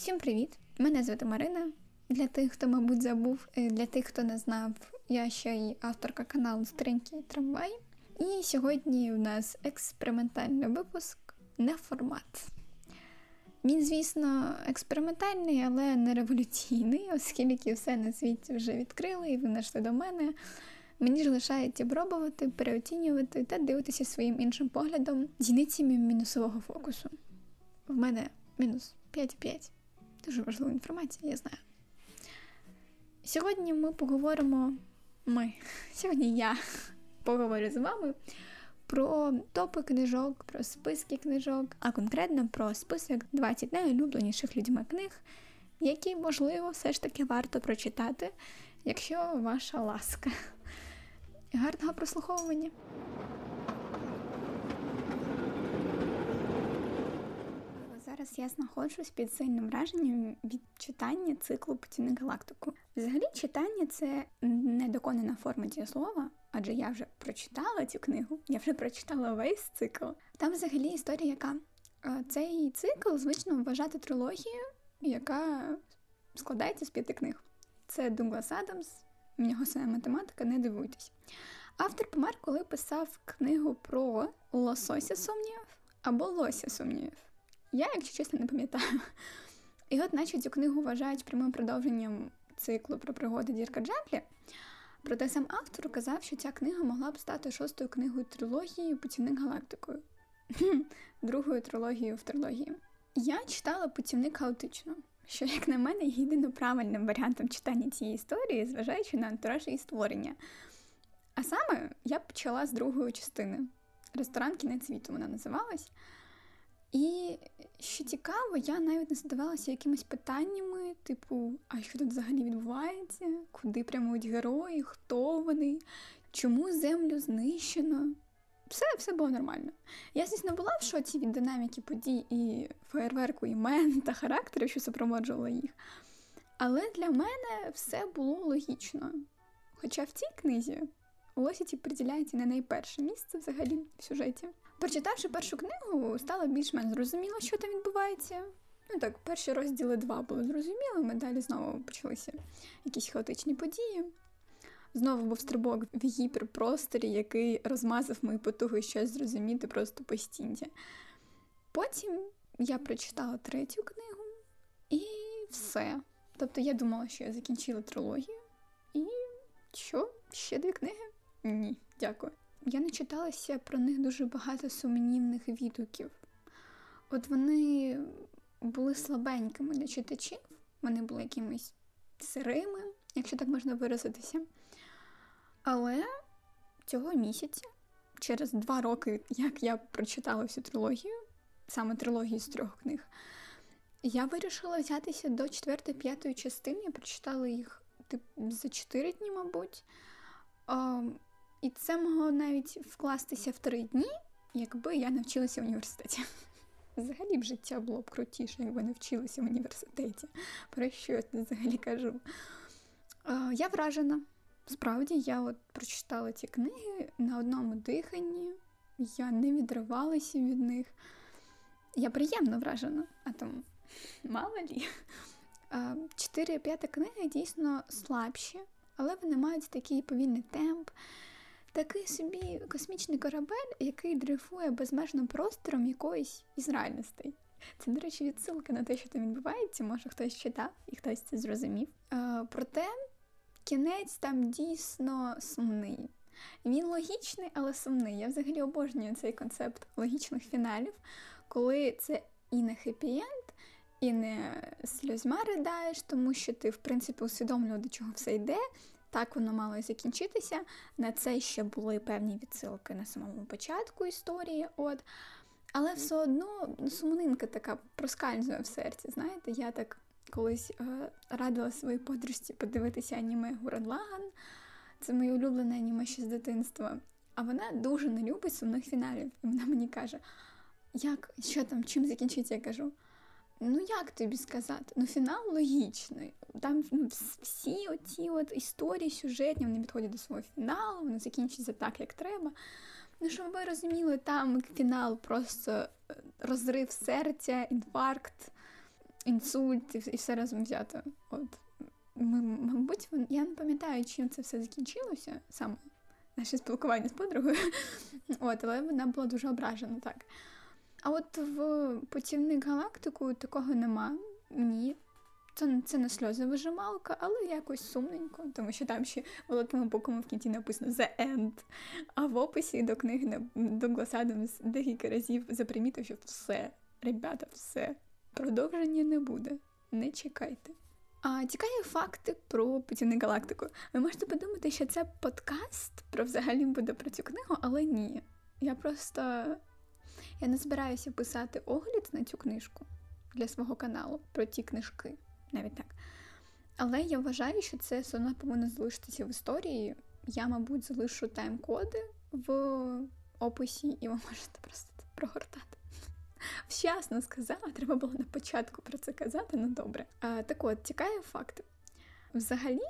Всім привіт! Мене звати Марина. Для тих, хто, мабуть, забув, е, для тих, хто не знав, я ще й авторка каналу Стренький трамвай. І сьогодні у нас експериментальний випуск не формат. Він, звісно, експериментальний, але не революційний, оскільки все на світі вже відкрили і винайшли до мене. Мені ж лишається пробувати, переоцінювати та дивитися своїм іншим поглядом з зіницями мінусового фокусу. В мене мінус 5,5. Дуже важлива інформація, я знаю. Сьогодні ми поговоримо. Ми. Сьогодні я поговорю з вами про топи книжок, про списки книжок, а конкретно про список 20 найулюбленіших людьми книг, які, можливо, все ж таки варто прочитати, якщо ваша ласка. Гарного прослуховування! Зараз я знаходжусь під сильним враженням від читання циклу «Путівник галактику. Взагалі, читання це недоконана форма дієслова, адже я вже прочитала цю книгу, я вже прочитала весь цикл. Там взагалі історія, яка е, цей цикл звично вважати трилогією, яка складається з п'яти книг. Це Дуглас Адамс, в нього своя математика, не дивуйтесь. Автор помер, коли писав книгу про лосося сумнівів або лося сумнівів. Я, якщо чесно, не пам'ятаю. І от, наче цю книгу вважають прямим продовженням циклу про пригоди Дірка Джеплі. Проте сам автор казав, що ця книга могла б стати шостою книгою трилогії Путівник галактикою, другою трилогією в трилогії. Я читала путівник хаотично, що, як на мене, є єдино правильним варіантом читання цієї історії, зважаючи на антураж її створення. А саме я почала з другої частини. Ресторан кінець світу вона називалась. І що цікаво, я навіть не задавалася якимись питаннями, типу, а що тут взагалі відбувається, куди прямують герої, хто вони, чому землю знищено. Все все було нормально. Я, звісно, була в шоці від динаміки подій і феєрверку імен та характерів, що супроводжувало їх. Але для мене все було логічно. Хоча в цій книзі Лосіті приділяється не найперше місце взагалі в сюжеті. Прочитавши першу книгу, стало більш-менш зрозуміло, що там відбувається. Ну так, перші розділи два були зрозумілими, далі знову почалися якісь хаотичні події. Знову був стрибок в гіперпросторі, який розмазав мої потуги щось зрозуміти просто по стінці. Потім я прочитала третю книгу і все. Тобто я думала, що я закінчила трилогію. І що? Ще дві книги? Ні, дякую. Я не читалася про них дуже багато сумнівних відгуків. От вони були слабенькими для читачів, вони були якимись сирими, якщо так можна виразитися. Але цього місяця, через два роки, як я прочитала всю трилогію, саме трилогію з трьох книг, я вирішила взятися до четвертої п'ятої частини. Я прочитала їх тип, за чотири дні, мабуть. І це могло навіть вкластися в три дні, якби я навчилася в університеті. Взагалі б життя було б крутіше, якби навчилася в університеті. Про що я взагалі кажу? Я вражена. Справді, я от прочитала ці книги на одному диханні, я не відривалася від них. Я приємно вражена, а там мало лі. Чотири п'ята книги дійсно слабші, але вони мають такий повільний темп. Такий собі космічний корабель, який дрейфує безмежним простором якоїсь із реальностей. Це, до речі, відсилка на те, що там відбувається, може хтось читав і хтось це зрозумів. Е, проте кінець там дійсно сумний. Він логічний, але сумний. Я взагалі обожнюю цей концепт логічних фіналів, коли це і не хеппі-енд, і не сльозьма ридаєш, тому що ти, в принципі, усвідомлював, до чого все йде, так воно мало і закінчитися. На це ще були певні відсилки на самому початку історії. От. Але все одно сумнинка така проскальзує в серці. Знаєте, я так колись е, радила своїй подружці подивитися аніме Гурадлаган. Це моє улюблене аніме ще з дитинства. А вона дуже не любить сумних фіналів. І вона мені каже, як, що там, чим закінчиться, я кажу. Ну, як тобі сказати? Ну, фінал логічний. Там ну, всі оці от історії сюжетні вони підходять до свого фіналу, вони закінчаться так, як треба. Ну, щоб ви розуміли, там фінал просто е, розрив серця, інфаркт. інсульт і все разом взято. От. Ми, Мабуть, я не пам'ятаю, чим це все закінчилося саме наше спілкування з подругою. От, але вона була дуже ображена, так. А от в путівник галактику такого нема. Ні. Це це не сльози вижималка, але якось сумненько, тому що там ще великими буквами в кінці написано The End. А в описі до книги Дуглас Адамс декілька разів запримітив, що все, ребята, все. Продовження не буде. Не чекайте. А Цікаві факти про путівну галактику. Ви можете подумати, що це подкаст про взагалі буде про цю книгу, але ні. Я просто я не збираюся писати огляд на цю книжку для свого каналу про ті книжки, навіть так. Але я вважаю, що це все одно повинно залишитися в історії. Я, мабуть, залишу тайм-коди в описі, і ви можете просто це прогортати. Вчасно сказала, треба було на початку про це казати, ну добре. А, Так от, цікаві факти. Взагалі,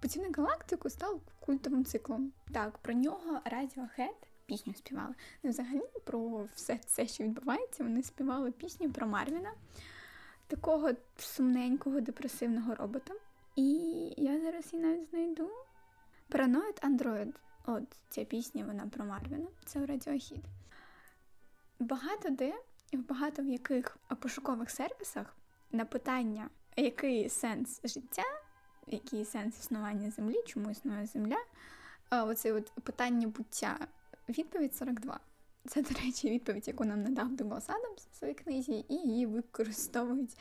«Поцінник галактику став культовим циклом. Так, про нього Radiohead пісню співали. Ну, взагалі, про все це, що відбувається, вони співали пісню про Марвіна, такого сумненького, депресивного робота. І я зараз її навіть знайду. Paranoid Android. От ця пісня, вона про Марвіна. Це Radiohead. Багато де в багато в яких пошукових сервісах на питання, який сенс життя, який сенс існування землі, чому існує земля, оце от питання буття, відповідь 42. Це, до речі, відповідь, яку нам надав Дуглас Адамс у своїй книзі, і її використовують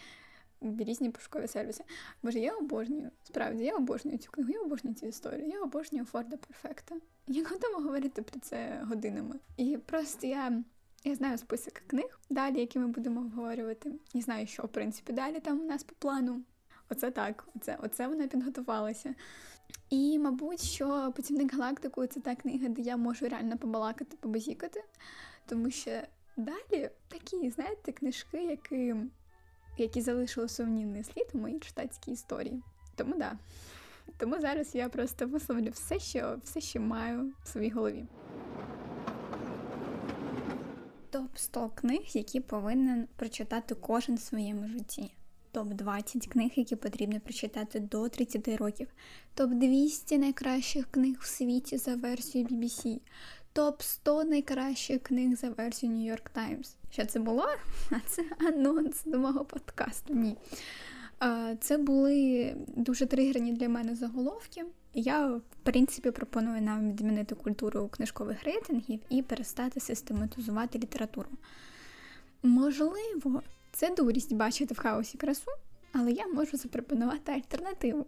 різні пошукові сервіси. Боже, я обожнюю, справді, я обожнюю цю книгу, я обожнюю цю історію, я обожнюю Форда Перфекта. Я готова говорити про це годинами. І просто я я знаю список книг далі, які ми будемо обговорювати. І знаю, що в принципі далі там у нас по плану. Оце так, оце, оце вона підготувалася. І, мабуть, що «Путівник галактику це та книга, де я можу реально побалакати, побазікати. Тому що далі такі, знаєте, книжки, які які залишили сумнівний слід у моїй читацькій історії. Тому да. Тому зараз я просто висловлю все, що все, що маю в своїй голові. Топ-100 книг, які повинен прочитати кожен в своєму житті. Топ-20 книг, які потрібно прочитати до 30 років. Топ-200 найкращих книг в світі за версією BBC. Топ-100 найкращих книг за версією New York Times. Що це було? А це анонс до мого подкасту. Ні. Це були дуже тригерні для мене заголовки. Я, в принципі, пропоную нам відмінити культуру книжкових рейтингів і перестати систематизувати літературу. Можливо, це дурість бачити в хаосі красу, але я можу запропонувати альтернативу.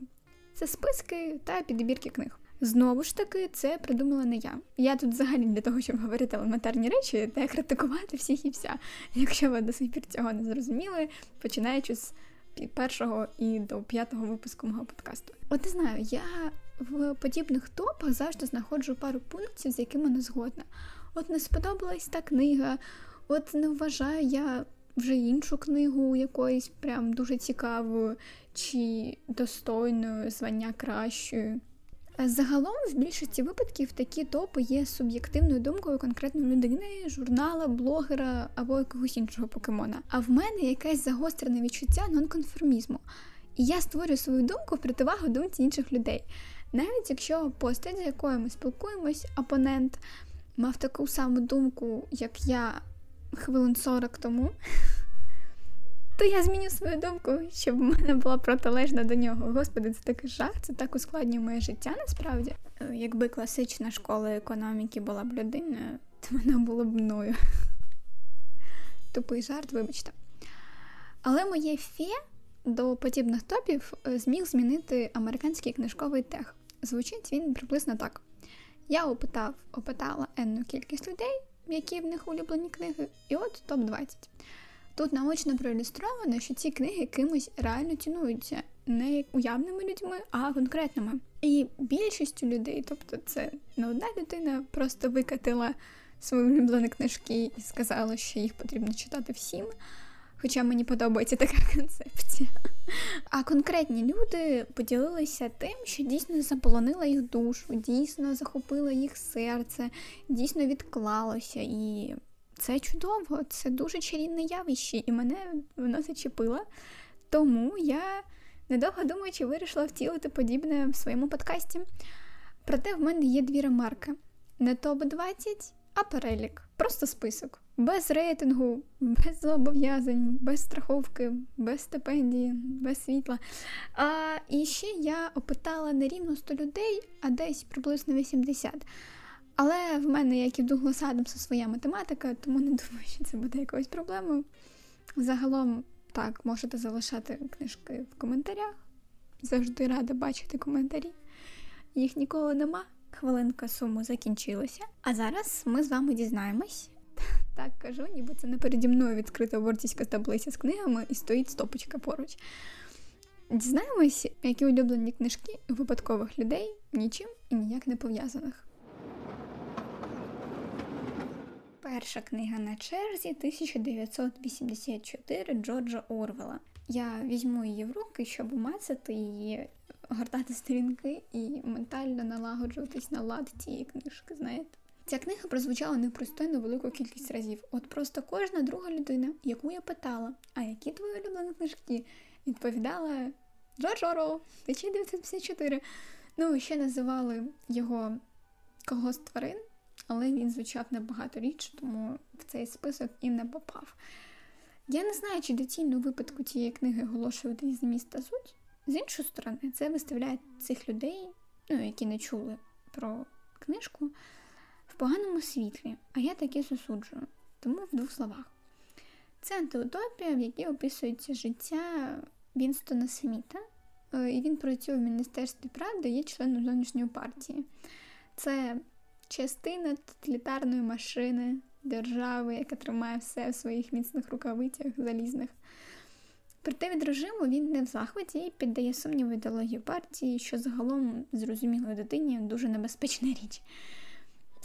Це списки та підбірки книг. Знову ж таки, це придумала не я. Я тут взагалі для того, щоб говорити елементарні речі та критикувати всіх і вся. Якщо ви до сих пір цього не зрозуміли, починаючи з першого і до п'ятого випуску мого подкасту. От не знаю, я в подібних топах завжди знаходжу пару пунктів, з якими не згодна. От не сподобалась та книга, от не вважаю я вже іншу книгу якоюсь прям дуже цікавою чи достойною звання кращою. Загалом, в більшості випадків такі топи є суб'єктивною думкою конкретної людини, журнала, блогера або якогось іншого покемона. А в мене якесь загострене відчуття нонконформізму. І я створюю свою думку в противагу думці інших людей. Навіть якщо постать, з якою ми спілкуємось, опонент мав таку саму думку, як я хвилин 40 тому, то я зміню свою думку, щоб в мене була протилежна до нього. Господи, це такий жах, це так ускладнює моє життя насправді. Якби класична школа економіки була б людиною, то вона була б мною. Тупий жарт, вибачте. Але моє фе до подібних топів е, зміг змінити американський книжковий тех. Звучить він приблизно так. Я опитав, опитала енну кількість людей, які в них улюблені книги, і от топ-20. Тут наочно проілюстровано, що ці книги кимось реально цінуються не уявними людьми, а конкретними. І більшістю людей, тобто це не одна людина, просто викатила свої улюблені книжки і сказала, що їх потрібно читати всім. Хоча мені подобається така концепція. А конкретні люди поділилися тим, що дійсно заполонила їх душу, дійсно захопила їх серце, дійсно відклалося. І це чудово, це дуже чарівне явище, і мене воно зачепило. Тому я, недовго думаючи, вирішила втілити подібне в своєму подкасті. Проте в мене є дві ремарки: не топ-20, а перелік. Просто список. Без рейтингу, без зобов'язань, без страховки, без стипендії, без світла. А, І ще я опитала не рівно 100 людей, а десь приблизно 80. Але в мене, як і в Дуглас Адамса, своя математика, тому не думаю, що це буде якоюсь проблемою. Загалом, так, можете залишати книжки в коментарях. Завжди рада бачити коментарі. Їх ніколи нема. Хвилинка суму закінчилася. А зараз ми з вами дізнаємось. Так кажу, ніби це не переді мною відкрита вортівська таблиця з книгами і стоїть стопочка поруч. Дізнаємось, які улюблені книжки випадкових людей нічим і ніяк не пов'язаних. Перша книга на черзі 1984 Джорджа Орвела. Я візьму її в руки, щоб умацати її, гортати сторінки і ментально налагоджуватись на лад цієї книжки, знаєте. Ця книга прозвучала непристойно велику кількість разів. От просто кожна друга людина, яку я питала, а які твої улюблені книжки, відповідала Джордж Орвел, 1954. Ну, ще називали його когось тварин але він звучав набагато річ, тому в цей список і не попав. Я не знаю, чи доцільно випадку цієї книги оголошувати зміст та суть. З іншої сторони, це виставляє цих людей, ну, які не чули про книжку, поганому світлі, а я таки засуджую. Тому в двох словах. Це антиутопія, в якій описується життя Вінстона Сміта, е, і він працює в Міністерстві правди, є членом зовнішньої партії. Це частина тоталітарної машини держави, яка тримає все в своїх міцних рукавицях залізних. Проте від режиму він не в захваті і піддає сумніву ідеологію партії, що загалом зрозумілої дитині дуже небезпечна річ.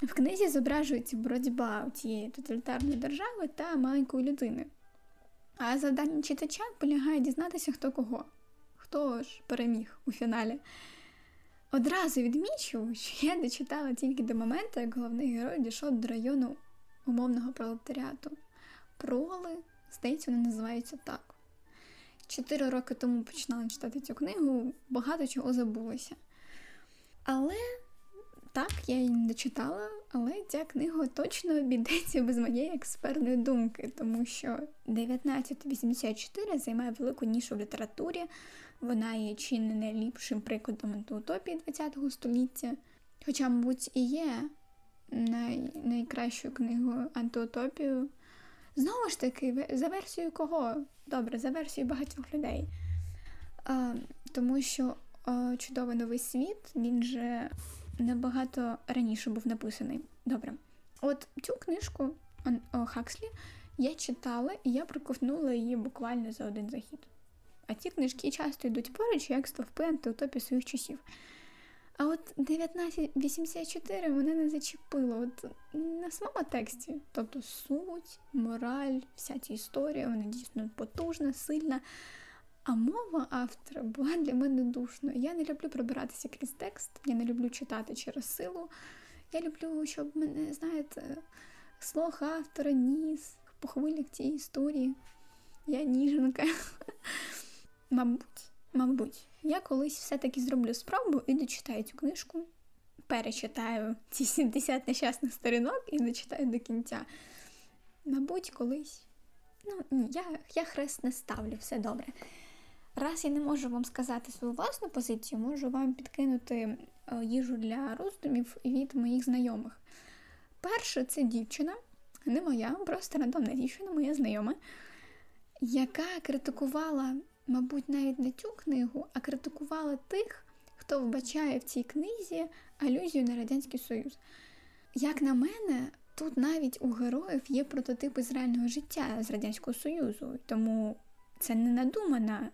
В книзі зображується боротьба цієї тоталітарної держави та маленької людини. А завдання читача полягає дізнатися, хто кого, хто ж переміг у фіналі. Одразу відмічу, що я дочитала тільки до моменту, як головний герой дійшов до району умовного пролетаріату. Проли, здається, вони називаються так. Чотири роки тому починала читати цю книгу, багато чого забулося. Але так, я її не дочитала, але ця книга точно обійдеться без моєї експертної думки, тому що 1984 займає велику нішу в літературі. Вона є чи не найліпшим прикладом антиутопії ХХ століття. Хоча, мабуть, і є най... найкращою книгою антиутопію. Знову ж таки, за версією кого? Добре, за версією багатьох людей. А, Тому що а, чудовий новий світ, він же набагато раніше був написаний. Добре. От цю книжку Хакслі я читала і я проковтнула її буквально за один захід. А ці книжки часто йдуть поруч, як стовпи антиутопії своїх часів. А от 1984 мене не зачепило от на самому тексті. Тобто суть, мораль, вся ця історія, вона дійсно потужна, сильна. А мова автора була для мене душною. Я не люблю пробиратися крізь текст, я не люблю читати через силу. Я люблю, щоб мене, знаєте, слух автора ніс по хвилях цієї історії. Я ніженка. Мабуть, мабуть, я колись все-таки зроблю спробу і дочитаю цю книжку, перечитаю ці 70 нещасних сторінок і дочитаю до кінця. Мабуть, колись. Ну, ні, я я хрест не ставлю, все добре. Раз я не можу вам сказати свою власну позицію, можу вам підкинути е, їжу для роздумів від моїх знайомих. Перше, це дівчина, не моя, просто рандомна дівчина, моя знайома, яка критикувала мабуть, навіть не цю книгу, а критикувала тих, хто вбачає в цій книзі алюзію на Радянський Союз. Як на мене, тут навіть у героїв є прототипи з реального життя з Радянського Союзу, тому це не надумана,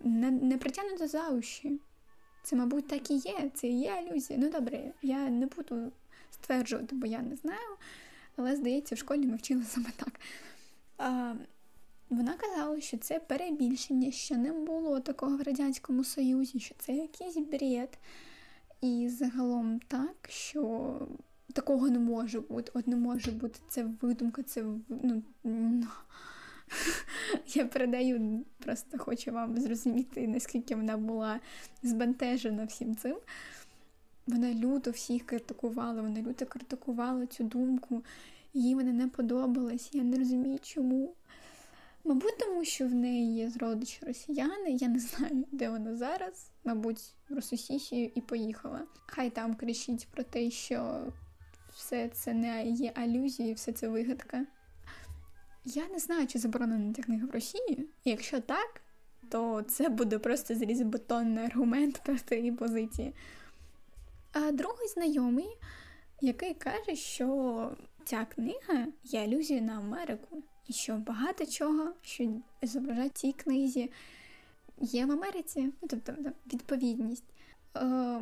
не, не притягнута за уші. Це, мабуть, так і є, це і є алюзія. Ну добре, я не буду стверджувати, бо я не знаю, але здається, в школі ми вчили саме так. А, вона казала, що це перебільшення, що не було такого в Радянському Союзі, що це якийсь бред. І загалом так, що такого не може бути. От не може бути це видумка, це ну, Я передаю, просто хочу вам зрозуміти, наскільки вона була збентежена всім цим. Вона люто всіх критикувала, вона люто критикувала цю думку, їй вона не подобалась. Я не розумію, чому. Мабуть, тому що в неї є зродичі росіяни, я не знаю, де вона зараз. Мабуть, в Рососісію і поїхала. Хай там кричить про те, що все це не є алюзії, все це вигадка. Я не знаю, чи заборонена ця книга в Росії. І якщо так, то це буде просто залізобетонний аргумент проти її позиції. А другий знайомий, який каже, що ця книга є алюзією на Америку, і що багато чого, що зображають цій книзі, є в Америці, ну, тобто відповідність. Е,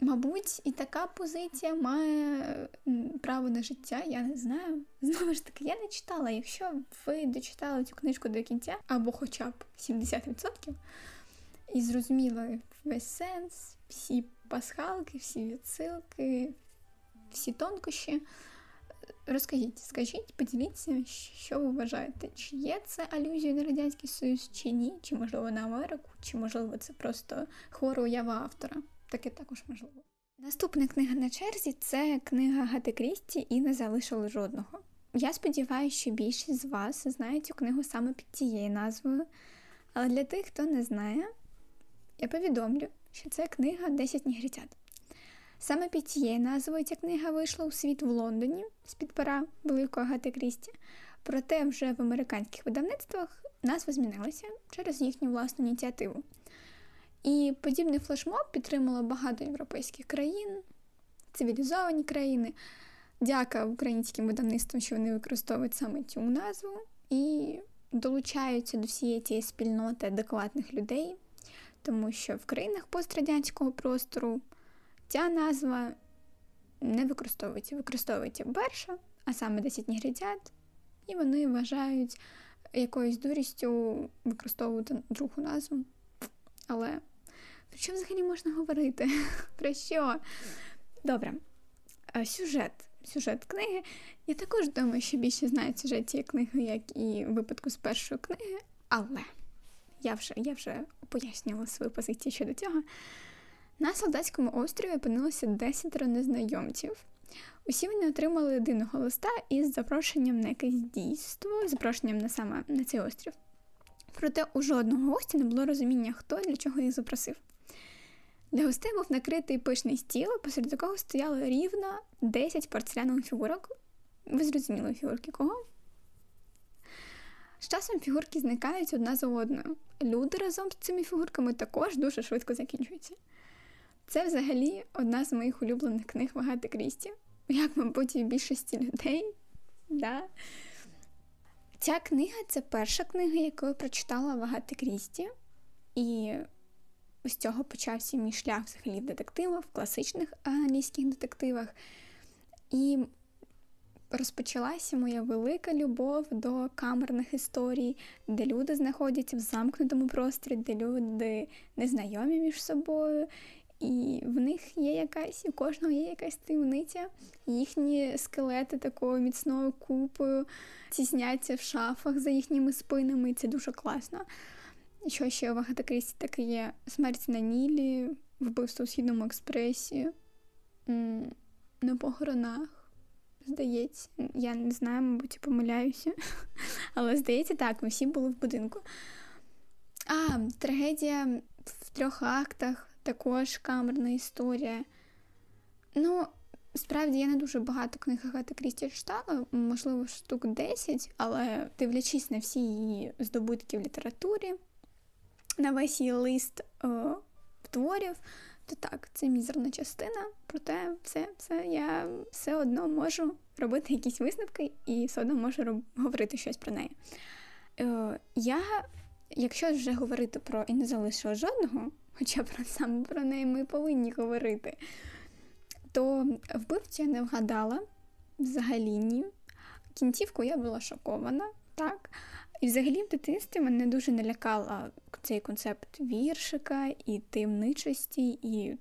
Мабуть, і така позиція має право на життя, я не знаю. Знову ж таки, я не читала. Якщо ви дочитали цю книжку до кінця, або хоча б 70%, і зрозуміли весь сенс, всі пасхалки, всі відсилки, всі тонкощі, розкажіть, скажіть, поділіться, що ви вважаєте, чи є це алюзія на Радянський Союз, чи ні, чи можливо на Америку, чи можливо це просто хвора уява автора таке також можливо. Наступна книга на черзі це книга Гати Крісті і не залишили жодного. Я сподіваюся, що більшість з вас знають цю книгу саме під цією назвою. Але для тих, хто не знає, я повідомлю, що це книга «10 нігритят». Саме під цією назвою ця книга вийшла у світ в Лондоні з-під пера великого Гати Крісті. Проте вже в американських видавництвах назва змінилася через їхню власну ініціативу. І подібний флешмоб підтримало багато європейських країн, цивілізовані країни. Дяка українським видавництвам, що вони використовують саме цю назву і долучаються до всієї цієї спільноти адекватних людей, тому що в країнах пострадянського простору ця назва не використовується. Використовується перша, а саме 10 нігритят, і вони вважають якоюсь дурістю використовувати другу назву. Але про що взагалі можна говорити? Про що? Добре. Сюжет. Сюжет книги. Я також думаю, що більше знають сюжет цієї книги, як і в випадку з першої книги, але я вже я вже пояснювала свою позицію щодо цього. На солдатському острові опинилося десятеро незнайомців. Усі вони отримали єдиного листа із запрошенням на якесь дійство, запрошенням на саме на цей острів. Проте у жодного гостя не було розуміння, хто для чого їх запросив. Для гостей був накритий пишний стіл, посеред якого стояло рівно 10 порцелянових фігурок. Ви зрозуміли фігурки кого? З часом фігурки зникають одна за одною. Люди разом з цими фігурками також дуже швидко закінчуються. Це взагалі одна з моїх улюблених книг Вагати Крісті, як, мабуть, і більшості людей. Да. Ця книга це перша книга, яку я прочитала Вагати Крісті. І з цього почався мій шлях взагалі в детективах, в класичних англійських детективах. І розпочалася моя велика любов до камерних історій, де люди знаходяться в замкнутому просторі, де люди незнайомі між собою. І в них є якась, у кожного є якась таємниця, їхні скелети такою міцною купою тісняться в шафах за їхніми спинами, і це дуже класно. Що ще в Агата Крісті таке є смерть на Нілі, вбивство у Східному експресі, на похоронах. Здається, я не знаю, мабуть, помиляюся. Але здається, так, ми всі були в будинку. А, трагедія в трьох актах, також камерна історія. Ну, справді я не дуже багато книг Агати Крісті читала, можливо, штук 10, але дивлячись на всі її здобутки в літературі на весь її лист е, творів, то так, це мізерна частина, проте все, все, я все одно можу робити якісь висновки і все одно можу роб... говорити щось про неї. Е, Я, якщо вже говорити про і не залишила жодного, хоча про саме про неї ми повинні говорити, то вбивцю я не вгадала взагалі ні. Кінцівку я була шокована, так. І взагалі в дитинстві мене дуже налякала цей концепт віршика і таємничості, і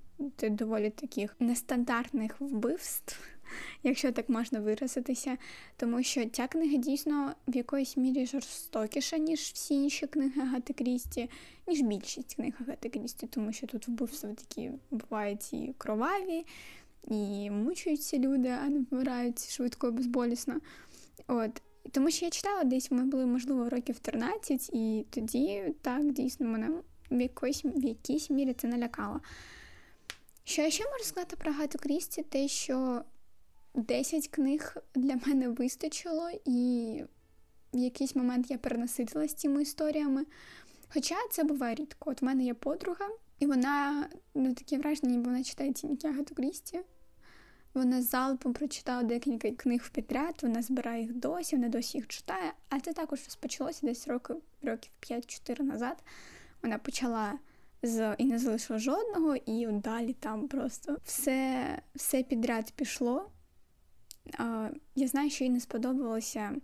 доволі таких нестандартних вбивств. якщо так можна виразитися, тому що ця книга дійсно в якоїсь мірі жорстокіша, ніж всі інші книги Агати Крісті, ніж більшість книг Агати Крісті, тому що тут вбивства такі бувають і кроваві, і мучуються люди, а не вмирають швидко і безболісно. От. Тому що я читала десь, ми були, можливо, років 13, і тоді так дійсно мене в якоїсь, в якійсь мірі це налякало. Що я ще можу сказати про Гату Крісті, те, що 10 книг для мене вистачило, і в якийсь момент я перенаситилась цими історіями. Хоча це буває рідко. От в мене є подруга, і вона ну, таке враження, ніби вона читає тільки Агату Крісті. Вона залпом прочитала декілька книг в підряд, вона збирає їх досі, вона досі їх читає. А це також розпочалося десь років років 5-4 назад. Вона почала з і не залишила жодного, і далі там просто все все підряд пішло. Я знаю, що їй не сподобалося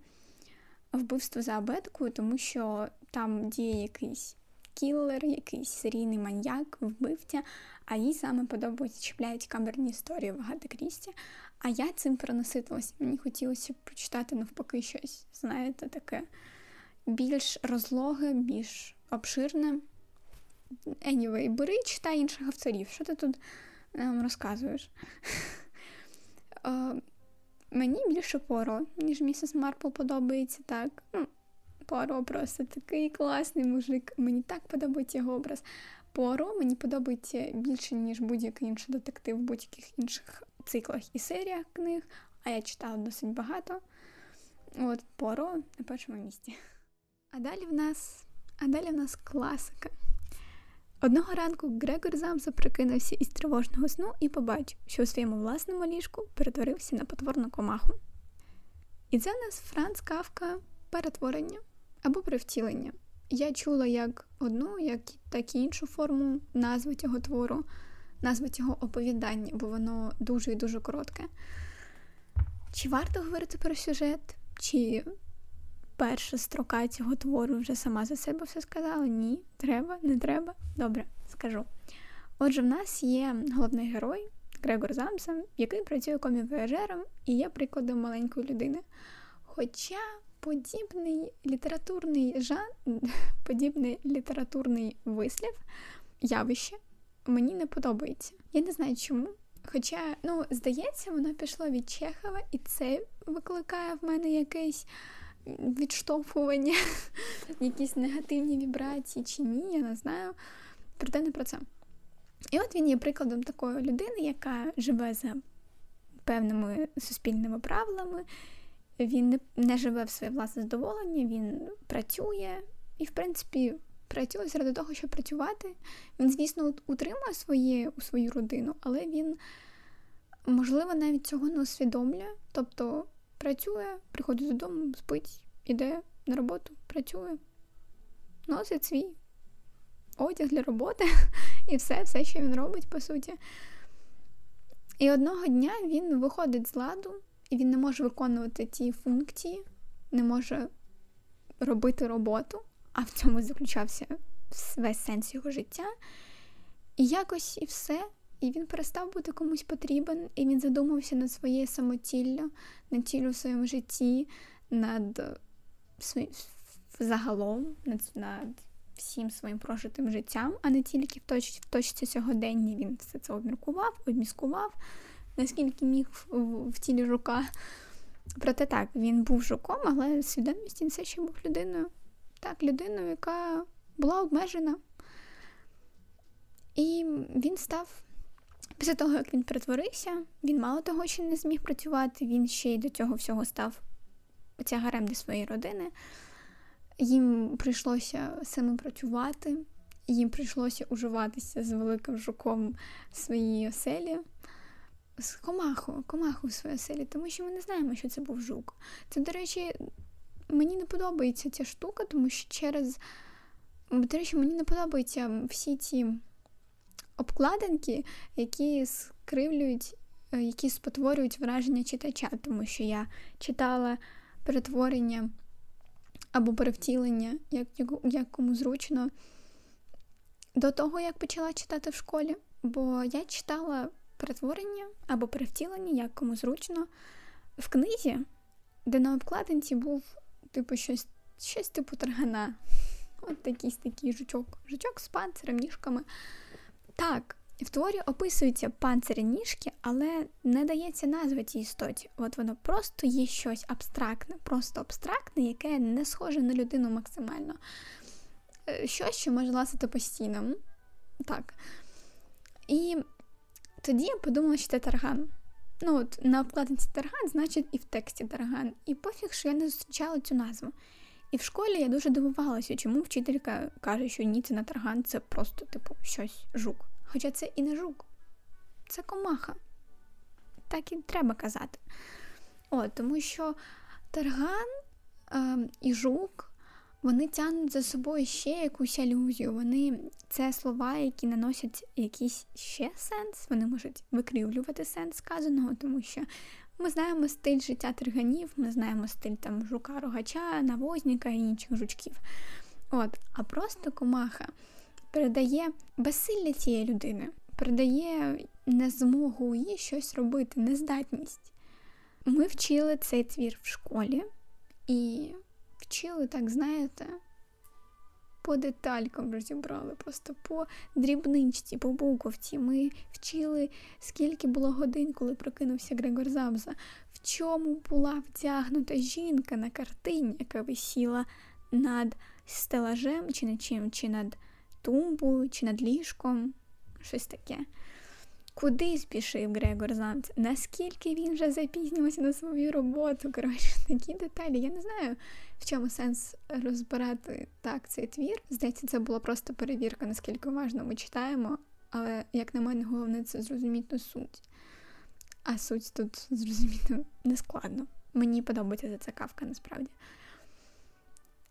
вбивство за абеткою, тому що там діє якийсь кілер, якийсь серійний маньяк, вбивця, а їй саме подобаються чіпляють камерні історії в Агати Крісті. А я цим проноситилася. Мені хотілося прочитати навпаки щось, знаєте, таке більш розлоге, більш обширне. Anyway, бери читай інших авторів. Що ти тут нам розказуєш? Мені більше Поро, ніж місіс Марпл подобається так. Ну, Поро просто такий класний мужик. Мені так подобається його образ. Поро мені подобається більше, ніж будь-який інший детектив в будь-яких інших циклах і серіях книг, а я читала досить багато. От Поро на першому місці. А далі в нас, а далі в нас класика. Одного ранку Грегор Замса прокинувся із тривожного сну і побачив, що у своєму власному ліжку перетворився на потворну комаху. І це в нас Франц Кавка перетворення або привтілення. Я чула як одну, як так і іншу форму назви цього твору, назви цього оповідання, бо воно дуже і дуже коротке. Чи варто говорити про сюжет? Чи перша строка цього твору вже сама за себе все сказала? Ні, треба, не треба. Добре, скажу. Отже, в нас є головний герой Грегор Замса, який працює комівояжером і є прикладом маленької людини. Хоча подібний літературний жан, подібний літературний вислів, явище мені не подобається. Я не знаю чому. Хоча, ну, здається, воно пішло від Чехова, і це викликає в мене якесь відштовхування, якісь негативні вібрації чи ні, я не знаю. Проте не про це. І от він є прикладом такої людини, яка живе за певними суспільними правилами, він не живе в своє власне задоволення, він працює і, в принципі, працює заради того, щоб працювати. Він, звісно, утримує своє, свою родину, але він, можливо, навіть цього не усвідомлює. Тобто працює, приходить додому, спить, іде на роботу, працює, носить свій одяг для роботи і все, все, що він робить, по суті. І одного дня він виходить з ладу і він не може виконувати ті функції, не може робити роботу, а в цьому заключався весь сенс його життя. І якось і все. І він перестав бути комусь потрібен, і він задумався над своєю самотіллю, над ціллю в своєму житті, над своїм загалом, над, над всім своїм прожитим життям, а не тільки в, точ, в точці сьогодення він все це обміркував, обміскував наскільки міг в, в тілі жука. Проте так, він був жуком, але свідомість він все ще був людиною. Так, людиною, яка була обмежена. І він став, після того, як він перетворився, він мало того, що не зміг працювати, він ще й до цього всього став тягарем для своєї родини. Їм прийшлося самим працювати, їм прийшлося уживатися з великим жуком в своїй оселі з комаху, комаху в своїй селі, тому що ми не знаємо, що це був жук. Це, до речі, мені не подобається ця штука, тому що через. До речі, мені не подобаються всі ці обкладинки, які скривлюють, е, які спотворюють враження читача, тому що я читала перетворення або перевтілення, як, як кому зручно, до того, як почала читати в школі. Бо я читала перетворення або перевтілення, як кому зручно. В книзі, де на обкладинці був типу щось щось типу таргана. От якийсь такий жучок. Жучок з панцирем, ніжками. Так, в творі описуються панцири ніжки, але не дається назва цій істоті. От воно просто є щось абстрактне, просто абстрактне, яке не схоже на людину максимально. Е, щось, що може ласити постійно. Так. І тоді я подумала, що це тарган. Ну, от на обкладинці тарган, значить, і в тексті тарган. І пофіг, що я не зустрічала цю назву. І в школі я дуже дивувалася, чому вчителька каже, що ні, це не тарган, це просто, типу, щось жук. Хоча це і не жук, це комаха. Так і треба казати. О, тому що тарган е, і жук вони тягнуть за собою ще якусь алюзію. Вони це слова, які наносять якийсь ще сенс, вони можуть викривлювати сенс сказаного, тому що ми знаємо стиль життя тарганів, ми знаємо стиль там жука рогача, навозника і інших жучків. От, А просто комаха передає безсилля цієї людини, передає незмогу їй щось робити, нездатність. Ми вчили цей твір в школі і вчили, так знаєте, по деталькам розібрали, просто по дрібничці, по буковці. Ми вчили, скільки було годин, коли прокинувся Грегор Замза, в чому була вдягнута жінка на картині, яка висіла над стелажем, чи над чим, чи над тумбою, чи над ліжком, щось таке. Куди спішив Грегор Замц? Наскільки він вже запізнювався на свою роботу? Коротше, такі деталі. Я не знаю, в чому сенс розбирати так цей твір. Здається, це була просто перевірка, наскільки уважно ми читаємо, але, як на мене, головне це зрозуміти суть. А суть тут зрозуміти нескладно. Мені подобається зацікавка насправді.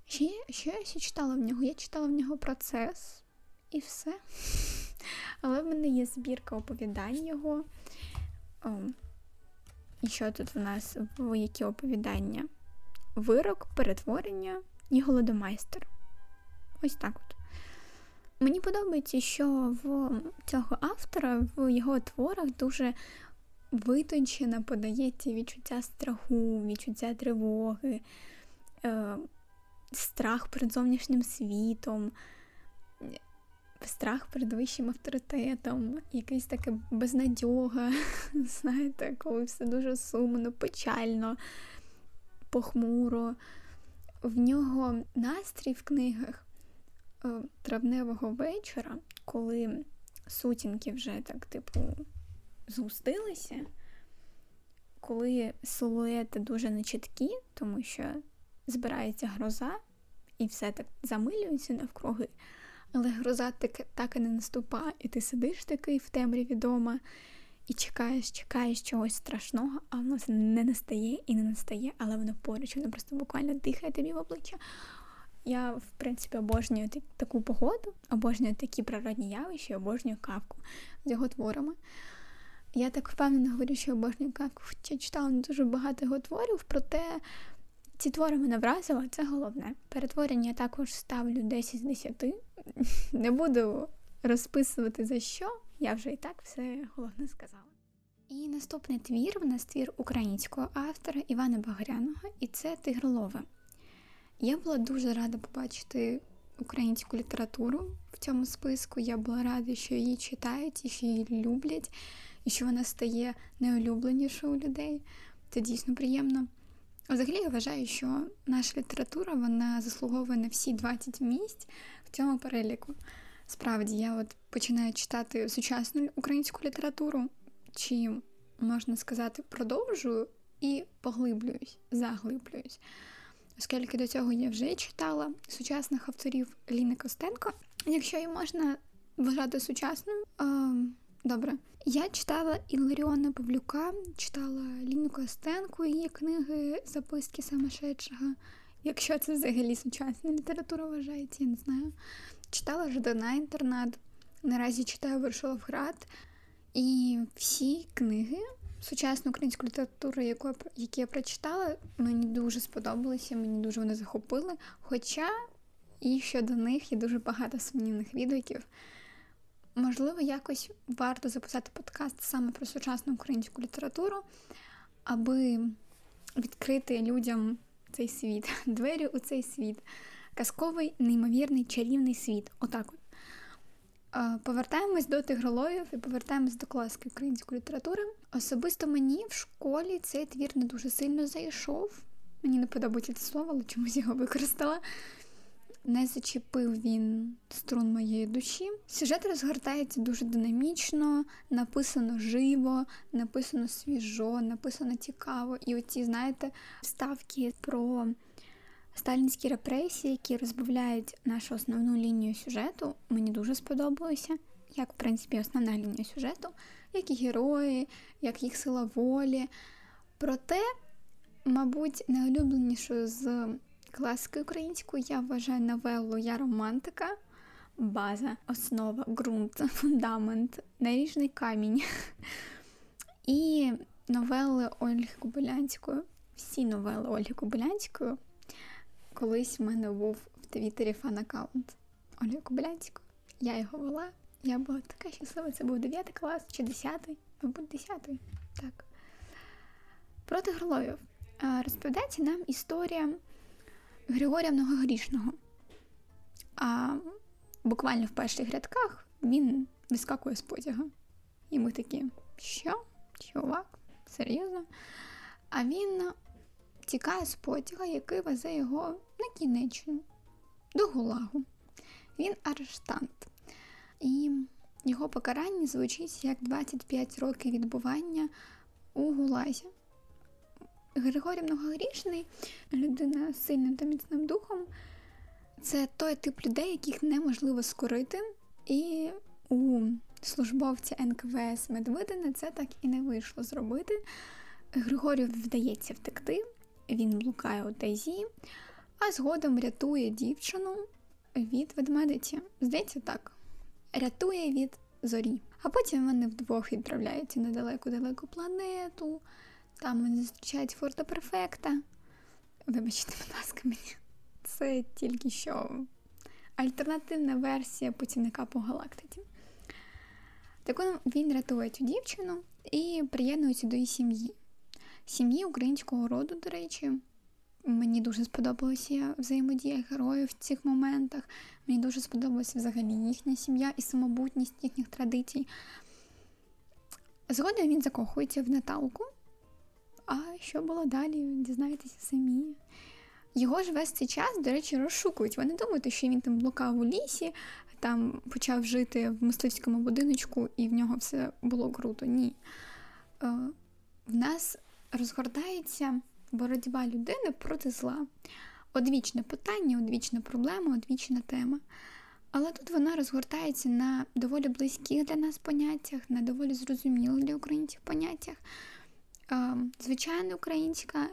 Ще, що я ще читала в нього? Я читала в нього процес і все. Але в мене є збірка оповідань його. О, І що тут в нас в які оповідання? Вирок, перетворення і голодомайстер. Ось так от. Мені подобається, що в цього автора в його творах дуже витончено подається відчуття страху, відчуття тривоги, е, страх перед зовнішнім світом, страх перед вищим авторитетом, якась така безнадьога, знаєте, коли все дуже сумно, печально, похмуро. В нього настрій в книгах е, травневого вечора, коли сутінки вже так, типу, згустилися, коли силуети дуже нечіткі, тому що збирається гроза і все так замилюється навкруги. Але гроза так, так і не наступає, і ти сидиш такий в темряві вдома і чекаєш, чекаєш чогось страшного, а воно це не настає і не настає, але воно поруч, воно просто буквально дихає тобі в обличчя. Я, в принципі, обожнюю таку погоду, обожнюю такі природні явища, обожнюю кавку з його творами. Я так впевнено говорю, що обожнюю кавку, хоча читала дуже багато його творів, проте ці твори мене вразили, це головне. Перетворення я також ставлю 10 з 10. Не буду розписувати за що, я вже і так все головне сказала. І наступний твір в нас твір українського автора Івана Багряного, і це Тигролове. Я була дуже рада побачити українську літературу в цьому списку. Я була рада, що її читають і що її люблять, і що вона стає найулюбленішою у людей. Це дійсно приємно. Взагалі я вважаю, що наша література вона заслуговує на всі 20 місць в цьому переліку. Справді, я от починаю читати сучасну українську літературу, чи, можна сказати, продовжую і поглиблююсь, заглиблююсь. Оскільки до цього я вже читала сучасних авторів Ліни Костенко. Якщо її можна вважати сучасною, Добре. Я читала Іларіона Павлюка, читала Ліну Костенку, її книги Записки самошедшого. Якщо це взагалі сучасна література вважається, я не знаю. Читала Ждана інтернат. Наразі читаю Вершоловград. І всі книги сучасну українську літературу, яку які я прочитала, мені дуже сподобалися, мені дуже вони захопили. Хоча і щодо них є дуже багато сумнівних відгуків. Можливо, якось варто записати подкаст саме про сучасну українську літературу, аби відкрити людям цей світ, двері у цей світ, казковий, неймовірний, чарівний світ. Отак от. Повертаємось до тигролоїв і повертаємось до класики української літератури. Особисто мені в школі цей твір не дуже сильно зайшов. Мені не подобається це слово, але чомусь його використала. Не зачепив він струн моєї душі. Сюжет розгортається дуже динамічно, написано живо, написано свіжо, написано цікаво. І оці, знаєте, вставки про сталінські репресії, які розбавляють нашу основну лінію сюжету, мені дуже сподобалося. Як, в принципі, основна лінія сюжету, як і герої, як їх сила волі. Проте, мабуть, найулюбленішою з класики української я вважаю новелу Я романтика, база, основа, ґрунт, фундамент, наріжний камінь. І новели Ольги Кобилянської. Всі новели Ольги Кобилянської колись в мене був в Твіттері фан-аккаунт Ольги Кобилянської. Я його вела. Я була така щаслива. Це був 9 клас чи 10, мабуть, 10. Так. Проти Гроловів. Розповідається нам історія Григорія Многогрішного. А буквально в перших рядках він вискакує з потяга. І ми такі, що? Чувак? Серйозно? А він тікає з потяга, який везе його на кінечну, до Гулагу. Він арештант. І його покарання звучить як 25 років відбування у Гулазі. Григорій Многогрішний, людина з сильним та міцним духом, це той тип людей, яких неможливо скорити. І у службовця НКВС Медведина це так і не вийшло зробити. Григорію вдається втекти, він блукає у тайзі, а згодом рятує дівчину від ведмедиці. Здається, так. Рятує від зорі. А потім вони вдвох відправляються на далеку-далеку планету. Там вони зустрічають Форта Перфекта. Вибачте, будь ласка, мені. Це тільки що альтернативна версія путівника по галактиці. Так він рятує цю дівчину і приєднується до її сім'ї сім'ї українського роду, до речі. Мені дуже сподобалася взаємодія героїв в цих моментах. Мені дуже сподобалася взагалі їхня сім'я і самобутність їхніх традицій. Згодом він закохується в Наталку. А що було далі? Дізнаєтеся самі. Його ж весь цей час, до речі, розшукують. Ви не думаєте, що він там блукав у лісі, там почав жити в мисливському будиночку, і в нього все було круто. Ні. Е, в нас розгортається боротьба людини проти зла. Одвічне питання, одвічна проблема, одвічна тема. Але тут вона розгортається на доволі близьких для нас поняттях, на доволі зрозумілих для українців поняттях. Звичайна українська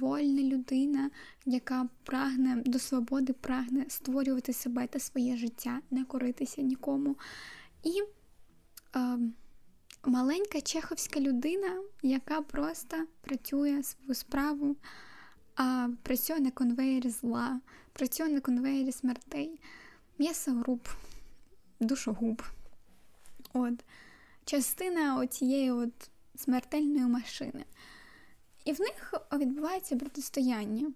вольна людина, яка прагне до свободи, прагне створювати себе та своє життя, не коритися нікому. І маленька чеховська людина, яка просто працює свою справу, а працює на конвеєрі зла, працює на конвеєрі смертей, м'ясоруб, душогуб. От. Частина оцієї от смертельної машини. І в них відбувається протистояння.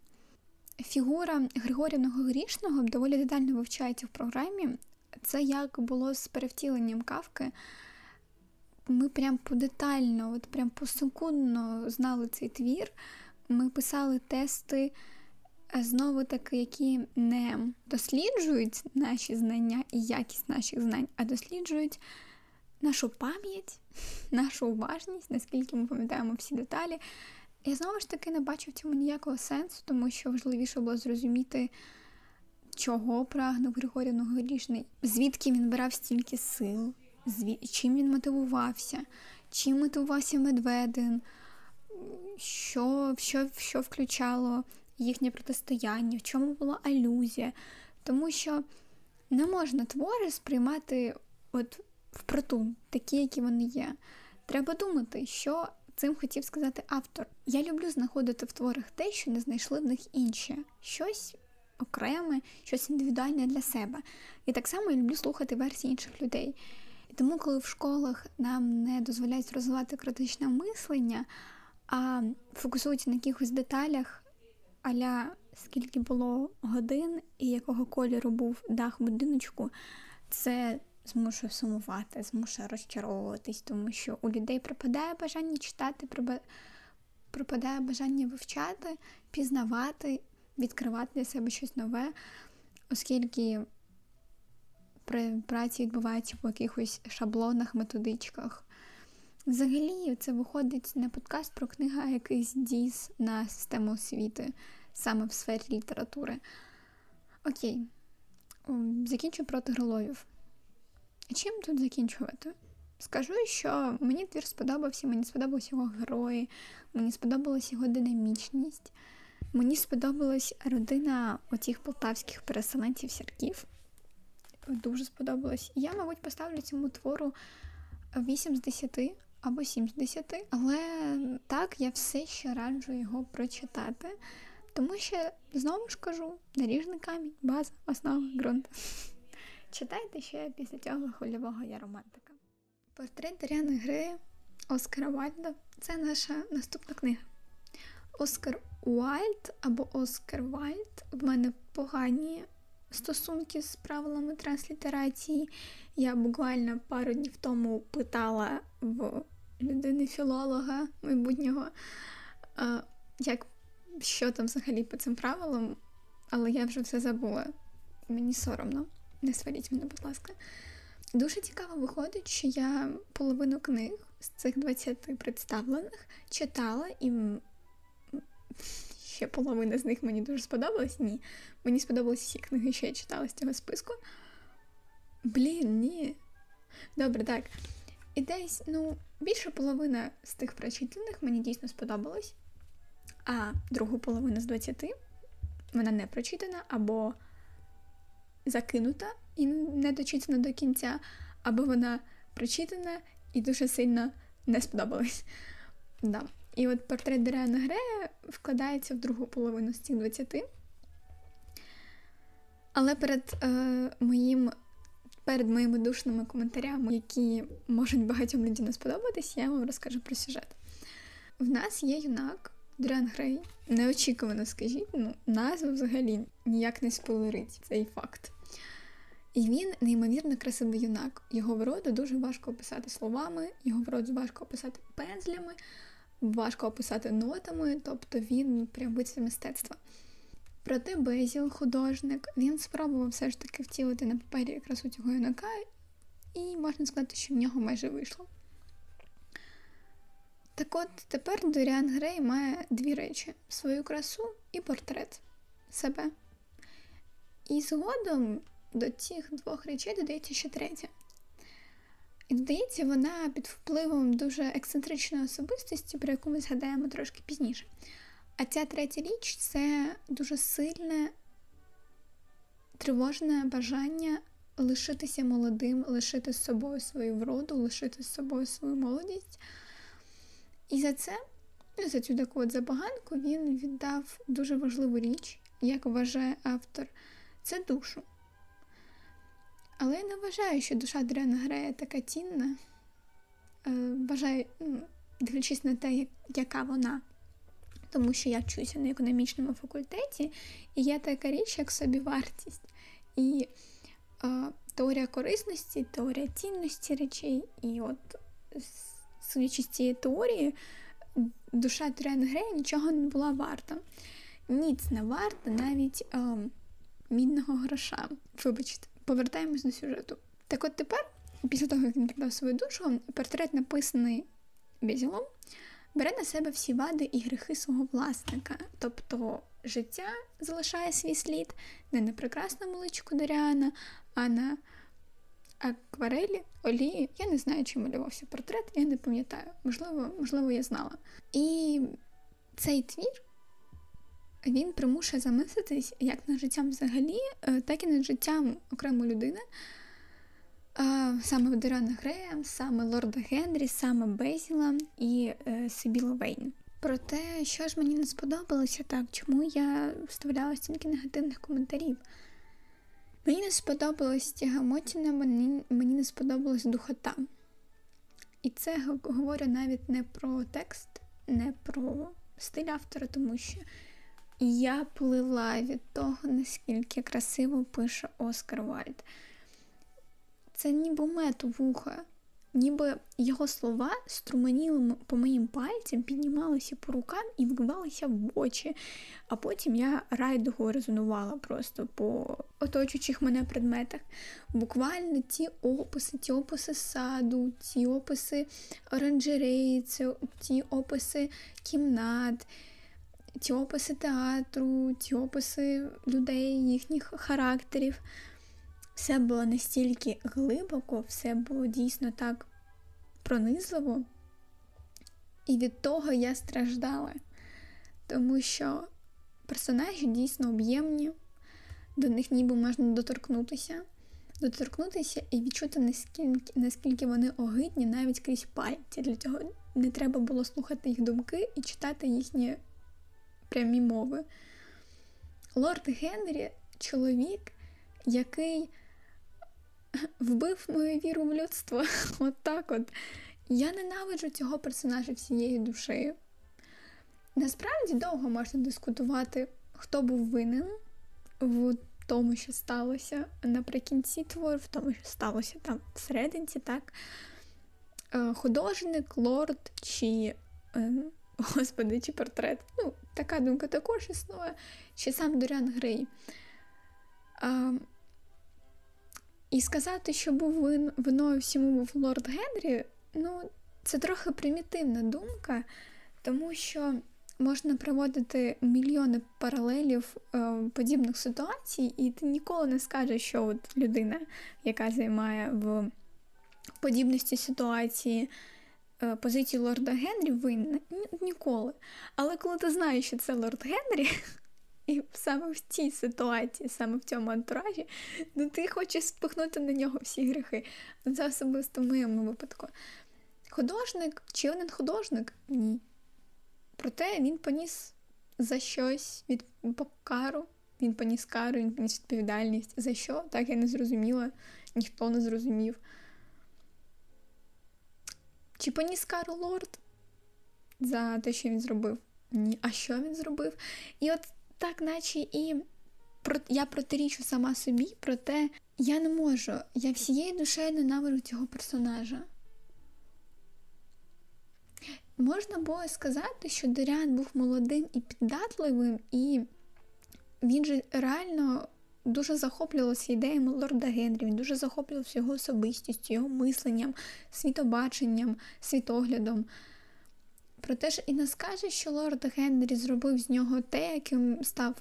Фігура Григорівного Грішного доволі детально вивчається в програмі. Це як було з перевтіленням кавки ми прям подетально, от прям посекундно знали цей твір. Ми писали тести, е, знову таки, які не досліджують наші знання і якість наших знань, а досліджують нашу пам'ять, нашу уважність, наскільки ми пам'ятаємо всі деталі. Я знову ж таки не бачу в цьому ніякого сенсу, тому що важливіше було зрозуміти, чого прагнув Григорій Многорічний, звідки він брав стільки сил чим він мотивувався, чим мотивувався Медведин, що, що, що включало їхнє протистояння, в чому була алюзія. Тому що не можна твори сприймати от впроту, такі, які вони є. Треба думати, що цим хотів сказати автор. Я люблю знаходити в творах те, що не знайшли в них інші. Щось окреме, щось індивідуальне для себе. І так само я люблю слухати версії інших людей. І тому, коли в школах нам не дозволяють розвивати критичне мислення, а фокусуються на якихось деталях, аля скільки було годин і якого кольору був дах будиночку, це змушує сумувати, змушує розчаровуватись, тому що у людей пропадає бажання читати, пропадає бажання вивчати, пізнавати, відкривати для себе щось нове, оскільки праці відбувається по якихось шаблонах, методичках. Взагалі, це виходить не подкаст про книгу, а якийсь діз на систему освіти, саме в сфері літератури. Окей, закінчу проти героїв. Чим тут закінчувати? Скажу, що мені твір сподобався, мені сподобалися його герої, мені сподобалась його динамічність, мені сподобалась родина оцих полтавських переселенців сірків. Дуже сподобалось. Я, мабуть, поставлю цьому твору 8 з 10 або 7 з 10, але так я все ще раджу його прочитати. Тому що, знову ж кажу, наріжний камінь, база, основа, ґрунт. Читайте ще після цього хвильового я романтика. Портрет Даріани Грея Оскара Вальда це наша наступна книга. Оскар Уайльд або Оскар Вальд в мене погані стосунки з правилами транслітерації. Я буквально пару днів тому питала в людини-філолога майбутнього, як що там взагалі по цим правилам, але я вже все забула. Мені соромно. Не сваріть мене, будь ласка. Дуже цікаво виходить, що я половину книг з цих 20 представлених читала, і ще половина з них мені дуже сподобалась. Ні. Мені сподобалися всі книги, що я читала з цього списку. Блін, ні. Добре, так. І десь, ну, більше половина з тих прочитаних мені дійсно сподобалась, а другу половину з 20 вона не прочитана або закинута і не дочитана до кінця, або вона прочитана і дуже сильно не сподобалась. Да. І от портрет Деріана Грея вкладається в другу половину з цих 20. Але перед е, моїм перед моїми душними коментарями, які можуть багатьом людям не сподобатись, я вам розкажу про сюжет. В нас є юнак Доріан Грей. Неочікувано скажіть, ну, назва взагалі ніяк не спойлерить цей факт. І він неймовірно красивий юнак. Його вроду дуже важко описати словами, його вроду важко описати пензлями, важко описати нотами, тобто він прям мистецтва. Проте Безіл, художник, він спробував все ж таки втілити на папері красу цього юнака, і можна сказати, що в нього майже вийшло. Так от тепер Доріан Грей має дві речі: свою красу і портрет себе. І згодом до цих двох речей додається ще третя. І додається вона під впливом дуже ексцентричної особистості, про яку ми згадаємо трошки пізніше. А ця третя річ це дуже сильне, тривожне бажання лишитися молодим, лишити з собою свою вроду, лишити з собою свою молодість. І за це, за цю таку от забаганку, він віддав дуже важливу річ, як вважає автор, це душу. Але я не вважаю, що душа Дрена Грея така цінна. Е, вважаю, ну, дивлячись на те, яка вона. Тому що я вчуся на економічному факультеті, і є така річ, як собівартість. І е, теорія корисності, теорія цінності речей. І от, судячи з цієї теорії, душа Дрена Грея нічого не була варта. Ніц не варта навіть е, мідного гроша. Вибачте повертаємось до сюжету. Так от тепер, після того, як він продав свою душу, портрет, написаний Безілом, бере на себе всі вади і грехи свого власника. Тобто життя залишає свій слід не на прекрасному личку Даріана, а на акварелі, олії. Я не знаю, чи малювався портрет, я не пам'ятаю. Можливо, можливо, я знала. І цей твір він примушує замислитись як над життям взагалі, е, так і над життям окремої людини. Саме Дерана Грея, саме Лорда Генрі, саме Безіла і е, Сибіла Вейн. Проте, що ж мені не сподобалося так, чому я вставляла стільки негативних коментарів? Мені не сподобалась Тягамотіна, мені, мені не сподобалась духота. І це говорю навіть не про текст, не про стиль автора, тому що я плила від того, наскільки красиво пише Оскар Вальд. Це ніби мед у вуха ніби його слова струменіли по моїм пальцям, піднімалися по рукам і вбивалися в очі. А потім я райдуго резонувала просто по оточуючих мене предметах. Буквально ті описи, ті описи саду, ті описи оранжереї, ті описи кімнат. Ті описи театру, ті описи людей, їхніх характерів. Все було настільки глибоко, все було дійсно так пронизливо, і від того я страждала, тому що персонажі дійсно об'ємні, до них ніби можна доторкнутися, доторкнутися і відчути, наскільки, наскільки вони огидні навіть крізь пальці. Для цього не треба було слухати їх думки і читати їхні прямі мови. Лорд Генрі чоловік, який вбив мою віру в людство. От так от. Я ненавиджу цього персонажа всією душею. Насправді довго можна дискутувати, хто був винен в тому, що сталося наприкінці твору, в тому, що сталося там всередині, так? Е, художник, лорд чи, е, господи, чи портрет. Ну, така думка також існує, чи сам Доріан Грей. І сказати, що був виною всьому був лорд Генрі, ну, це трохи примітивна думка, тому що можна проводити мільйони паралелів е, подібних ситуацій, і ти ніколи не скажеш, що от людина, яка займає в подібності ситуації е, позицію лорда Генрі, винна ніколи. Але коли ти знаєш, що це лорд Генрі. І саме в цій ситуації, саме в цьому антуражі, ну ти хочеш спихнути на нього всі гріхи. Це особисто в моєму випадку. Художник чи один художник? Ні. Проте він поніс за щось від кару, він поніс кару, він поніс відповідальність. За що? Так я не зрозуміла, ніхто не зрозумів. Чи поніс кару лорд за те, що він зробив? Ні. А що він зробив? І от так, наче і я протирічу сама собі, проте я не можу. Я всією душею ненавиджу цього персонажа. Можна було сказати, що Доріан був молодим і піддатливим, і він же реально дуже захоплювався ідеями Лорда Генрі, він дуже захоплювався його особистістю, його мисленням, світобаченням, світоглядом. Проте ж і не скаже, що лорд Генрі зробив з нього те, яким став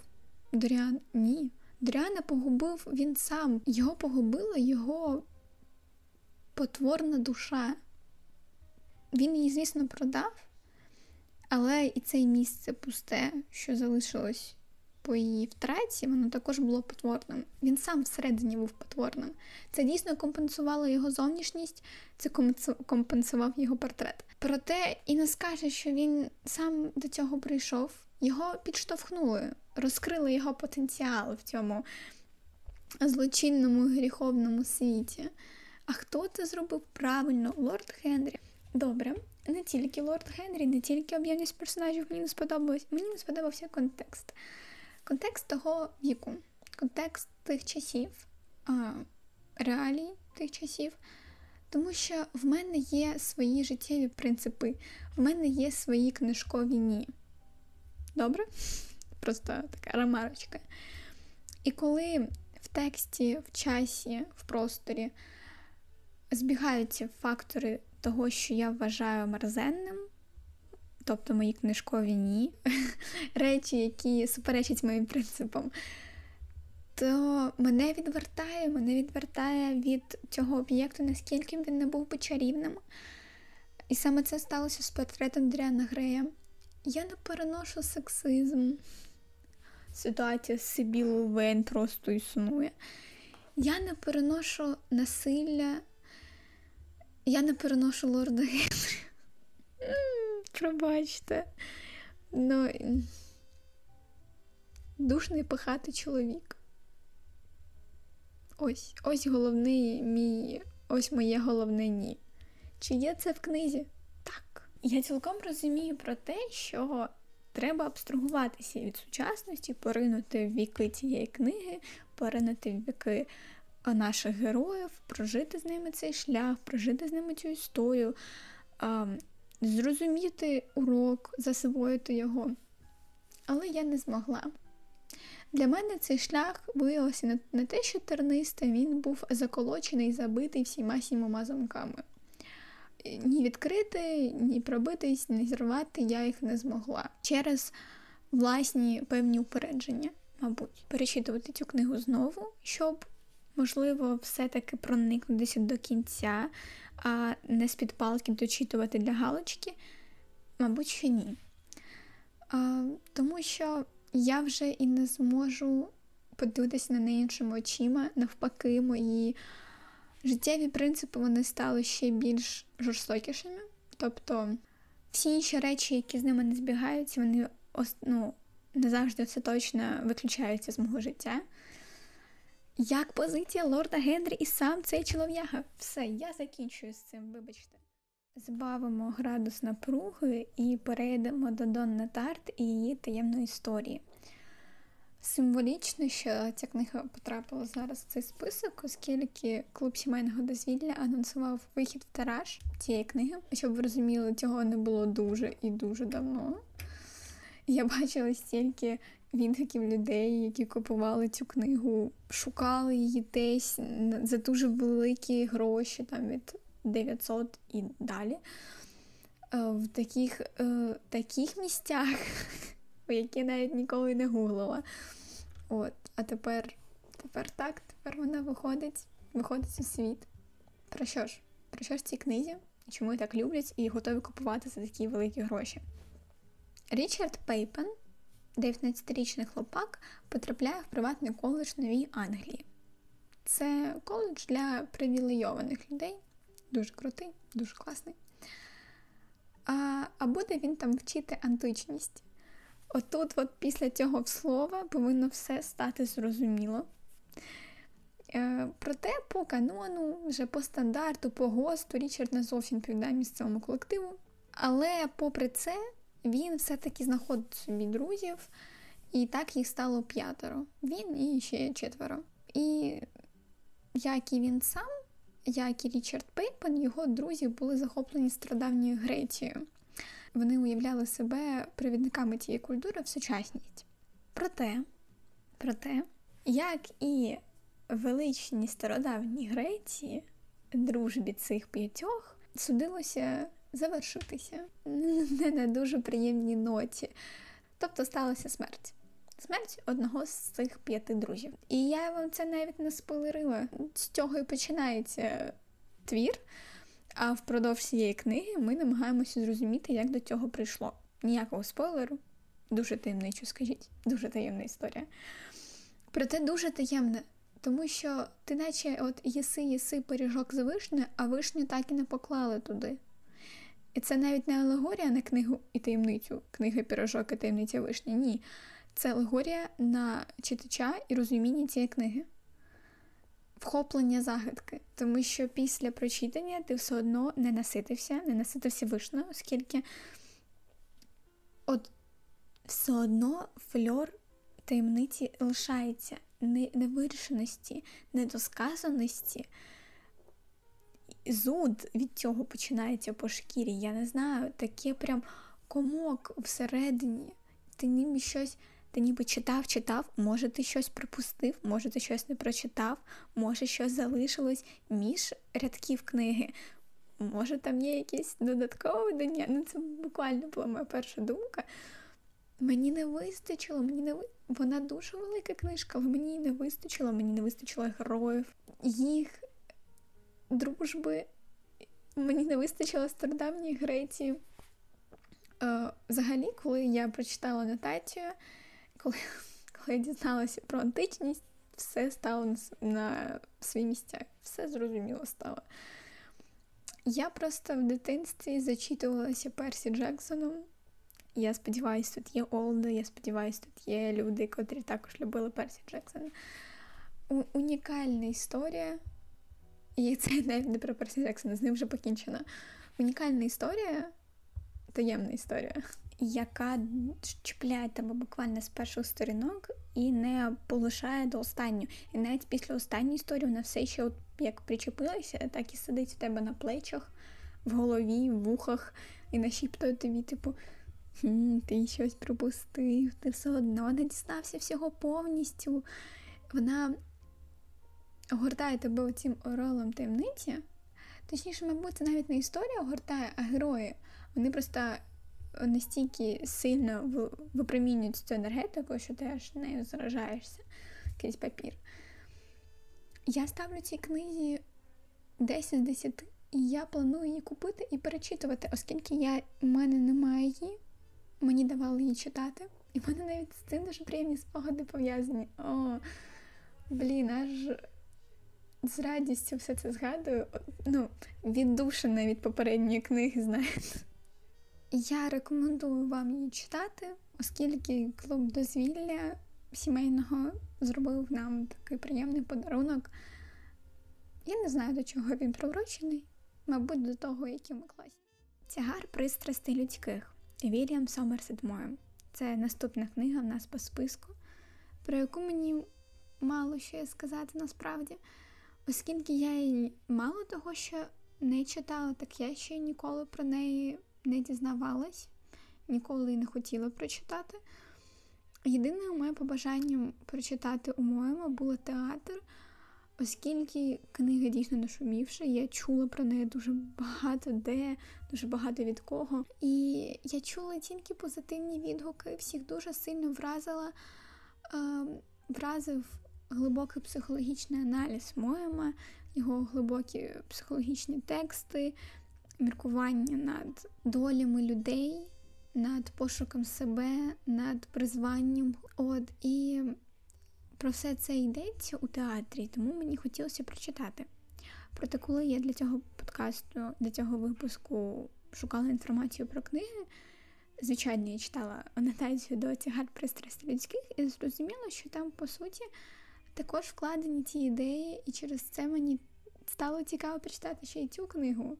Доріан. Ні. Доріана погубив він сам. Його погубила його потворна душа. Він її, звісно, продав, але і це місце пусте, що залишилось по її втраті, воно також було потворним. Він сам всередині був потворним. Це дійсно компенсувало його зовнішність, це компенсував його портрет. Проте і не скаже, що він сам до цього прийшов, його підштовхнули, розкрили його потенціал в цьому злочинному гріховному світі. А хто це зробив правильно? Лорд Генрі. Добре, не тільки Лорд Генрі, не тільки об'ємність персонажів мені не сподобалось, мені не сподобався контекст. Контекст того віку, контекст тих часів, реалій тих часів. Тому що в мене є свої життєві принципи, в мене є свої книжкові ні. Добре? Просто така ремарочка. І коли в тексті, в часі, в просторі збігаються фактори того, що я вважаю мерзенним, тобто мої книжкові ні, речі, які суперечать моїм принципам, то мене відвертає, мене відвертає від цього об'єкту, наскільки він не був би чарівним. І саме це сталося з портретом Дріана Грея. Я не переношу сексизм. Ситуація з Сибілою Вейн просто існує. Я не переношу насилля. Я не переношу лорда Генрі. Пробачте. Ну, Душний пихатий чоловік. Ось ось головний мій, ось моє головне ні. Чи є це в книзі? Так. Я цілком розумію про те, що треба абстрагуватися від сучасності, поринути в віки цієї книги, поринути в віки наших героїв, прожити з ними цей шлях, прожити з ними цю історію, зрозуміти урок, засвоїти його. Але я не змогла. Для мене цей шлях виявився не те, що тернистий, він був заколочений, забитий всіма сімома замками. Ні відкрити, ні пробитись, ні зірвати я їх не змогла. Через власні певні упередження, мабуть, перечитувати цю книгу знову, щоб, можливо, все-таки проникнутися до кінця, а не з-під палки дочитувати для галочки, мабуть, що ні. А, Тому що я вже і не зможу подивитися на неї іншими очима, навпаки, мої життєві принципи вони стали ще більш жорстокішими. Тобто всі інші речі, які з ними не збігаються, вони ну, не завжди остаточно виключаються з мого життя. Як позиція лорда Генрі і сам цей чолов'яга. Все, я закінчую з цим, вибачте. Збавимо градус напруги і перейдемо до Донна Тарт і її таємної історії. Символічно, що ця книга потрапила зараз в цей список, оскільки клуб сімейного дозвілля анонсував вихід в тираж цієї книги. Щоб ви розуміли, цього не було дуже і дуже давно. Я бачила стільки відгуків людей, які купували цю книгу, шукали її десь за дуже великі гроші, там від 900 і далі. Е, в таких е, таких місцях, які навіть ніколи не гуглила. От, А тепер тепер так, тепер вона виходить виходить у світ. Про що ж? Про що ж ці книзі? Чому її так люблять і готові купувати за такі великі гроші? Річард Пейпен, 19-річний хлопак, потрапляє в приватний коледж Новій Англії. Це коледж для привілейованих людей. Дуже крутий, дуже класний. А а буде він там вчити античність. Отут, от після цього слова, повинно все стати зрозуміло. Е, Проте по канону, вже по стандарту, по ГОСТу Річард не зовсім відповідає місцевому колективу. Але, попри це, він все-таки знаходить собі друзів, і так їх стало п'ятеро. Він і ще четверо. І як і він сам, як і Річард Пейпен, його друзі були захоплені страдавньою Грецією. Вони уявляли себе провідниками тієї культури в сучасність. Проте, проте, як і величні стародавні Греції, дружбі цих п'ятьох судилося завершитися не на дуже приємній ноті. Тобто сталася смерть. Смерть одного з цих п'яти друзів. І я вам це навіть не спойлерила. З цього і починається твір. А впродовж цієї книги ми намагаємося зрозуміти, як до цього прийшло. Ніякого спойлеру. Дуже таємничо, скажіть, дуже таємна історія. Проте дуже таємне, тому що ти, наче, от єси єси пиріжок з вишнею, а вишню так і не поклали туди. І це навіть не алегорія на книгу і таємницю, книга пірожок і таємниця вишні. Ні. Це алегорія на читача і розуміння цієї книги. Вхоплення загадки, тому що після прочитання ти все одно не наситився, не наситився вишнею, оскільки от все одно фльор таємниці лишається невирішеності, недосказаності зуд від цього починається по шкірі. Я не знаю, таке прям комок всередині. Ти ніби щось, ти ніби читав, читав, може, ти щось пропустив, може, ти щось не прочитав, може, щось залишилось між рядків книги. Може, там є якісь додаткове видання. Ну, це буквально була моя перша думка. Мені не вистачило, мені не вона дуже велика книжка, але мені не вистачило, мені не вистачило героїв, їх дружби мені не вистачило стародавньої Греції. Е, Взагалі, коли я прочитала анотацію, коли, коли я дізналася про античність, все стало на, на свої місця, все зрозуміло стало. Я просто в дитинстві зачитувалася Персі Джексоном. Я сподіваюся, тут є Олда, я сподіваюся, тут є люди, котрі також любили Персі Джексона. унікальна історія, і це навіть не про Персі Джексона, з ним вже покінчено. Унікальна історія, таємна історія, яка чіпляє тебе буквально з перших сторінок і не полишає до останньої. І навіть після останньої історії вона все ще от як причепилася, так і сидить у тебе на плечах, в голові, в вухах, і нашіптує тобі, типу. Ти щось пропустив, ти все одно не дізнався всього повністю. Вона огортає тебе оцим оролом таємниці. Точніше, мабуть, це навіть не історія огортає, а герої. Вони просто настільки сильно випромінюють цю енергетику, що ти аж нею заражаєшся, якийсь папір. Я ставлю цій книзі 10 з 10, і я планую її купити і перечитувати, оскільки я, в мене немає її, мені давали її читати. І в мене навіть з цим дуже приємні спогади пов'язані. О, блін, аж з радістю все це згадую. Ну, віддушена від попередньої книги, знаєте. Я рекомендую вам її читати, оскільки клуб дозвілля сімейного зробив нам такий приємний подарунок. Я не знаю, до чого він приурочений, мабуть, до того, які ми класні. Тягар пристрастей людських Вільям Сомерсет Моєм. Це наступна книга в нас по списку, про яку мені мало що сказати насправді, оскільки я її мало того, що не читала, так я ще ніколи про неї не дізнавалась, ніколи не хотіла прочитати. Єдине моє побажання прочитати у моєму було театр, оскільки книга дійсно нашумівша, я чула про неї дуже багато де, дуже багато від кого. І я чула тільки позитивні відгуки, всіх дуже сильно вразила, е, вразив глибокий психологічний аналіз Моєма, його глибокі психологічні тексти, міркування над долями людей, над пошуком себе, над призванням. От і про все це йдеться у театрі, тому мені хотілося прочитати. Проте, коли я для цього подкасту, для цього випуску шукала інформацію про книги, звичайно, я читала анотацію до тягар пристрасті людських і зрозуміла, що там, по суті, також вкладені ті ідеї, і через це мені стало цікаво прочитати ще й цю книгу.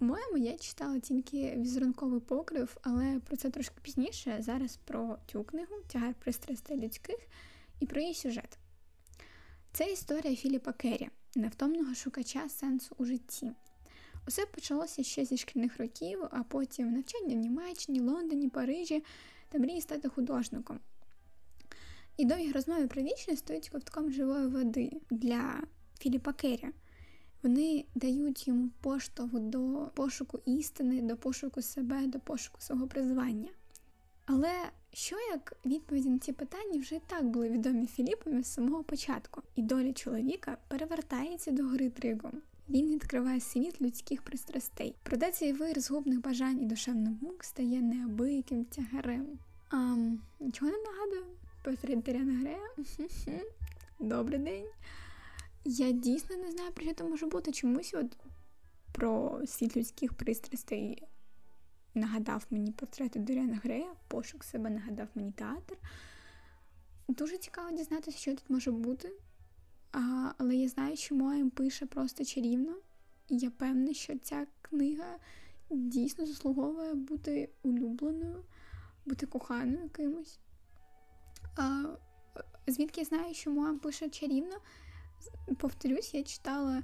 Моєму я читала тільки візерунковий покрив, але про це трошки пізніше. Зараз про цю книгу Тягар пристрастей людських і про її сюжет. Це історія Філіпа Керрі, невтомного шукача сенсу у житті. Усе почалося ще зі шкільних років, а потім навчання в Німеччині, Лондоні, Парижі та мрії стати художником. І довгі розмови про вічність стоїть ковтком живої води для Філіпа Керрі. Вони дають йому поштовх до пошуку істини, до пошуку себе, до пошуку свого призвання. Але що як відповіді на ці питання вже і так були відомі Філіпові з самого початку, і доля чоловіка перевертається до гри тригом. Він відкриває світ людських пристрастей. Проте цей вир згубних бажань і душевних мук стає неабияким тягарем. А, Нічого не нагадую? Портрет Даряна Грея? Добрий день. Я дійсно не знаю, про що це може бути. Чомусь от про світ людських пристрастей нагадав мені портрети Доріана Грея, пошук себе нагадав мені театр. Дуже цікаво дізнатися, що тут може бути. А, Але я знаю, що Моєм пише просто чарівно, і я певна, що ця книга дійсно заслуговує бути улюбленою, бути коханою кимось. А, Звідки я знаю, що Моєм пише чарівно? Повторюсь, я читала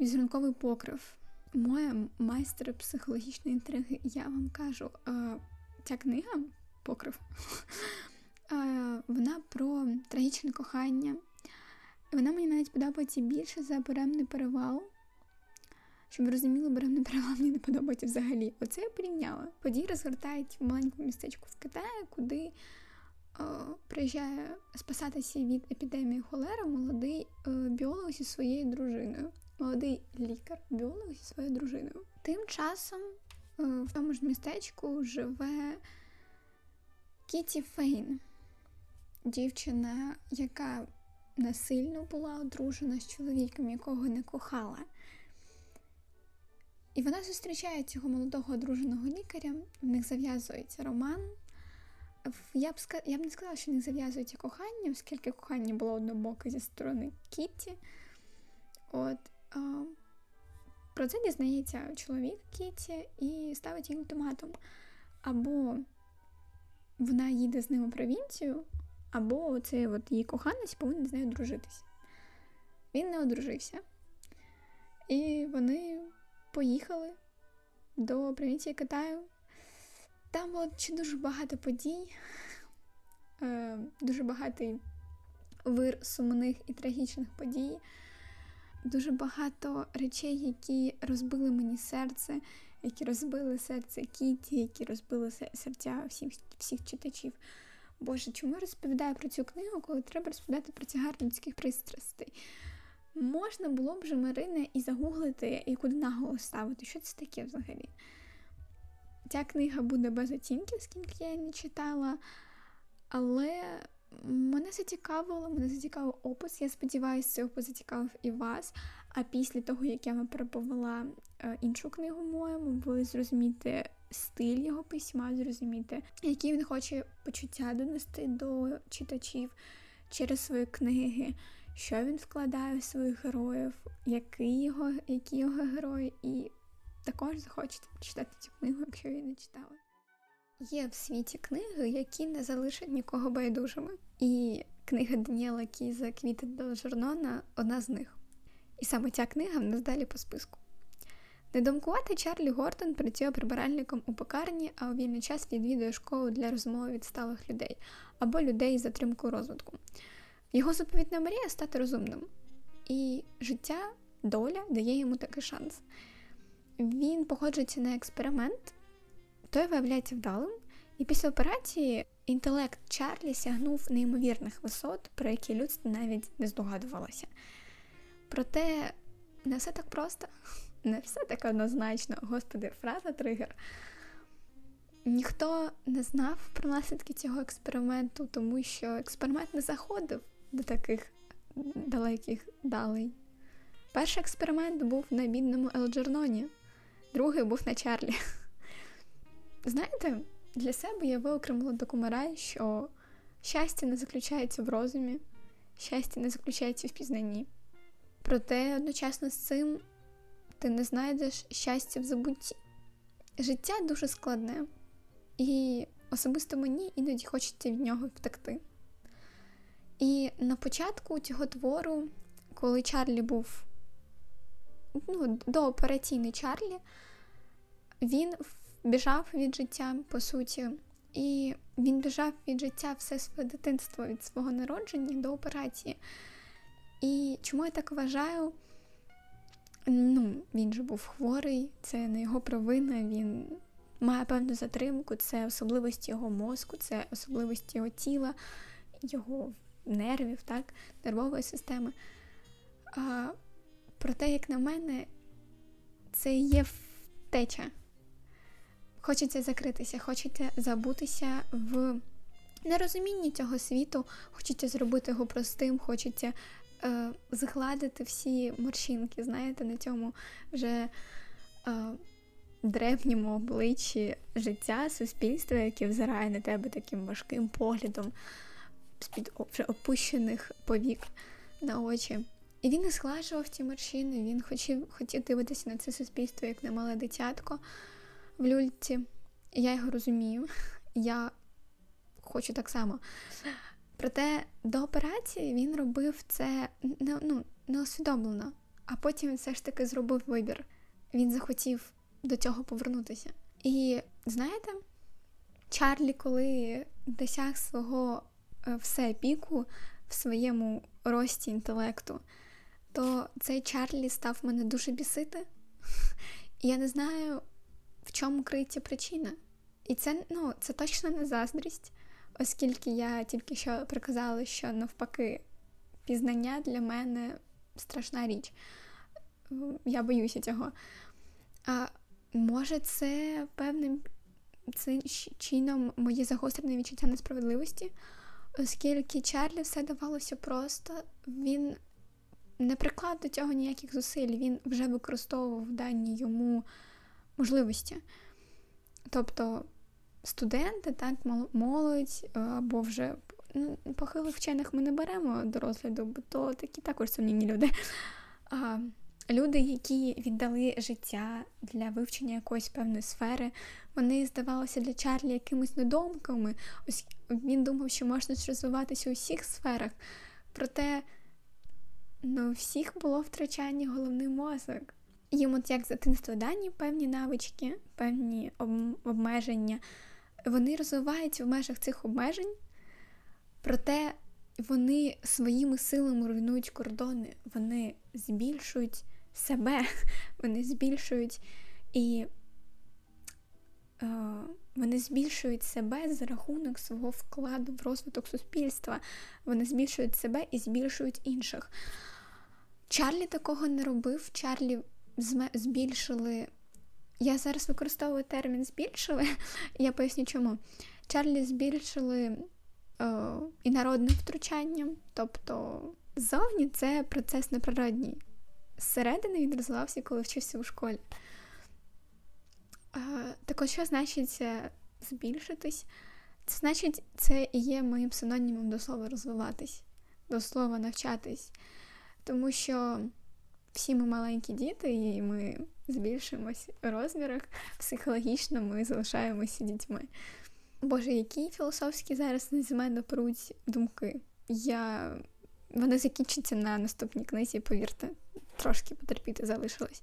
візерунковий покрив моя майстер психологічної інтриги, я вам кажу, ця книга покрив, вона про трагічне кохання. Вона мені навіть подобається більше за беремний перевал. Щоб ви розуміли, беремний перевал мені не подобається взагалі. Оце я порівняла. Події розгортають в маленькому містечку в Китаї, куди приїжджає спасатися від епідемії холери молодий біолог зі своєю дружиною молодий лікар, біолог зі своєю дружиною. Тим часом е, в тому ж містечку живе Кіті Фейн, дівчина, яка насильно була одружена з чоловіком, якого не кохала. І вона зустрічає цього молодого одруженого лікаря, в них зав'язується роман. Я б я б не сказала, що не зав'язується кохання, оскільки кохання було однобоке зі сторони Кітті. От а, про це дізнається чоловік Кітті і ставить їй ультиматум. Або вона їде з ним у провінцію, або цей от її коханець повинен з нею дружитись. Він не одружився. І вони поїхали до провінції Китаю. Там було ще дуже багато подій, е, дуже багатий вир сумних і трагічних подій, дуже багато речей, які розбили мені серце, які розбили серце Кіті, які розбили серця всіх, всіх читачів. Боже, чому я розповідаю про цю книгу, коли треба розповідати про гарні людських пристрастей? Можна було б же Марина і загуглити, і куди наголос ставити. Що це таке взагалі? Ця книга буде без оцінки, скільки я не читала, але мене зацікавило, мене зацікавив опис. Я сподіваюся, цей опис зацікавив і вас. А після того, як я вам переповела е, іншу книгу моєму, ви зрозумієте стиль його письма, зрозумієте, які він хоче почуття донести до читачів через свої книги, що він вкладає в своїх героїв, які його, які його герої, і також захочете читати цю книгу, якщо її не читали. Є в світі книги, які не залишать нікого байдужими. І книга Даніела Кіза Квіти до Жорнона одна з них. І саме ця книга в нас далі по списку. Недомкуватий Чарлі Гордон працює прибиральником у пекарні, а у вільний час відвідує школу для розмови відсталих людей або людей з затримкою розвитку. Його заповітна мрія стати розумним. І життя, доля дає йому такий шанс. Він походжується на експеримент, той виявляється вдалим, і після операції інтелект Чарлі сягнув неймовірних висот, про які людство навіть не здогадувалося. Проте не все так просто, не все так однозначно. Господи, фраза тригер. Ніхто не знав про наслідки цього експерименту, тому що експеримент не заходив до таких далеких далей. Перший експеримент був на бідному Елджерноні, другий був на Чарлі. Знаєте, для себе я виокремила до комарай, що щастя не заключається в розумі, щастя не заключається в пізнанні. Проте одночасно з цим ти не знайдеш щастя в забутті. Життя дуже складне, і особисто мені іноді хочеться від нього втекти. І на початку цього твору, коли Чарлі був ну, доопераційний Чарлі, він біжав від життя, по суті, і він біжав від життя все своє дитинство від свого народження до операції. І чому я так вважаю? Ну, він же був хворий, це не його провина, він має певну затримку, це особливості його мозку, це особливості його тіла, його нервів, так, нервової системи. А, Проте, як на мене, це є втеча. Хочеться закритися, хочеться забутися в нерозумінні цього світу, хочеться зробити його простим, хочеться е, згладити всі морщинки, знаєте, на цьому вже е, древньому обличчі життя, суспільства, яке взирає на тебе таким важким поглядом з-під вже опущених повік на очі. І він не схлажував ті морщини, він хотів хотів дивитися на це суспільство як на мале дитятко в люльці. Я його розумію, я хочу так само. Проте до операції він робив це не, ну, неосвідомлено, а потім все ж таки зробив вибір. Він захотів до цього повернутися. І знаєте, Чарлі, коли досяг свого е, все піку в своєму рості інтелекту, то цей Чарлі став мене дуже бісити. Я не знаю, в чому криється причина. І це ну, це точно не заздрість, оскільки я тільки що приказала, що навпаки пізнання для мене страшна річ. Я боюся цього. А може, це певним чином моє загострене відчуття несправедливості, оскільки Чарлі все давалося просто, він не приклад до цього ніяких зусиль, він вже використовував дані йому можливості. Тобто студенти, так, молодь або вже ну, похилих вчених ми не беремо до розгляду, бо то такі також сумнівні люди. А, Люди, які віддали життя для вивчення якоїсь певної сфери, вони здавалися для Чарлі якимись недомками. Ось він думав, що можна розвиватися у всіх сферах. Проте ну, всіх було втрачання головний мозок. Їм от як з дитинства дані певні навички, певні обмеження. Вони розвиваються в межах цих обмежень, проте вони своїми силами руйнують кордони, вони збільшують себе, вони збільшують і е, вони збільшують себе за рахунок свого вкладу в розвиток суспільства. Вони збільшують себе і збільшують інших. Чарлі такого не робив. Чарлі збільшили. Я зараз використовую термін збільшили, я поясню чому. Чарлі збільшили е, і народним втручаннм, тобто ззовні це процес неприродній. Зсередини він розвивався, коли вчився у школі. Е, також що значить збільшитись? Це значить, це і є моїм синонімом до слова розвиватись, до слова навчатись. Тому що всі ми маленькі діти, і ми збільшуємось у розмірах, психологічно ми залишаємося дітьми. Боже, які філософські зараз з мене пруть думки. Я... Вони закінчаться на наступній книзі, повірте, трошки потерпіти залишилось.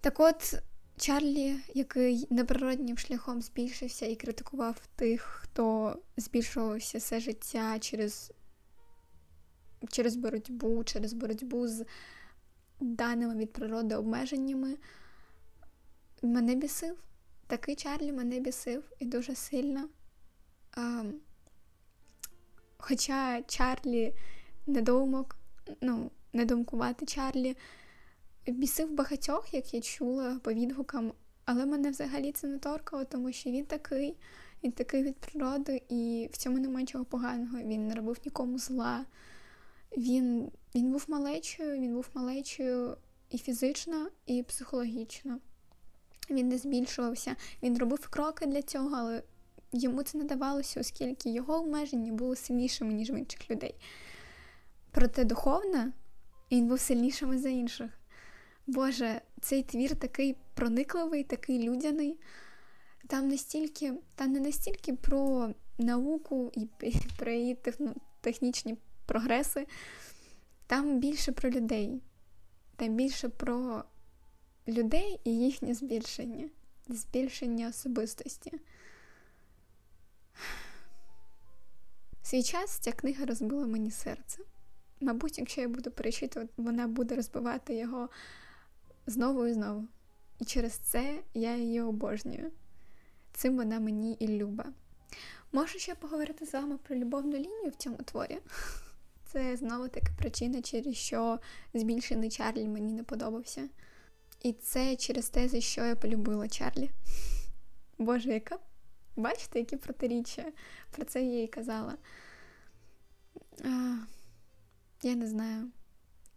Так от, Чарлі, який неприроднім шляхом збільшився і критикував тих, хто збільшувався все життя через через боротьбу, через боротьбу з даними від природи обмеженнями, мене бісив. Такий Чарлі мене бісив і дуже сильно. А, Хоча Чарлі недоумок, ну, недумкувати Чарлі, бісив багатьох, як я чула по відгукам, але мене взагалі це не торкало, тому що він такий, він такий від природи, і в цьому немає чого поганого. Він не робив нікому зла. Він він був малечою, він був малечою і фізично, і психологічно. Він не збільшувався, він робив кроки для цього, але йому це не давалося, оскільки його обмеження були сильнішими, ніж в інших людей. Проте духовно він був сильнішим за інших. Боже, цей твір такий проникливий, такий людяний. Там настільки, там не настільки про науку і про її технічні прогреси, там більше про людей, там більше про людей і їхнє збільшення, збільшення особистості. Свій час ця книга розбила мені серце. Мабуть, якщо я буду перечитувати, вона буде розбивати його знову і знову. І через це я її обожнюю. Цим вона мені і люба. Можу ще поговорити з вами про любовну лінію в цьому творі. Це знову таки причина, через що збільшений Чарлі мені не подобався. І це через те, за що я полюбила Чарлі. Боже, яка. Бачите, які протиріччя? Про це я їй казала. А, Я не знаю.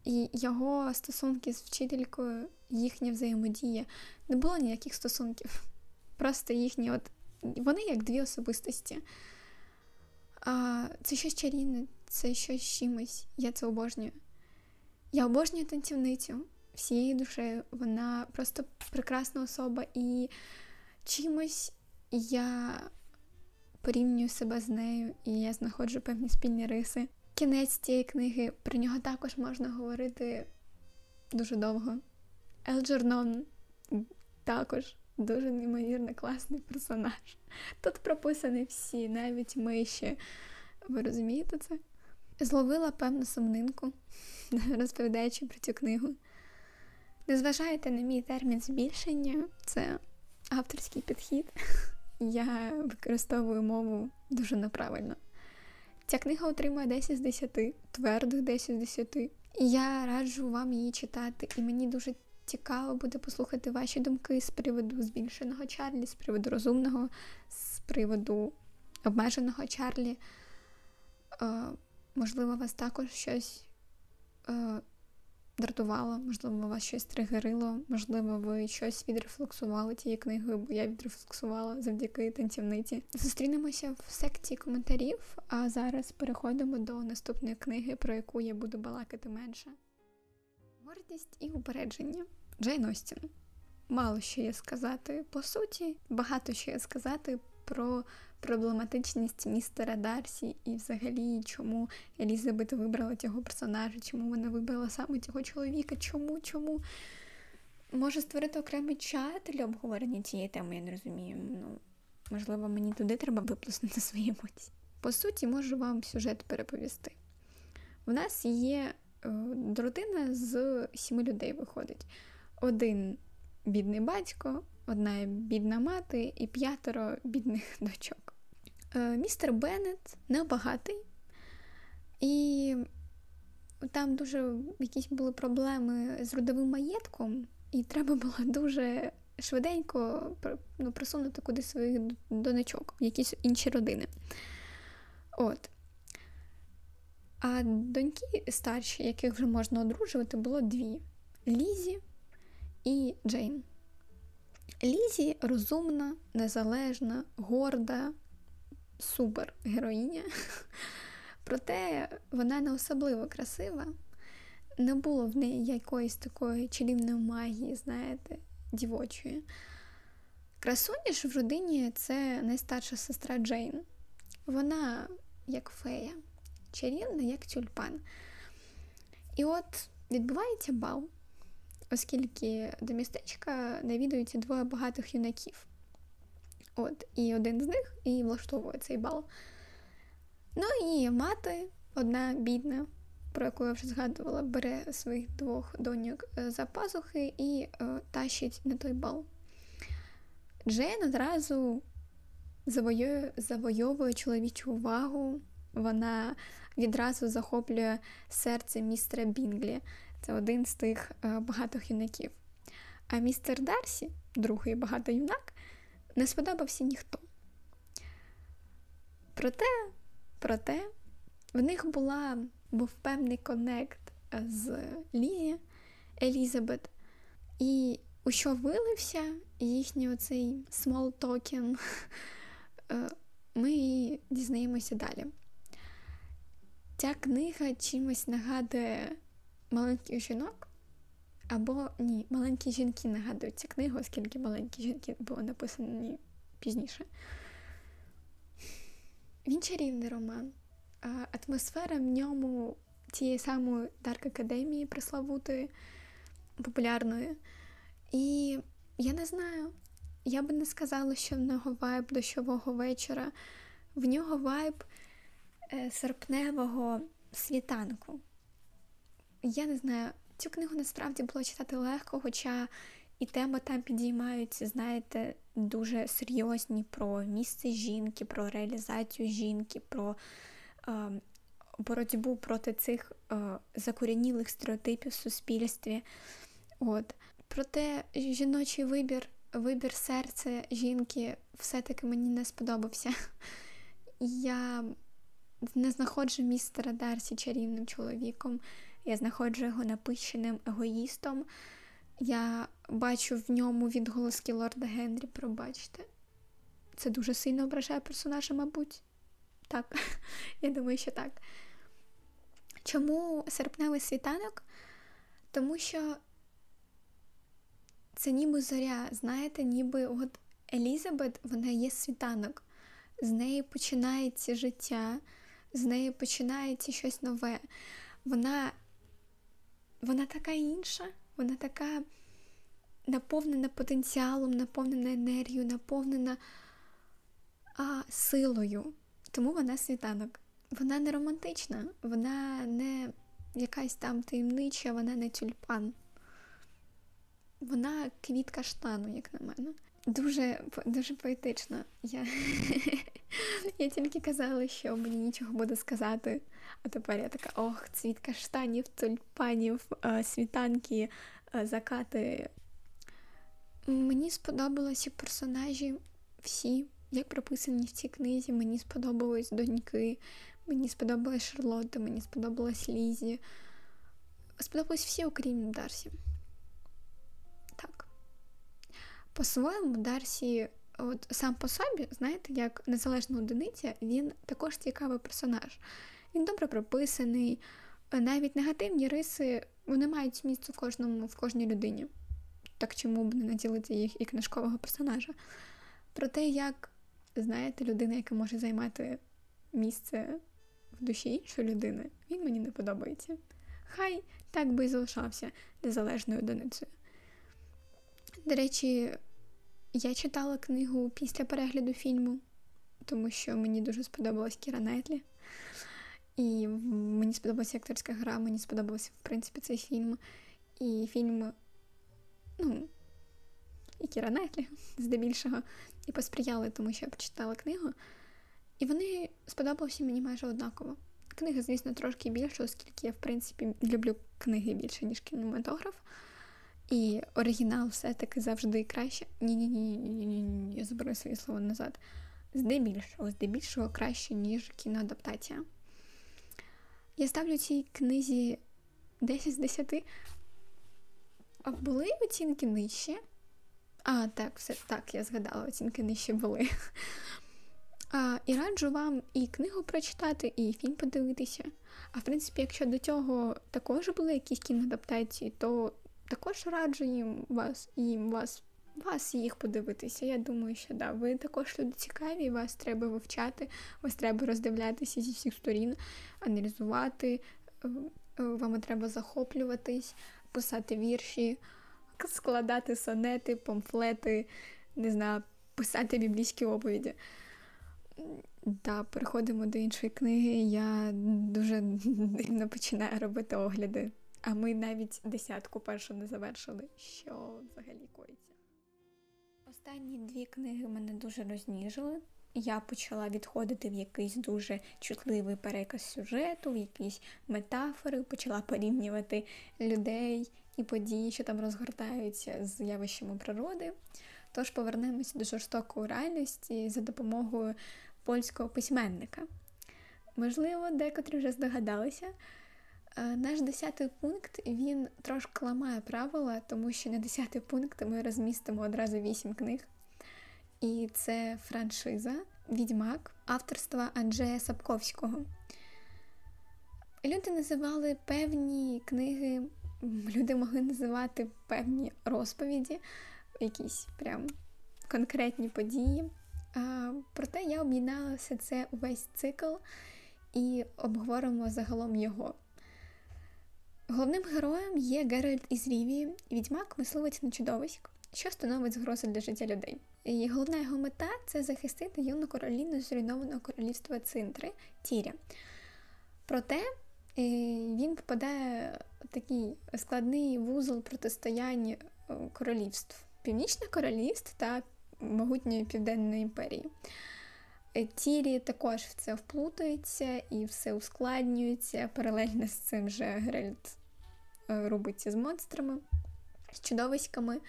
І його стосунки з вчителькою, їхня взаємодія. Не було ніяких стосунків. Просто їхні, от. Вони як дві особистості. А, Це щось чарівне, це щось чимось. Я це обожнюю. Я обожнюю танцівницю всією душею. Вона просто прекрасна особа, і чимось я порівнюю себе з нею, і я знаходжу певні спільні риси. Кінець цієї книги про нього також можна говорити дуже довго. Елджернон також дуже неймовірно класний персонаж. Тут прописані всі, навіть миші. Ви розумієте це? Зловила певну сумнинку, розповідаючи про цю книгу. Не зважайте на мій термін збільшення, це авторський підхід. Я використовую мову дуже неправильно. Ця книга отримує 10 з 10, твердих 10 з 10. І я раджу вам її читати, і мені дуже цікаво буде послухати ваші думки з приводу збільшеного Чарлі, з приводу розумного, з приводу обмеженого Чарлі. Можливо, вас також щось е, дратувало, можливо, вас щось тригерило, можливо, ви щось відрефлексували тією книгою, бо я відрефлексувала завдяки танцівниці. Зустрінемося в секції коментарів, а зараз переходимо до наступної книги, про яку я буду балакати менше. Гордість і упередження. Джейн Остін. Мало що є сказати по суті, багато що є сказати про проблематичність містера Дарсі і взагалі, чому Елізабет вибрала цього персонажа, чому вона вибрала саме цього чоловіка, чому, чому. Може створити окремий чат для обговорення цієї теми, я не розумію. Ну, Можливо, мені туди треба виплеснути свої емоції. По суті, можу вам сюжет переповісти. В нас є е, родина з сіми людей виходить. Один бідний батько, одна бідна мати і п'ятеро бідних дочок. Е, містер Беннет небагатий, і там дуже якісь були проблеми з родовим маєтком, і треба було дуже швиденько ну, просунути кудись своїх донечок в якісь інші родини. От. А доньки старші, яких вже можна одружувати, було дві: Лізі і Джейн. Лізі розумна, незалежна, горда, супер героїня. Проте вона не особливо красива. Не було в неї якоїсь такої чарівної магії, знаєте, дівочої. Красуня ж в родині це найстарша сестра Джейн. Вона як фея, чарівна, як тюльпан. І от відбувається бал, оскільки до містечка навідуються двоє багатих юнаків. От, І один з них і влаштовує цей бал. Ну і мати, одна бідна, про яку я вже згадувала, бере своїх двох доньок е, за пазухи і е, тащить на той бал. Джейн одразу завоює, завойовує чоловічу увагу. Вона відразу захоплює серце містера Бінглі. Це один з тих е, багатих юнаків. А містер Дарсі, другий багатий юнак, не сподобався ніхто. Проте, проте, в них була, був певний connect з Лізі, Елізабет, і у що вилився їхній оцей small talking, е, ми дізнаємося далі. Ця книга чимось нагадує маленьких жінок, або ні, маленькі жінки нагадують цю книгу, оскільки маленькі жінки були написані пізніше. Він чарівний роман. Атмосфера в ньому тієї самої Dark Академії преславутої, популярної. І я не знаю, я би не сказала, що в нього vibe дощового вечора, в нього vibe е, серпневого світанку. Я не знаю, Цю книгу насправді було читати легко, хоча і теми там підіймаються, знаєте, дуже серйозні про місце жінки, про реалізацію жінки, про е, боротьбу проти цих е, закорінілих стереотипів в суспільстві. От. Проте жіночий вибір, вибір серця жінки все-таки мені не сподобався. Я не знаходжу містера Дарсі чарівним чоловіком. Я знаходжу його напищеним егоїстом. Я бачу в ньому відголоски Лорда Генрі, пробачте. Це дуже сильно ображає персонажа, мабуть. Так, я думаю, що так. Чому серпневий світанок? Тому що це ніби зоря, знаєте, ніби от Елізабет, вона є світанок. З неї починається життя, з неї починається щось нове. Вона вона така інша, вона така наповнена потенціалом, наповнена енергією, наповнена а, силою. Тому вона світанок. Вона не романтична, вона не якась там таємнича, вона не тюльпан. Вона квітка штану, як на мене. Дуже дуже поетично. Я я тільки казала, що мені нічого буде сказати. А тепер я така: ох, цвіт каштанів, тюльпанів, е, світанки, е, закати. Мені сподобалися персонажі всі, як прописані в цій книзі. Мені сподобались доньки, мені сподобалась Шарлотта, мені сподобалась Лізі. сподобались всі, окрім Дарсі. Так. По-своєму, Дарсі, от сам по собі, знаєте, як незалежна одиниця, він також цікавий персонаж. Він добре прописаний, навіть негативні риси вони мають місце в кожному, в кожній людині. Так чому б не наділити їх і книжкового персонажа? Про те, як, знаєте, людина, яка може займати місце в душі іншої людини, він мені не подобається. Хай так би і залишався незалежною одиницею. До речі, я читала книгу після перегляду фільму, тому що мені дуже сподобалась Кіра Найтлі. І мені сподобалася акторська гра, мені сподобався, в принципі, цей фільм. І фільм, ну, і Кіра Найтлі, здебільшого, і посприяли, тому що я прочитала книгу. І вони сподобалися мені майже однаково. Книга, звісно, трошки більше, оскільки я, в принципі, люблю книги більше, ніж кінематограф. І оригінал все-таки завжди краще. Ні-ні-ні, ні я заберу своє слово назад. Здебільшого, здебільшого краще, ніж кіноадаптація. Я ставлю цій книзі 10 з 10. А були оцінки нижче? А, так, все так, я згадала, оцінки нижче були. А, І раджу вам і книгу прочитати, і фільм подивитися. А в принципі, якщо до цього також були якісь кіноадаптації, то також раджу їм вас і вас вас їх подивитися. Я думаю, що да, ви також люди цікаві, вас треба вивчати, вас треба роздивлятися зі всіх сторін, аналізувати, е, е, вам треба захоплюватись, писати вірші, складати сонети, памфлети, не знаю, писати біблійські оповіді. Да, переходимо до іншої книги. Я дуже дивно починаю робити огляди. А ми навіть десятку першу не завершили. Що взагалі коїться? Останні дві книги мене дуже розніжили. Я почала відходити в якийсь дуже чутливий переказ сюжету, в якісь метафори, почала порівнювати людей і події, що там розгортаються з явищами природи. Тож повернемося до жорстокої реальності за допомогою польського письменника. Можливо, декотрі вже здогадалися. Е, наш десятий пункт він трошки ламає правила, тому що на десятий пункт ми розмістимо одразу вісім книг. І це франшиза Відьмак авторства Анджея Сапковського. Люди називали певні книги, люди могли називати певні розповіді, якісь прям конкретні події. Проте я об'єднала все це увесь цикл і обговоримо загалом його. Головним героєм є Геральт із Рівії, відьмак мисливець на чудовиськ, що становить загрозу для життя людей. І головна його мета це захистити юну короліну зруйнованого королівства Цинтри Тіря. Проте е, він попадає в такий складний вузол протистояння е, королівств Північних королівств та могутньої Південної імперії. Е, Тірі також в це вплутується і все ускладнюється. Паралельно з цим же Геральт е, робиться з монстрами, з чудовиськами.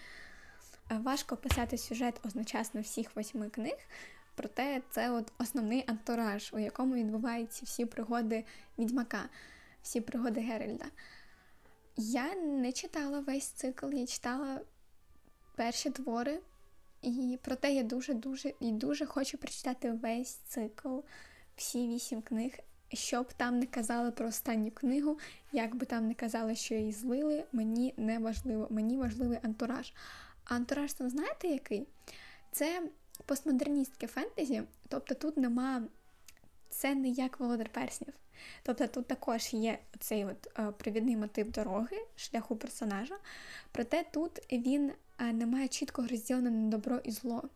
Е, важко писати сюжет одночасно всіх восьми книг, проте це от основний антураж, у якому відбуваються всі пригоди відьмака, всі пригоди Геральда. Я не читала весь цикл, я читала перші твори. І проте я дуже-дуже і дуже хочу прочитати весь цикл, всі вісім книг, щоб там не казали про останню книгу, як би там не казали, що її злили, мені не важливо, мені важливий антураж. А антураж там знаєте який? Це постмодерністське фентезі, тобто тут нема. Це не як володар перснів. Тобто тут також є цей от е, привідний мотив дороги, шляху персонажа, проте тут він немає чітко розділено на добро і зло.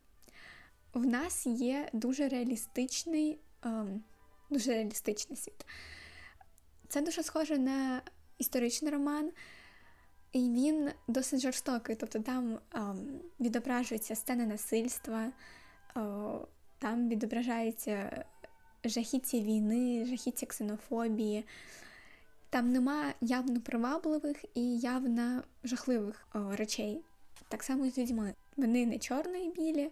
В нас є дуже реалістичний, ем, дуже реалістичний світ. Це дуже схоже на історичний роман, і він досить жорстокий. Тобто там ем, відображуються сцени насильства, о, там відображаються жахіття війни, жахіття ксенофобії. Там нема явно привабливих і явно жахливих о, речей. Так само і з людьми. Вони не чорні і білі.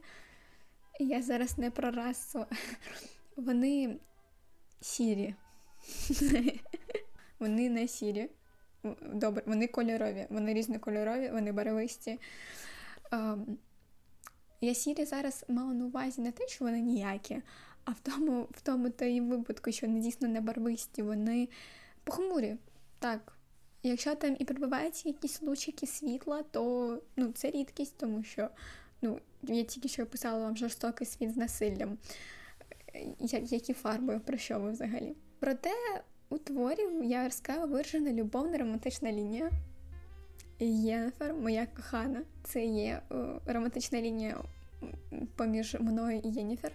Я зараз не про расу. Вони сірі. Вони не сірі. добре, вони кольорові, вони різнокольорові, вони барвисті. Ем, я сірі зараз мала на увазі не те, що вони ніякі, а в тому в тому та і випадку, що вони дійсно не барвисті, вони похмурі. Так. Якщо там і прибиваються якісь лучики світла, то ну, це рідкість, тому що ну, я тільки що описала вам жорстокий світ з насиллям. Які фарби, про що ви взагалі? Проте у творі Яверська виражена любовна романтична лінія. Єнефер, моя кохана, це є романтична лінія поміж мною і Єніфер.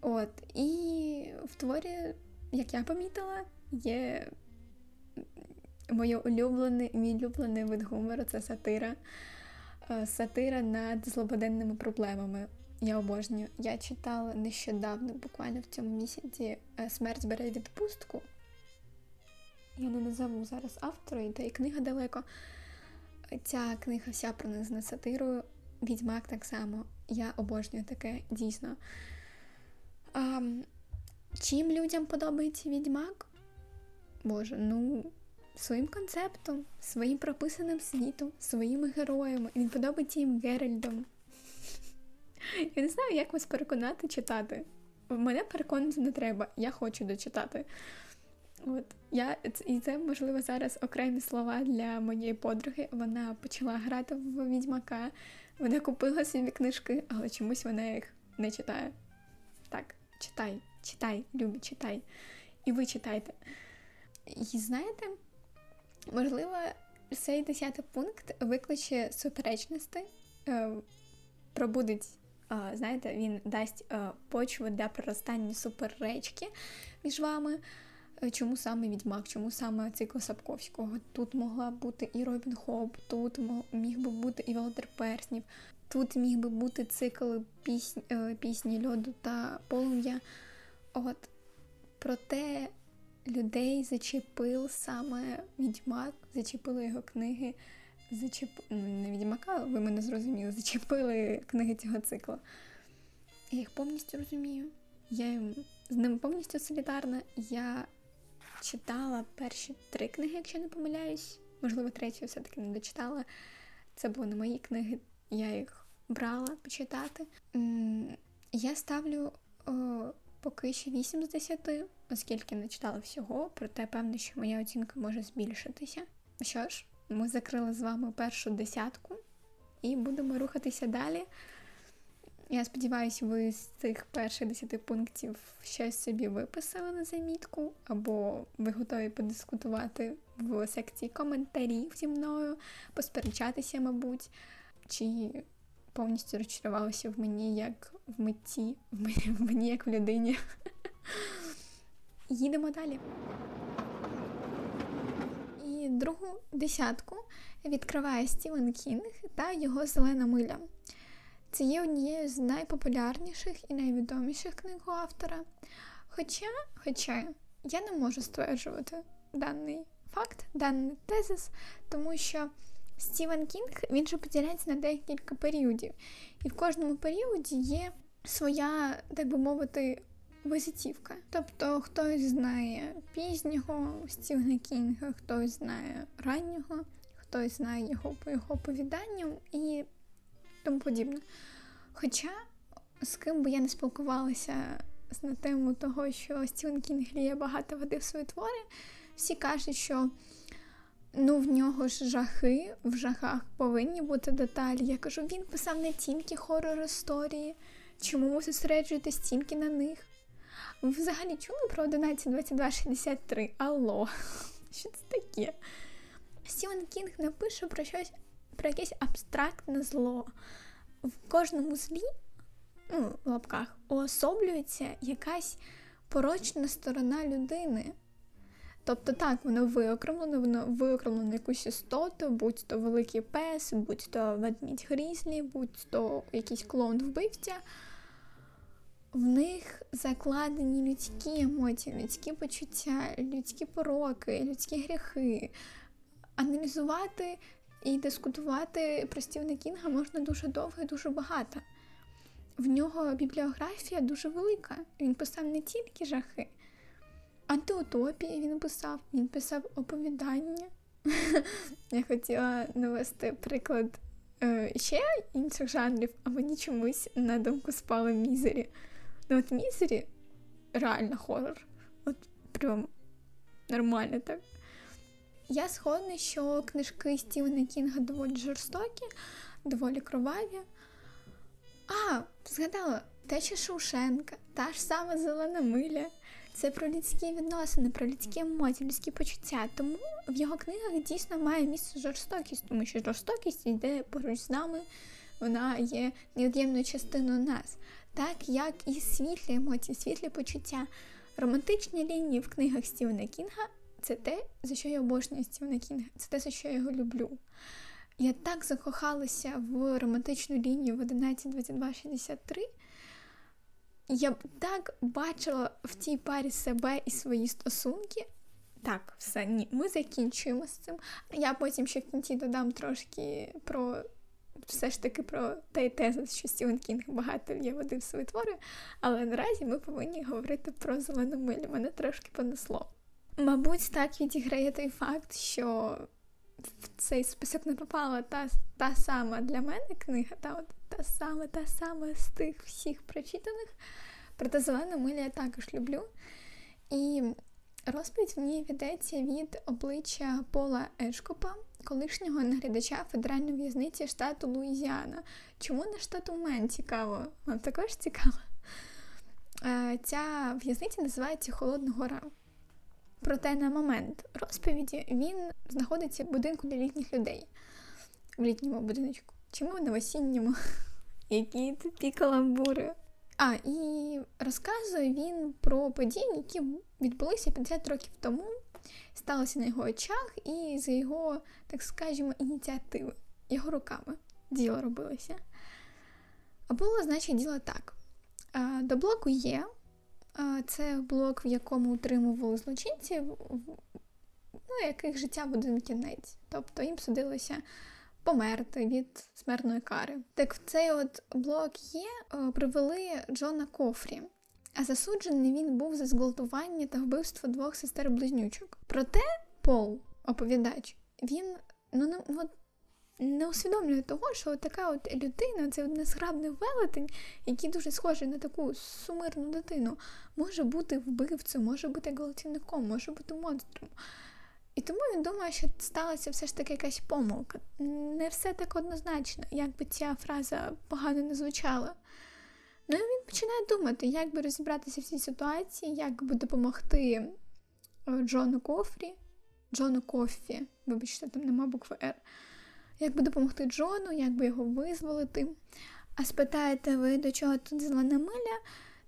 От, І в творі, як я помітила, є моє улюблений, мій улюблений вид гумору це сатира. Е, сатира над злободенними проблемами. Я обожнюю. Я читала нещодавно, буквально в цьому місяці, е, Смерть бере відпустку. Я не назову зараз автора, і та й книга далеко. Ця книга вся пронизана сатирою. Відьмак так само. Я обожнюю таке, дійсно. А, Чим людям подобається відьмак? Боже, ну, своїм концептом, своїм прописаним світом, своїми героями. Він подобається їм Геральдом. Я не знаю, як вас переконати читати. Мене переконати не треба, я хочу дочитати. От я І це, можливо, зараз окремі слова для моєї подруги. Вона почала грати в відьмака, вона купила собі книжки, але чомусь вона їх не читає. Так, читай, читай, любі, читай. І ви читайте. І знаєте, можливо, цей десятий пункт викличе суперечності, е, пробудить, е, знаєте, він дасть е, почву для проростання суперечки між вами. Чому саме Відьмак, чому саме цикл Сапковського? Тут могла бути і Робін Хоп, тут міг би бути і Володар Перснів, тут міг би бути цикл пісні, пісні льоду та полум'я. От проте людей зачепив саме відьмак, зачепили його книги, зачеп... Ну, не відьмака, ви мене зрозуміли, зачепили книги цього цикла. Я їх повністю розумію. Я з ними повністю солідарна. Я читала перші три книги, якщо не помиляюсь. Можливо, третю все-таки не дочитала. Це були не мої книги, я їх брала почитати. Я ставлю о, поки що 8 з 10, оскільки не читала всього, проте певно, що моя оцінка може збільшитися. Що ж, ми закрили з вами першу десятку і будемо рухатися далі. Я сподіваюся, ви з цих перших десяти пунктів щось собі виписали на замітку, або ви готові подискутувати в секції коментарів зі мною, посперечатися, мабуть, чи повністю розчарувалися в мені як в митці, в мені, в мені як в людині. Їдемо далі. І другу десятку відкриває Стівен Кінг та його зелена миля. Це є однією з найпопулярніших і найвідоміших книг у автора. Хоча, хоча я не можу стверджувати даний факт, даний тезис, тому що Стівен Кінг він же поділяється на декілька періодів. І в кожному періоді є своя, так би мовити, визитівка. Тобто хтось знає пізнього Стівена Кінга, хтось знає раннього, хтось знає його по його оповіданням і тому подібне. Хоча, з ким би я не спілкувалася на тему того, що Стівен Кінг ліє багато води в свої твори, всі кажуть, що ну, в нього ж жахи, в жахах повинні бути деталі. Я кажу, він писав не тільки хорор історії, чому ви зосереджуєтесь тільки на них? Ви взагалі чули про 11.22.63? Алло, що це таке? Стівен Кінг напише про щось, про якесь абстрактне зло. В кожному злі, ну, в лапках, уособлюється якась порочна сторона людини. Тобто так, воно виокремлено, воно виокремлено якусь істоту, будь то великий пес, будь то ведмідь грізлі, будь то якийсь клоун вбивця. В них закладені людські емоції, людські почуття, людські пороки, людські гріхи. Аналізувати і дискутувати про Кінга можна дуже довго і дуже багато. В нього бібліографія дуже велика. Він писав не тільки жахи, антиутопії він писав, він писав оповідання, Я хотіла навести приклад е, ще інших жанрів, а мені чомусь на думку спали мізері. Ну от мізері реально хорор. От прям нормально так. Я згодна, що книжки Стівена Кінга доволі жорстокі, доволі кроваві. А, згадала, теча Шушенка, та ж сама зелена миля. Це про людські відносини, про людські емоції, людські почуття. Тому в його книгах дійсно має місце жорстокість, тому що жорстокість йде поруч з нами, вона є невід'ємною частиною нас, так як і світлі емоції, світлі почуття. Романтичні лінії в книгах Стівена Кінга це те, за що я обожнюю Стівена Кінга, це те, за що я його люблю. Я так закохалася в романтичну лінію в 11.22.63, я б так бачила в тій парі себе і свої стосунки. Так, все, ні, ми закінчуємо з цим. Я потім ще в кінці додам трошки про все ж таки про той тезис, що Стівен Кінг багато є води в свої твори, але наразі ми повинні говорити про зелену милю. Мене трошки понесло. Мабуть, так відіграє той факт, що в цей список не попала та та сама для мене книга, та от та сама, та сама з тих всіх прочитаних. Проте зелену милю я також люблю. І розповідь в ній ведеться від обличчя Пола Ешкопа, колишнього наглядача федеральної в'язниці штату Луїзіана. Чому не штату Мен цікаво? Вам також цікаво? Е, ця в'язниця називається Холодна Гора. Проте на момент розповіді він знаходиться в будинку для літніх людей в літньому будиночку. Чому на осінньому? Які тупі каламбури. А, і розказує він про події, які відбулися 50 років тому, сталося на його очах і за його, так скажімо, ініціативи, його руками діло робилося. А було, значить, діло так. До блоку є. Це блок, в якому утримували злочинців, ну, яких життя в один кінець. Тобто їм судилося померти від смертної кари. Так в цей от блок є, е, привели Джона Кофрі. А засуджений він був за зґвалтування та вбивство двох сестер-близнючок. Проте Пол, оповідач, він ну, не, от, не усвідомлює того, що така от людина, це незграбний велетень, який дуже схожий на таку сумирну дитину, може бути вбивцем, може бути гвалтівником, може бути монстром. І тому він думає, що сталася все ж таки якась помилка. Не все так однозначно, як би ця фраза погано не звучала. Ну і він починає думати, як би розібратися в цій ситуації, як би допомогти е, Джону Кофрі, Джону Кофі, вибачте, там нема букви Р. Як би допомогти Джону, як би його визволити. А спитаєте ви, до чого тут зелена миля,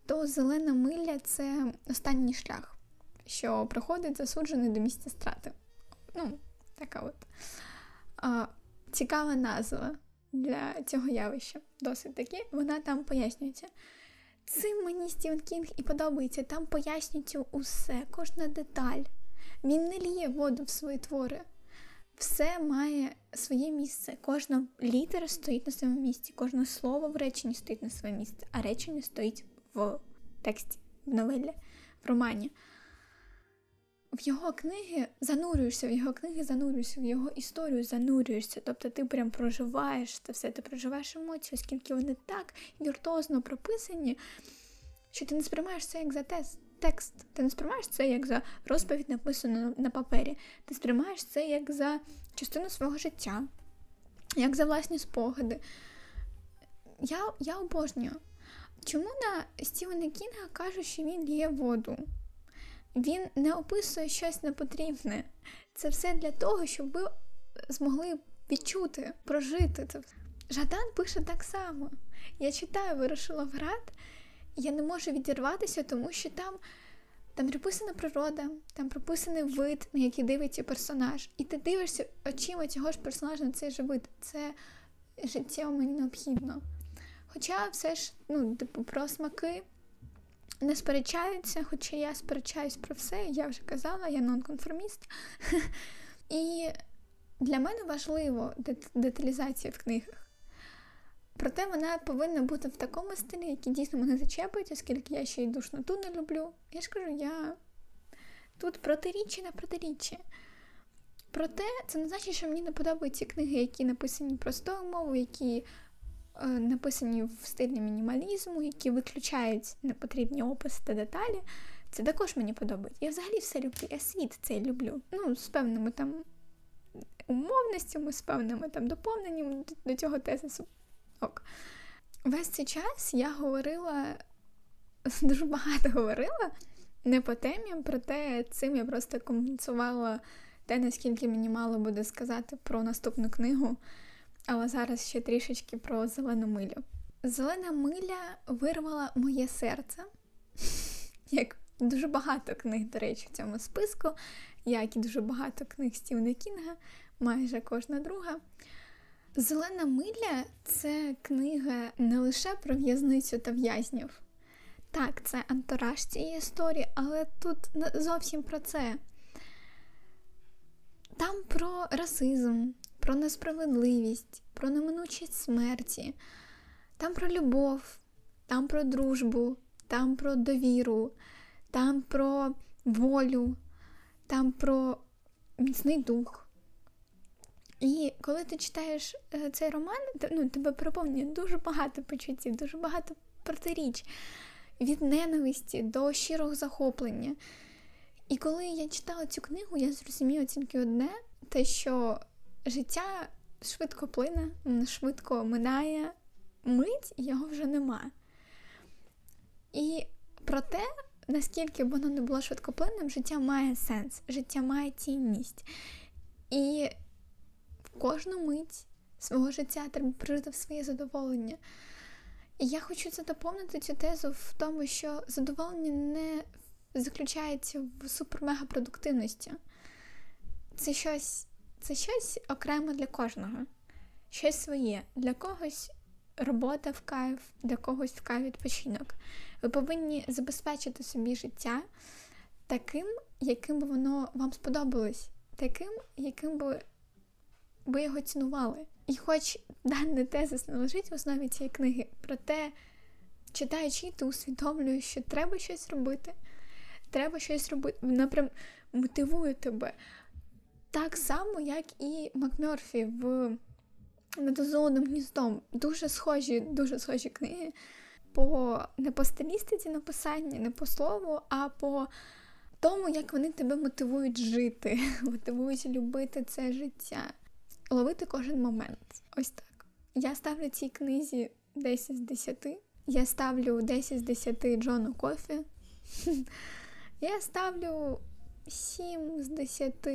то зелена миля це останній шлях, що приходить засуджений до місця страти. Ну, така от а, цікава назва для цього явища. Досить таки, вона там пояснюється. Цим мені Стівен Кінг і подобається. Там пояснюється усе, кожна деталь. Він не ліє воду в свої твори. Все має своє місце. Кожна літера стоїть на своєму місці, кожне слово в реченні стоїть на своєму місці, а речення стоїть в тексті, в новелі, в романі в його книги занурюєшся, в його книги занурюєшся, в його історію занурюєшся. Тобто ти прям проживаєш це все, ти проживаєш емоції, оскільки вони так віртуозно прописані, що ти не сприймаєш це як за тест. Текст, ти не сприймаєш це як за розповідь, написану на папері. Ти сприймаєш це як за частину свого життя, як за власні спогади. Я я обожнюю. Чому на Стівена Кінга кажуть, що він є воду? Він не описує щось непотрібне. Це все для того, щоб ви змогли відчути, прожити це. Жадан пише так само. Я читаю, вирушила в град, я не можу відірватися, тому що там там прописана природа, там прописаний вид, на який дивиться персонаж. І ти дивишся очима цього ж персонажа на цей же вид. Це життєво мені необхідно. Хоча все ж, ну, типу, про смаки не сперечаються, хоча я сперечаюсь про все, я вже казала, я нонконформіст. І для мене важливо деталізація в книгах. Проте вона повинна бути в такому стилі, який дійсно мене зачепить, оскільки я ще й душноту не люблю. Я ж кажу, я тут протиріччя на протиріччя. Проте це не значить, що мені не подобаються книги, які написані простою мовою, які е, написані в стилі мінімалізму, які виключають непотрібні описи та деталі. Це також мені подобається. Я взагалі все люблю, я світ цей люблю. Ну, з певними там умовностями, з певними там доповненнями до цього тезису. Ок. Весь цей час я говорила, дуже багато говорила не по темі, проте цим я просто компенсувала те, наскільки мені мало буде сказати про наступну книгу. Але зараз ще трішечки про зелену милю. Зелена миля вирвала моє серце, як дуже багато книг, до речі, в цьому списку, як і дуже багато книг Стівена Кінга, майже кожна друга. Зелена миля це книга не лише про в'язницю та в'язнів. Так, це антураж цієї історії, але тут не зовсім про це. Там про расизм, про несправедливість, про неминучість смерті, там про любов, там про дружбу, там про довіру, там про волю, там про міцний дух. І коли ти читаєш е, цей роман, ну, тебе переповнює дуже багато почуттів, дуже багато протиріч, від ненависті до щирого захоплення. І коли я читала цю книгу, я зрозуміла тільки одне: те, що життя швидко плине, швидко минає мить, і його вже нема. І про те, наскільки б воно не було швидкоплинним, життя має сенс, життя має цінність. І кожну мить свого життя треба прожити в своє задоволення. І я хочу це доповнити цю тезу в тому, що задоволення не заключається в супер-мега-продуктивності. Це щось, це щось окремо для кожного, щось своє. Для когось робота в кайф, для когось в кайф відпочинок. Ви повинні забезпечити собі життя таким, яким би воно вам сподобалось, таким, яким би ви його цінували. І хоч даний тезис не лежить в основі цієї книги, проте, читаючи, ти усвідомлюєш, що треба щось робити, треба щось робити, вона прям мотивує тебе. Так само, як і Макмерфі в недозованим гніздом. Дуже схожі, дуже схожі книги. По не по стилістиці написання, не по слову, а по тому, як вони тебе мотивують жити, мотивують любити це життя, ловити кожен момент. Ось так. Я ставлю цій книзі 10 з 10. Я ставлю 10 з 10 Джону Кофі. Я ставлю 7 з 10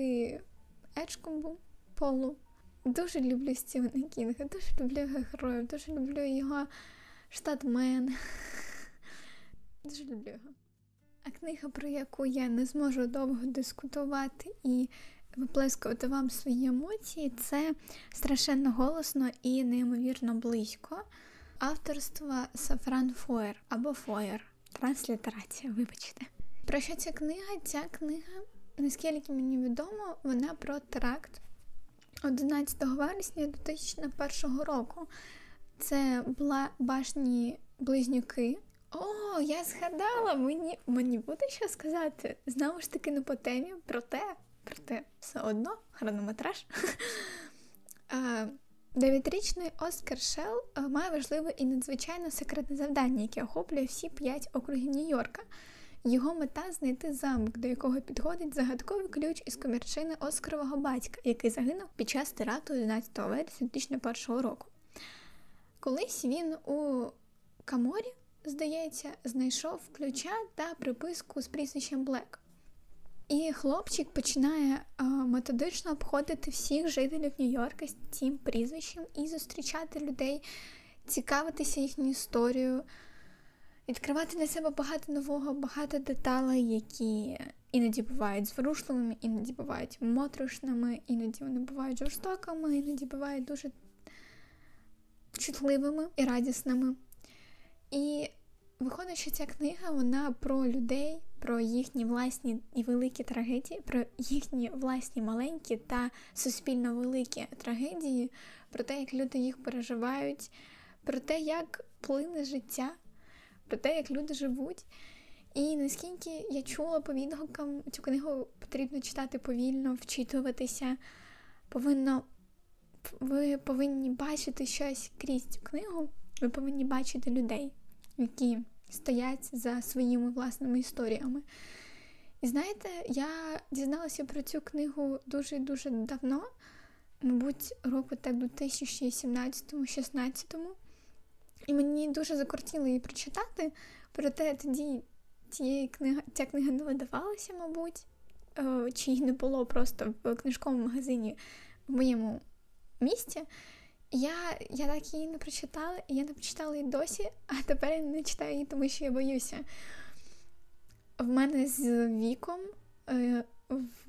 Ечкомбу Полу. Дуже люблю Стівена Кінга, дуже люблю його героїв, дуже люблю його штатмен. Дуже люблю його. А книга, про яку я не зможу довго дискутувати і виплескувати вам свої емоції, це страшенно голосно і неймовірно близько. Авторства Сафран Фоєр або Фоєр. Транслітерація, вибачте. Про що ця книга? Ця книга, наскільки мені відомо, вона про теракт 11 вересня 2001 року. Це була башні близнюки. О, я згадала, мені мені буде що сказати. Знову ж таки, не по темі, проте, проте все одно хронометраж. Дев'ятирічний Оскар Шел має важливе і надзвичайно секретне завдання, яке охоплює всі п'ять округів Нью-Йорка. Його мета знайти замок, до якого підходить загадковий ключ із комірчини Оскарового батька, який загинув під час теракту 11 вересня 2001 року. Колись він у Каморі, здається, знайшов ключа та приписку з прізвищем Блек. І хлопчик починає а, методично обходити всіх жителів Нью-Йорка з цим прізвищем і зустрічати людей, цікавитися їхньою історією відкривати для себе багато нового, багато деталей, які іноді бувають зворушливими, іноді бувають моторошними, іноді вони бувають жорстокими, іноді бувають дуже чутливими і радісними. І виходить, що ця книга вона про людей, про їхні власні і великі трагедії, про їхні власні маленькі та суспільно великі трагедії, про те, як люди їх переживають, про те, як плине життя про те, як люди живуть. І наскільки я чула по відгукам, цю книгу потрібно читати повільно, вчитуватися, повинно, ви повинні бачити щось крізь цю книгу, ви повинні бачити людей, які стоять за своїми власними історіями. І знаєте, я дізналася про цю книгу дуже-дуже давно, мабуть, року так до 2017-16. І мені дуже закортіло її прочитати, проте тоді цієї книги, ця книга не видавалася, мабуть, е, чи її не було просто в книжковому магазині в моєму місті. Я я так її не прочитала, і я не прочитала її досі, а тепер я не читаю її, тому що я боюся. В мене з віком е,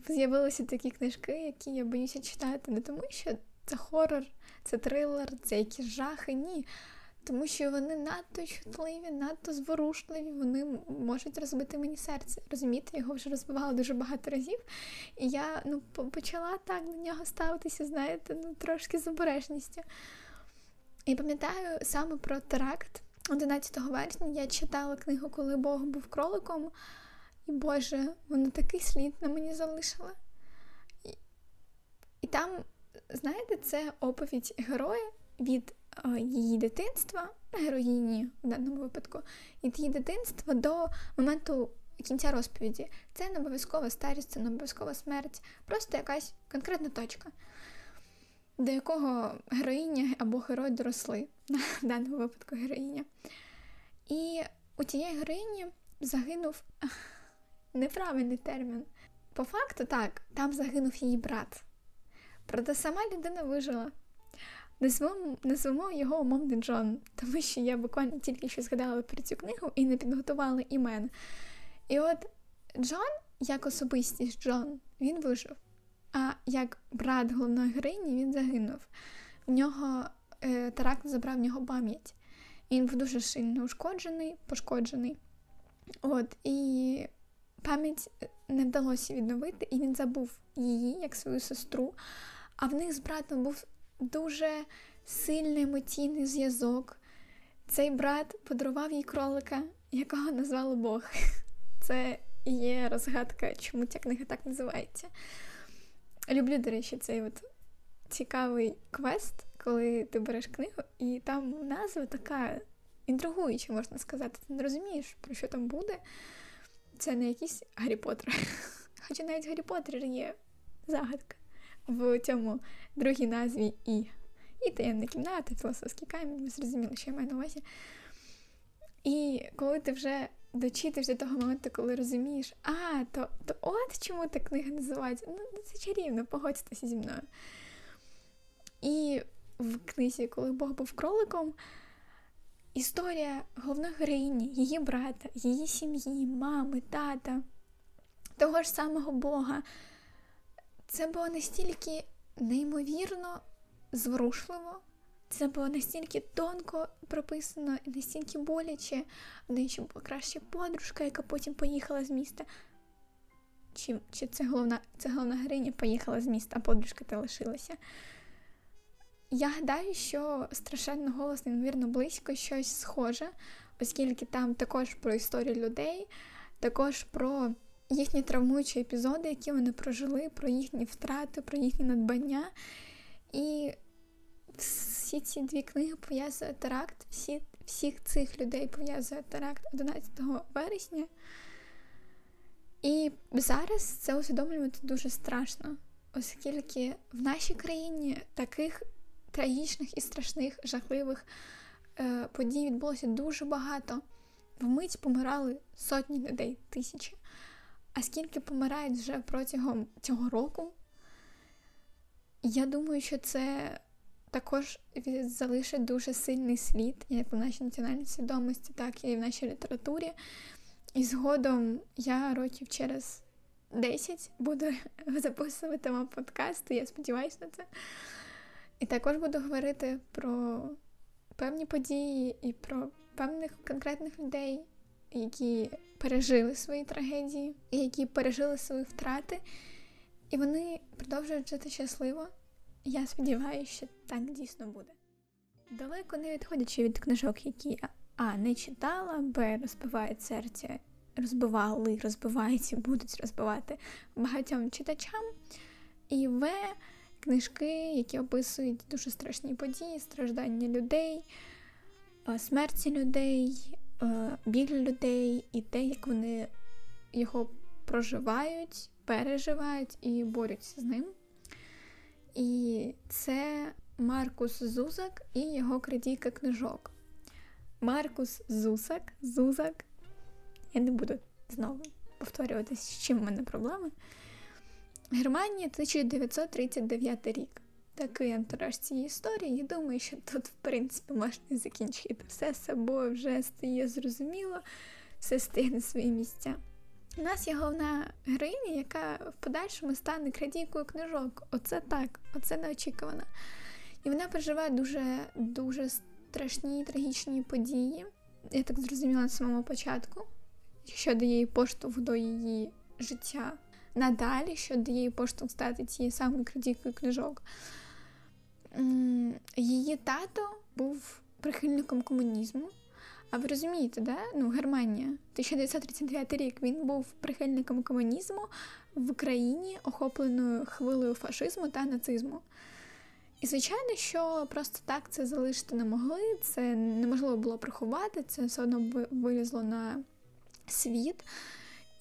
з'явилися такі книжки, які я боюся читати, не тому що це хорор, це трилер, це якісь жахи. Ні тому що вони надто чутливі, надто зворушливі, вони можуть розбити мені серце. Розумієте, його вже розбивала дуже багато разів. І я ну, почала так до нього ставитися, знаєте, ну, трошки з обережністю. І пам'ятаю саме про теракт 11 вересня я читала книгу, коли Бог був кроликом, і Боже, вона такий слід на мені залишила. І, і там, знаєте, це оповідь героя від її дитинства, героїні в даному випадку, від її дитинства до моменту кінця розповіді. Це не обов'язкова старість, це не обов'язкова смерть, просто якась конкретна точка, до якого героїня або герой доросли, в даному випадку героїня. І у тієї героїні загинув неправильний термін. По факту, так, там загинув її брат. Проте сама людина вижила. Назвемо, назвемо його умовний Джон, тому що я буквально тільки що згадала про цю книгу і не підготувала імен. І от Джон, як особистість Джон, він вижив. А як брат головної героїні, він загинув. В нього е, теракт забрав в нього пам'ять. Він був дуже сильно ушкоджений, пошкоджений. От, І пам'ять не вдалося відновити, і він забув її як свою сестру. А в них з братом був дуже сильний емоційний зв'язок. Цей брат подарував їй кролика, якого назвали Бог. Це є розгадка, чому ця книга так називається. Люблю, до речі, цей от цікавий квест, коли ти береш книгу, і там назва така інтригуюча, можна сказати. Ти не розумієш, про що там буде. Це не якийсь Гаррі Поттер. Хоча навіть Гаррі Поттер є загадка в цьому другій назві І. І таємна кімната, філософський камінь, ви зрозуміли, що я маю на увазі. І коли ти вже дочитаєш до того моменту, коли розумієш, а, то то от чому та книга називається. Ну, ну, це чарівно, погодьтеся зі мною. І в книзі, коли Бог був кроликом, історія головної героїні, її брата, її сім'ї, мами, тата, того ж самого Бога. Це було настільки неймовірно зворушливо, це було настільки тонко прописано і настільки боляче. В неї ще була краща подружка, яка потім поїхала з міста. Чи чи це головна це головна героїня поїхала з міста, а подружка та лишилася. Я гадаю, що страшенно голос, неймовірно близько щось схоже, оскільки там також про історію людей, також про їхні травмуючі епізоди, які вони прожили, про їхні втрати, про їхні надбання. І всі ці дві книги пов'язує теракт, всі, всіх цих людей пов'язує теракт 11 вересня. І зараз це усвідомлювати дуже страшно, оскільки в нашій країні таких трагічних і страшних, жахливих е, подій відбулося дуже багато. Вмить помирали сотні людей, тисячі. А скільки помирають вже протягом цього року, я думаю, що це також залишить дуже сильний слід як в нашій національній свідомості, так і в нашій літературі. І згодом я років через 10 буду записувати вам подкасти, я сподіваюся на це. І також буду говорити про певні події і про певних конкретних людей, які пережили свої трагедії, які пережили свої втрати, і вони продовжують жити щасливо. Я сподіваюся, що так дійсно буде. Далеко не відходячи від книжок, які А. Не читала, Б. Розпивають серця розбивали, розбивають і будуть розбивати багатьом читачам. І В книжки, які описують дуже страшні події, страждання людей, е, смерті людей, біль людей і те, як вони його проживають, переживають і борються з ним. І це Маркус Зузак і його крадійка книжок. Маркус Зусак, Зузак. Я не буду знову повторюватися, з чим в мене проблеми. Германія 1939 рік. Такий антураж цієї історії. Я думаю, що тут, в принципі, можна закінчити все собою вже стає зрозуміло, все стає на свої місця. У нас є головна героїня, яка в подальшому стане крадійкою книжок. Оце так, оце неочікувано. І вона переживає дуже дуже страшні трагічні події. Я так зрозуміла на самому початку, що дає їй поштовх до її життя надалі, що дає поштовх стати тією самою крадійкою книжок. Її тато був прихильником комунізму. А ви розумієте, да? Ну, Германія, 1939 рік він був прихильником комунізму в Україні, охопленою хвилею фашизму та нацизму. І, звичайно, що просто так це залишити не могли, це неможливо було приховати, це все одно вилізло на світ.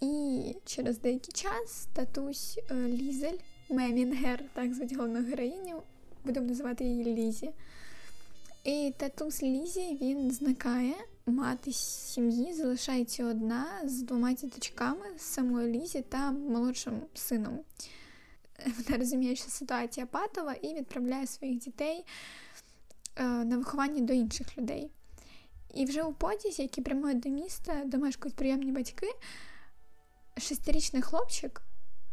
І через деякий час татусь е, Лізель Мемінгер, так звуть головну героїню, будемо називати її Лізі. І татус Лізі він зникає, мати сім'ї залишається одна з двома діточками, з самою Лізі та молодшим сином. Вона розуміє, що ситуація патова, і відправляє своїх дітей е, на виховання до інших людей. І вже у потязі, які прямують до міста, де мешкають приємні батьки, шестирічний хлопчик,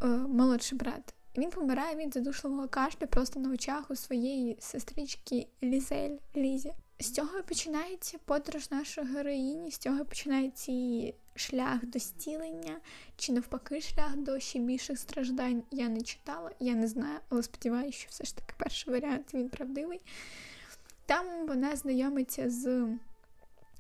е, молодший брат, він помирає від задушливого кашлю просто на очах у своєї сестрички Лізель Лізі. З цього починається подорож нашої героїні, з цього починається її шлях до стілення, чи навпаки, шлях до ще більших страждань. Я не читала, я не знаю, але сподіваюся, що все ж таки перший варіант він правдивий. Там вона знайомиться з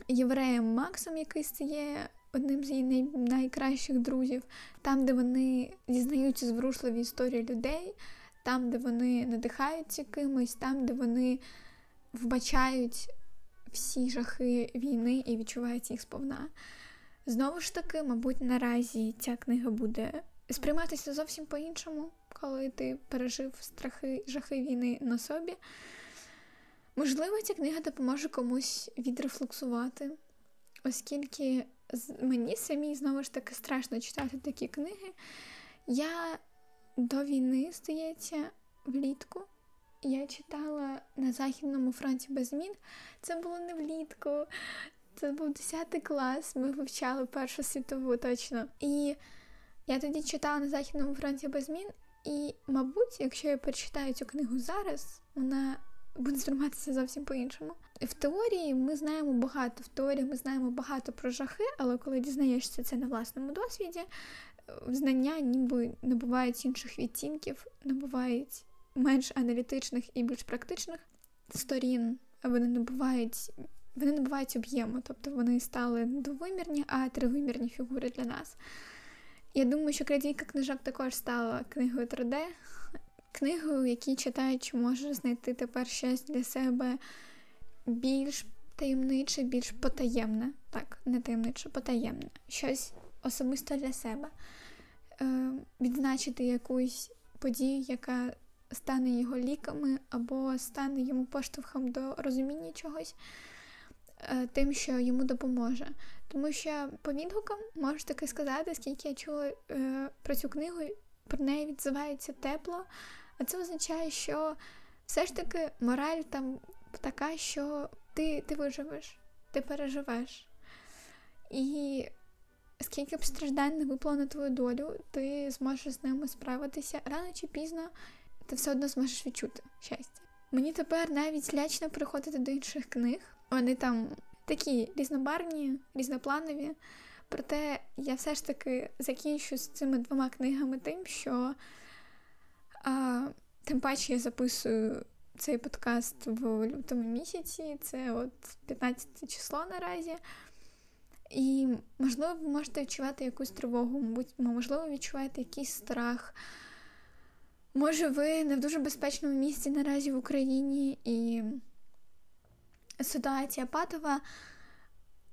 євреєм Максом, який стає одним з її най... найкращих друзів, там, де вони дізнаються зворушливі історії людей, там, де вони надихаються кимось, там, де вони вбачають всі жахи війни і відчувають їх сповна. Знову ж таки, мабуть, наразі ця книга буде сприйматися зовсім по-іншому, коли ти пережив страхи жахи війни на собі. Можливо, ця книга допоможе комусь відрефлексувати, оскільки мені самі знову ж таки страшно читати такі книги. Я до війни, здається, влітку. Я читала на Західному фронті без змін. Це було не влітку, це був 10 клас. Ми вивчали Першу світову точно. І я тоді читала на Західному фронті без змін. І, мабуть, якщо я прочитаю цю книгу зараз, вона буде сприйматися зовсім по-іншому. В теорії ми знаємо багато, в теорії ми знаємо багато про жахи, але коли дізнаєшся це на власному досвіді, знання ніби набувають інших відтінків, набувають менш аналітичних і більш практичних сторін, вони набувають. Вони набувають об'єму, тобто вони стали двовимірні, а тривимірні фігури для нас. Я думаю, що крадійка книжок також стала книгою 3D, книгою, які читаючи, може знайти тепер щось для себе більш таємниче, більш потаємне. Так, не таємниче, потаємне. Щось особисто для себе. Е, Відзначити якусь подію, яка стане його ліками, або стане йому поштовхом до розуміння чогось. Е, тим, що йому допоможе. Тому що по відгукам можу таки сказати, скільки я чула е, про цю книгу, про неї відзивається тепло, а це означає, що все ж таки мораль там така, що ти ти виживеш, ти переживеш. І скільки б страждань не випало на твою долю, ти зможеш з ними справитися рано чи пізно, ти все одно зможеш відчути щастя. Мені тепер навіть лячно приходити до інших книг. Вони там такі різнобарвні, різнопланові. Проте я все ж таки закінчу з цими двома книгами тим, що а, тим паче я записую цей подкаст в лютому місяці, це от 15 число наразі. І, можливо, ви можете відчувати якусь тривогу, можливо, відчуваєте якийсь страх. Може, ви не в дуже безпечному місці наразі в Україні і ситуація патова.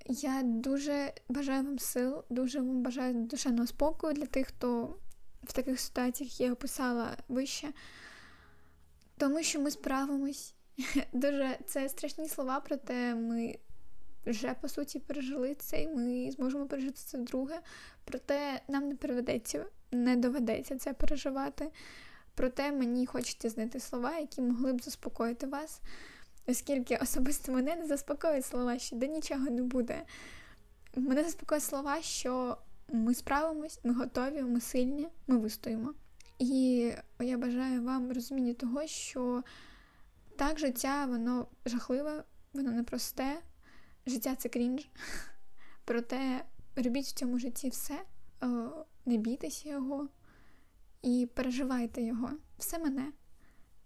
Я дуже бажаю вам сил, дуже вам бажаю душевного спокою для тих, хто в таких ситуаціях я описала вище. Тому що ми справимось. Дуже це страшні слова, проте ми вже по суті пережили це, і ми зможемо пережити це вдруге. Проте нам не переведеться, не доведеться це переживати. Проте мені хочеться знайти слова, які могли б заспокоїти вас, оскільки особисто мене не заспокоюють слова, що до нічого не буде. Мене заспокоюють слова, що ми справимось, ми готові, ми сильні, ми вистоїмо. І я бажаю вам розуміння того, що так життя, воно жахливе, воно непросте. Життя це крінж. Проте робіть в цьому житті все, не бійтеся його і переживайте його, все мене.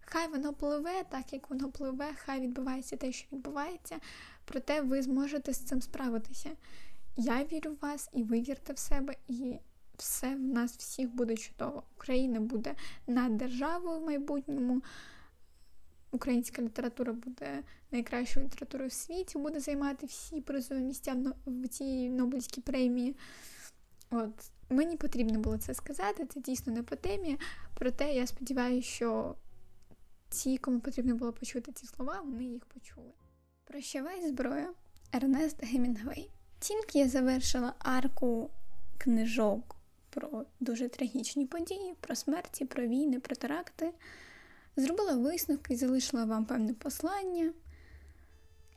Хай воно пливе, так як воно пливе, хай відбувається те, що відбувається, проте ви зможете з цим справитися. Я вірю в вас, і ви вірте в себе, і все в нас всіх буде чудово. Україна буде над державою в майбутньому. Українська література буде найкращою літературою в світі, буде займати всі призові місця в цій Нобелівській премії. От Мені потрібно було це сказати, це дійсно не по темі. Проте я сподіваюся, що ті, кому потрібно було почути ці слова, вони їх почули. Прощавай зброя Ернест Гемінгвей. Тільки я завершила арку книжок про дуже трагічні події, про смерті, про війни, про теракти. Зробила висновки і залишила вам певне послання.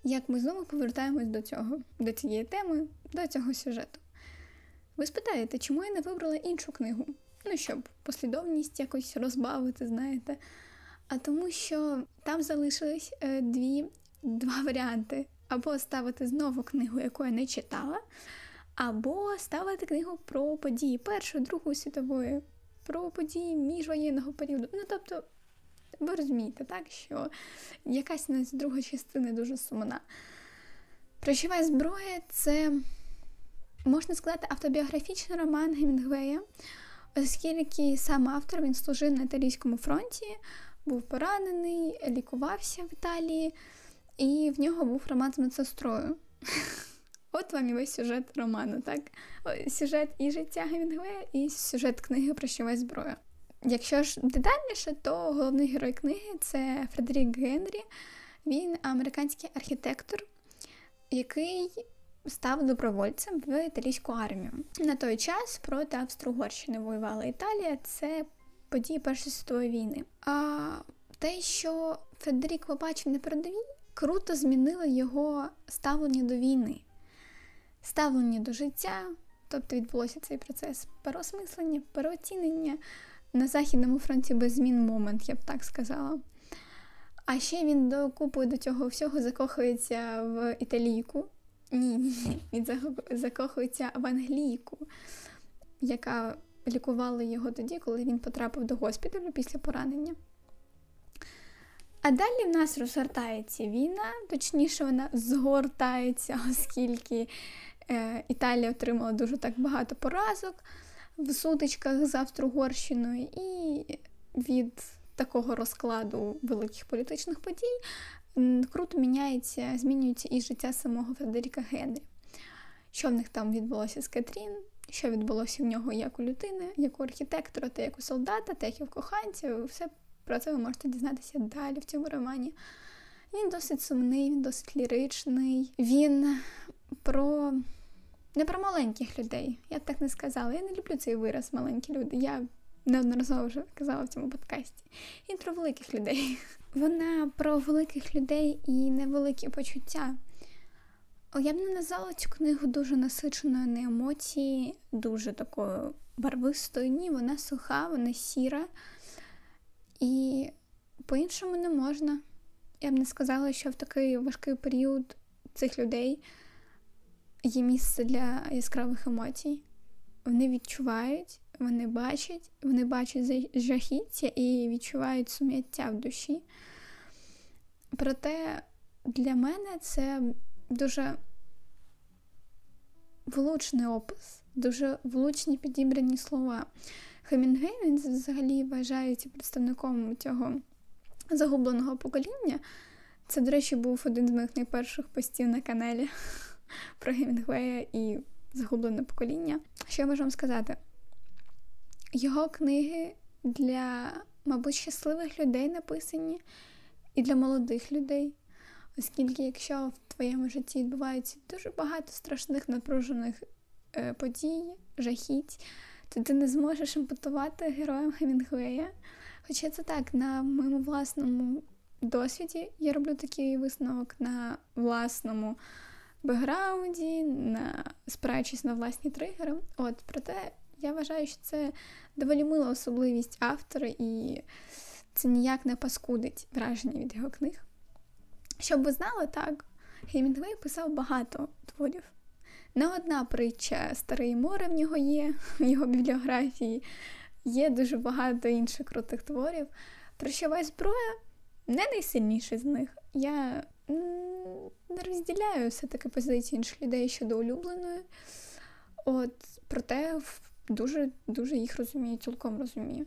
Як ми знову повертаємось до цього, до цієї теми, до цього сюжету. Ви спитаєте, чому я не вибрала іншу книгу? Ну, щоб послідовність якось розбавити, знаєте. А тому що там залишились е, дві, два варіанти. Або ставити знову книгу, яку я не читала, або ставити книгу про події Першої, Другої світової, про події міжвоєнного періоду. Ну, тобто, ви розумієте, так, що якась у нас друга частина дуже сумна. Прощова зброя це можна сказати, автобіографічний роман Гемінгвея, оскільки сам автор він служив на італійському фронті, був поранений, лікувався в Італії, і в нього був роман з медсестрою. От вам і весь сюжет роману, так? Сюжет і життя Гемінгвея, і сюжет книги Прощова зброя. Якщо ж детальніше, то головний герой книги це Фредерік Генрі. Він американський архітектор, який став добровольцем в італійську армію. На той час проти Австро-Угорщини воювала Італія. Це події Першої світової війни. А те, що Федерік побачив на передовій, круто змінило його ставлення до війни, ставлення до життя. Тобто відбулося цей процес переосмислення, переоцінення на Західному фронті без змін момент, я б так сказала. А ще він докупує до цього всього закохується в італійку, ні, ні, він закохується в англійку, яка лікувала його тоді, коли він потрапив до госпіталю після поранення. А далі в нас розгортається війна, точніше, вона згортається, оскільки Італія отримала дуже так багато поразок в сутичках з Австро-Угорщиною, і від такого розкладу великих політичних подій круто міняється, змінюється і життя самого Фредеріка Генрі. Що в них там відбулося з Кетрін, що відбулося в нього як у людини, як у архітектора, та як у солдата, та як і в коханця. Все про це ви можете дізнатися далі в цьому романі. Він досить сумний, він досить ліричний. Він про не про маленьких людей. Я б так не сказала. Я не люблю цей вираз маленькі люди. Я неодноразово вже казала в цьому подкасті. Він про великих людей. Вона про великих людей і невеликі почуття. Я б не назвала цю книгу дуже насиченою на емоції, дуже такою барвистою. Ні, вона суха, вона сіра. І по-іншому не можна. Я б не сказала, що в такий важкий період цих людей є місце для яскравих емоцій. Вони відчувають, вони бачать, вони бачать жахіття і відчувають сум'яття в душі. Проте для мене це дуже влучний опис, дуже влучні підібрані слова. Хемінгей він взагалі вважається представником цього загубленого покоління. Це, до речі, був один з моїх найперших постів на каналі про Гемінгвея і загублене покоління. Що я можу вам сказати? Його книги для, мабуть, щасливих людей написані і для молодих людей. Оскільки, якщо в твоєму житті відбувається дуже багато страшних напружених е, подій, жахіть, то ти не зможеш імпутувати героям Хемінгуея. Хоча це так, на моєму власному досвіді я роблю такий висновок на власному бекграунді, на спираючись на власні тригери. От, проте я вважаю, що це доволі мила особливість автора, і це ніяк не паскудить враження від його книг. Щоб ви знали, так, Геймінгвей писав багато творів. Не одна притча Старе море в нього є, в його бібліографії, є дуже багато інших крутих творів. Прощова зброя не найсильніший з них. Я не розділяю все-таки позиції інших людей щодо улюбленої. От, Проте дуже дуже їх розумію, цілком розумію.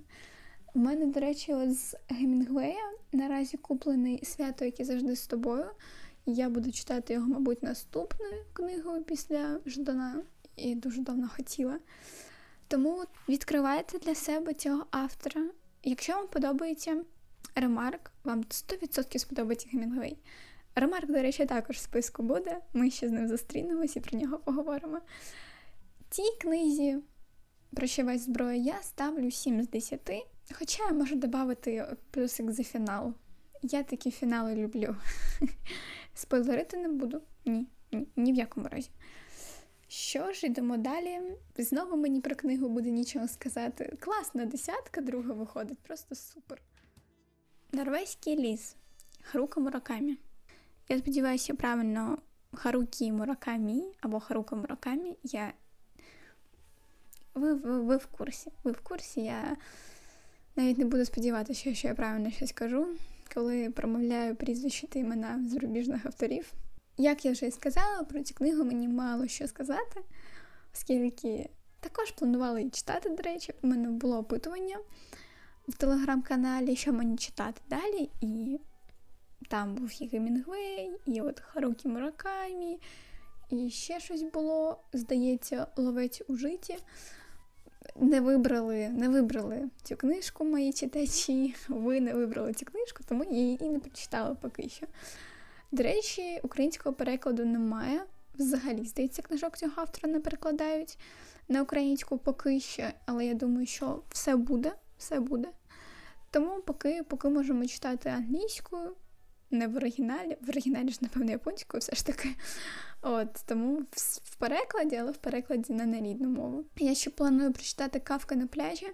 У мене, до речі, от з Гемінгвея наразі куплений свято, яке завжди з тобою. Я буду читати його, мабуть, наступною книгою після Ждана і дуже давно хотіла. Тому відкривайте для себе цього автора. Якщо вам подобається ремарк, вам 100% сподобається Гемінгвей. Ремарк, до речі, також в списку буде. Ми ще з ним зустрінемось і про нього поговоримо. Цій книзі Прощавай зброя я ставлю 7 з 10. Хоча я можу додати плюсик за фінал. Я такі фінали люблю. Спойлерити не буду. Ні, ні, ні в якому разі. Що ж, йдемо далі. Знову мені про книгу буде нічого сказати. Класна десятка, друга виходить, просто супер. Норвезький ліс. Харука Муракамі. Я сподіваюся, правильно Харукі Муракамі або Харука Муракамі. Я... Ви, ви, ви в курсі. Ви в курсі. Я навіть не буду сподіватися, що я правильно щось кажу, коли промовляю прізвища та імена зарубіжних авторів. Як я вже і сказала, про цю книгу мені мало що сказати, оскільки також планувала її читати, до речі, у мене було опитування в телеграм-каналі, що мені читати далі, і там був і Гемінгвей, і от Харукі Муракамі, і ще щось було, здається, ловець у житті. Не вибрали не вибрали цю книжку мої читачі, ви не вибрали цю книжку, тому її і не прочитала поки що. До речі, українського перекладу немає. Взагалі, здається, книжок цього автора не перекладають на українську поки що, але я думаю, що все буде, все буде. Тому поки поки можемо читати англійською, не в оригіналі, в оригіналі ж, напевно, японською все ж таки. От, Тому в, перекладі, але в перекладі на рідну мову. Я ще планую прочитати кавка на пляжі.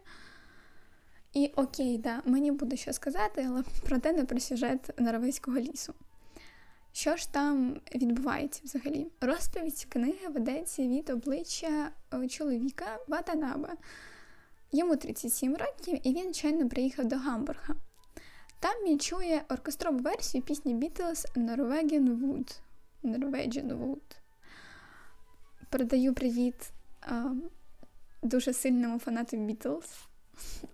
І окей, да, мені буде що сказати, але проте не про сюжет Наравейського лісу. Що ж там відбувається взагалі? Розповідь книги ведеться від обличчя е, чоловіка Ватанаба. Йому 37 років, і він щойно приїхав до Гамбурга. Там він чує оркестрову версію пісні Beatles Norwegian Wood. Norwegian Wood. Передаю привіт а, дуже сильному фанату Beatles.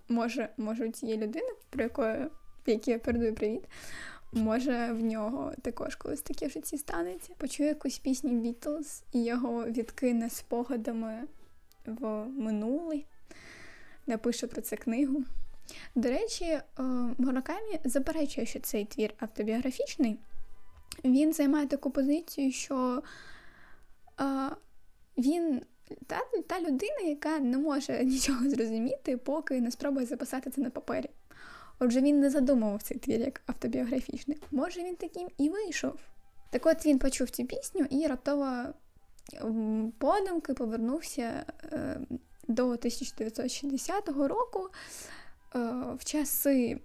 Може, може, у цієї людини, про якої, якій я передаю привіт. Може, в нього також колись таке в житті станеться. Почує якусь пісню Beatles і його відкине спогадами в минулий, напише про це книгу. До речі, е, Муракамі заперечує, що цей твір автобіографічний. Він займає таку позицію, що він та, та людина, яка не може нічого зрозуміти, поки не спробує записати це на папері. Отже, він не задумував цей твір як автобіографічний. Може, він таким і вийшов. Так от він почув цю пісню і раптово подумки повернувся е, до 1960 року е, в часи,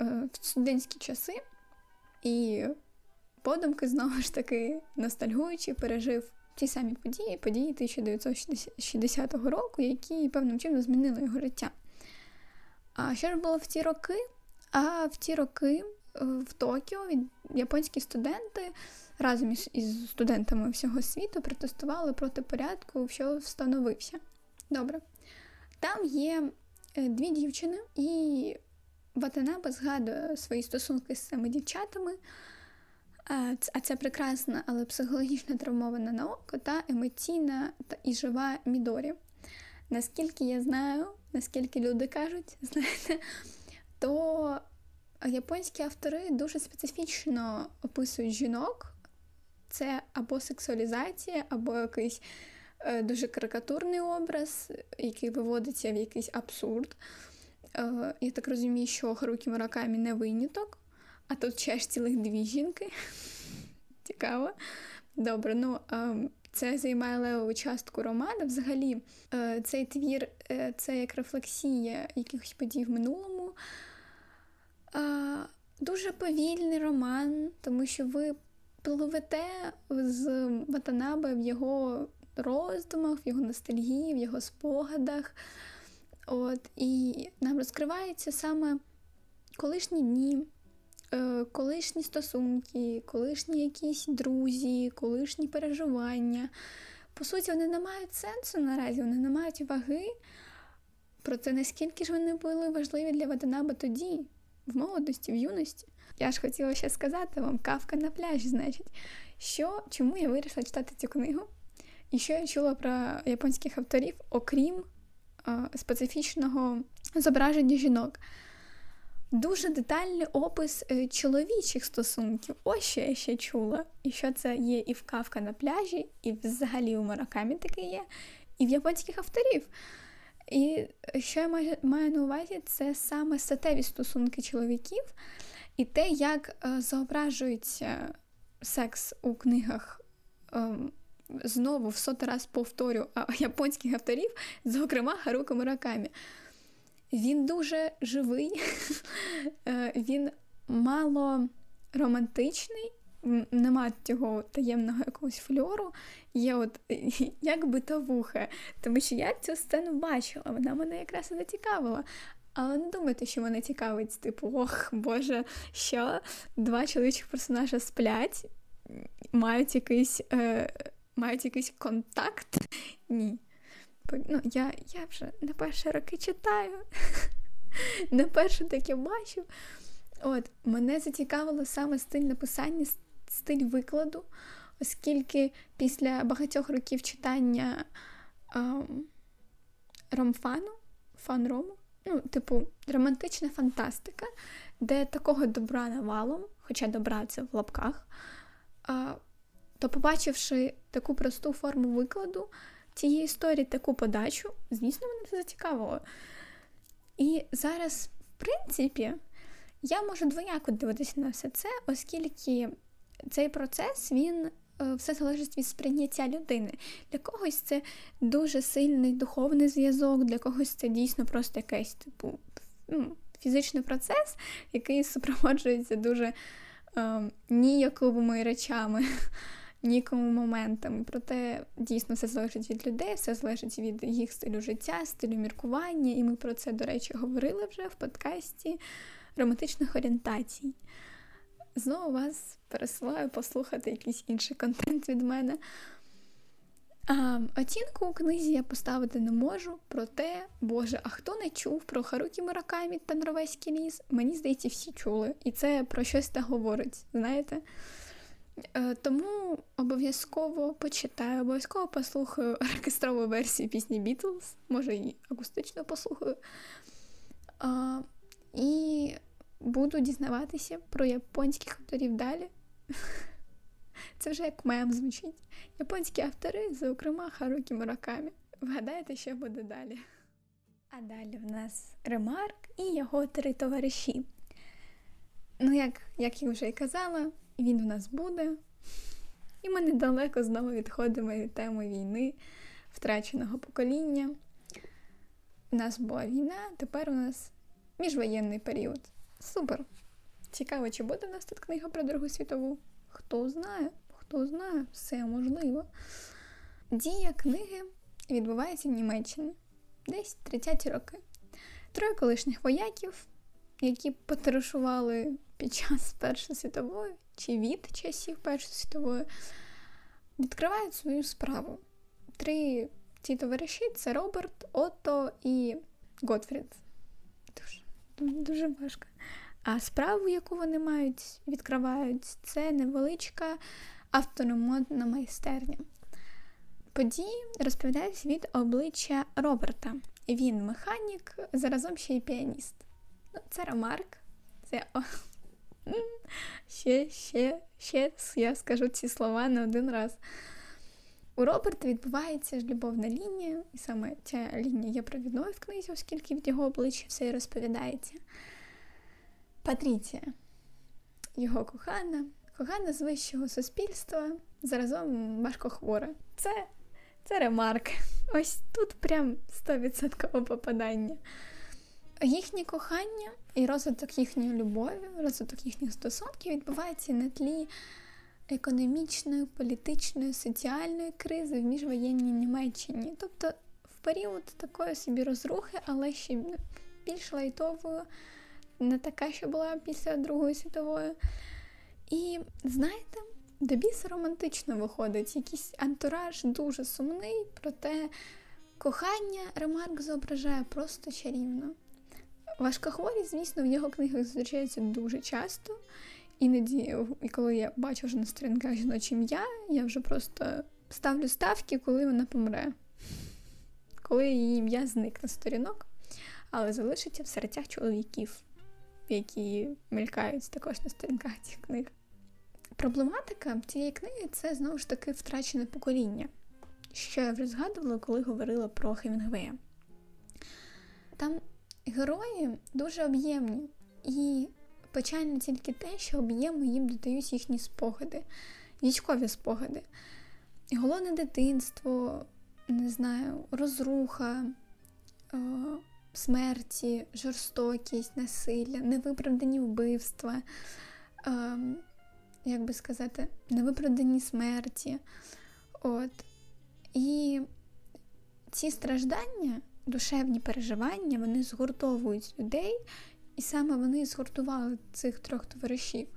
е, в студентські часи, і подумки знову ж таки ностальгуючи, пережив ті самі події, події 1960 року, які певним чином змінили його життя. А що ж було в ті роки? А в ті роки е, в Токіо японські студенти разом із, студентами всього світу протестували проти порядку, що встановився. Добре. Там є дві дівчини, і Ватанаба згадує свої стосунки з цими дівчатами. А це прекрасна, але психологічно травмована на око та емоційна та і жива Мідорі. Наскільки я знаю, наскільки люди кажуть, знаєте, то японські автори дуже специфічно описують жінок. Це або сексуалізація, або якийсь е, дуже карикатурний образ, який виводиться в якийсь абсурд. Е, я так розумію, що Харукі Муракамі не виняток, а тут ще ж цілих дві жінки. Цікаво. Добре, ну е, це займає левову частку роману. Взагалі, е, цей твір е, це як рефлексія якихось подій в минулому. Дуже повільний роман, тому що ви пливете з Ватанаби в його роздумах, в його ностальгії, в його спогадах. От, І нам розкриваються саме колишні дні, е, колишні стосунки, колишні якісь друзі, колишні переживання. По суті, вони не мають сенсу наразі, вони не мають ваги. Про те, наскільки ж вони були важливі для Ватанаба тоді, в молодості, в юності. Я ж хотіла ще сказати вам кавка на пляжі, значить, що, чому я вирішила читати цю книгу, і що я чула про японських авторів, окрім а, специфічного зображення жінок. Дуже детальний опис е, чоловічих стосунків. Ось що я ще чула. І що це є і в кавка на пляжі, і взагалі у Маракамі таке є, і в японських авторів. І що я маю, маю на увазі, це саме статеві стосунки чоловіків і те, як е, зображується секс у книгах. Е, Знову в сотий раз повторю японських авторів, зокрема Харуко Муракамі. Він дуже живий, е, він мало романтичний, нема цього таємного якогось фльору, є от як битовуха. Тому що я цю сцену бачила, вона мене якраз і зацікавила. Але не думайте, що мене цікавить, типу, ох, Боже, що два чоловічих персонажа сплять, мають якийсь е, мають якийсь контакт. Ні. Ну, Я я вже на перші роки читаю, на перше таке бачу. От, Мене зацікавило саме стиль написання, стиль викладу, оскільки після багатьох років читання ем, ромфану, фан-рому, ну, типу, романтична фантастика, де такого добра навалом, хоча добра це в лапках, а, то, побачивши таку просту форму викладу цієї історії, таку подачу, звісно, мене це зацікавило. І зараз, в принципі, я можу двояко дивитися на все це, оскільки цей процес він Е, все залежить від сприйняття людини. Для когось це дуже сильний духовний зв'язок, для когось це дійсно просто якийсь типу ну, фізичний процес, який супроводжується дуже е, ніяковими речами. Нікому моментами, проте дійсно все залежить від людей, все залежить від їх стилю життя, стилю міркування, і ми про це, до речі, говорили вже в подкасті романтичних орієнтацій. Знову вас пересилаю послухати якийсь інший контент від мене. А, Оцінку у книзі я поставити не можу, проте, Боже, а хто не чув про Харукі Муракамі та Норвезький ліс? Мені здається, всі чули. І це про щось та говорить, знаєте? Е, тому обов'язково почитаю, обов'язково послухаю оркестрову версію пісні Beatles, може і акустично послухаю. І буду дізнаватися про японських авторів далі. Це вже як мем звучить. Японські автори, зокрема Харукі Муракамі. Вгадайте, що буде далі. А далі в нас Ремарк і його три товариші. Ну, як як я вже й казала, він в нас буде. І ми недалеко знову відходимо від теми війни, втраченого покоління. У нас була війна, тепер у нас міжвоєнний період. Супер! Цікаво, чи буде в нас тут книга про Другу світову? Хто знає, хто знає, все можливо. Дія книги відбувається в Німеччині десь 30-ті роки. Троє колишніх вояків, які потаришували під час Першої світової чи від часів Першої світової відкривають свою справу. Три ці товариші це Роберт, Отто і Готфрід. Дуже, дуже важко. А справу, яку вони мають, відкривають, це невеличка автономодна майстерня. Події розповідають від обличчя Роберта. Він механік, заразом ще й піаніст. Ну, Це Ремарк. Це ще, ще, ще я скажу ці слова не один раз. У Роберта відбувається ж любовна лінія, і саме ця лінія є провідною в книзі, оскільки від його обличчя все і розповідається. Патріція, його кохана, кохана з вищого суспільства, заразом важкохвора. Це це ремарк. Ось тут прям 100% попадання. Їхнє кохання і розвиток їхньої любові, розвиток їхніх стосунків відбувається на тлі економічної, політичної, соціальної кризи в міжвоєнній Німеччині. Тобто в період такої собі розрухи, але ще більш лайтовою, не така, що була після Другої світової. І знаєте, до біса романтично виходить, якийсь антураж дуже сумний, проте кохання Ремарк зображає просто чарівно. Важкохворість, звісно, в його книгах зустрічається дуже часто. Іноді, коли я бачу вже на сторінках жіночі ім'я, я вже просто ставлю ставки, коли вона помре, коли її ім'я зникне з сторінок, але залишиться в серцях чоловіків, які мелькають також на сторінках цих книг. Проблематика цієї книги це знову ж таки втрачене покоління, що я вже згадувала, коли говорила про Хемінгвея. Там герої дуже об'ємні, і печально тільки те, що об'єму їм додають їхні спогади, військові спогади. Голодне дитинство, не знаю, розруха, е, смерті, жорстокість, насилля, невиправдані вбивства. Е, як би сказати, невиправдані смерті. От. І ці страждання, душевні переживання, вони згуртовують людей, і саме вони згуртували цих трьох товаришів.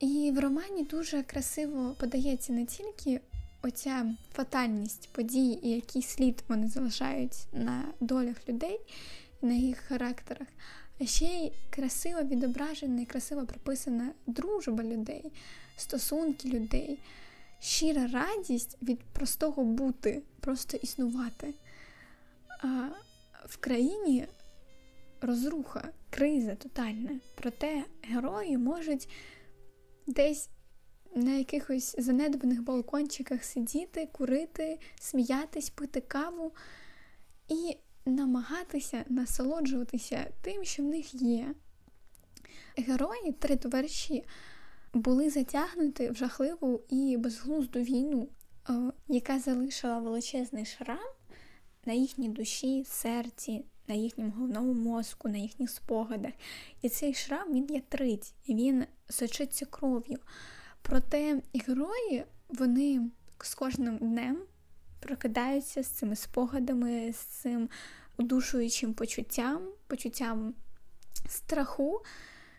І в романі дуже красиво подається не тільки оця фатальність подій і який слід вони залишають на долях людей, на їх характерах, а ще й красиво відображена і красиво прописана дружба людей, стосунки людей, щира радість від простого бути, просто існувати. А В країні розруха, криза тотальна. Проте герої можуть десь на якихось занедбаних балкончиках сидіти, курити, сміятись, пити каву і намагатися насолоджуватися тим, що в них є. Герої, три товариші, були затягнуті в жахливу і безглузду війну, яка залишила величезний шрам на їхній душі, серці, на їхньому головному мозку, на їхніх спогадах. І цей шрам він ятрить, він сочиться кров'ю. Проте герої, вони з кожним днем прокидаються з цими спогадами, з цим удушуючим почуттям, почуттям страху.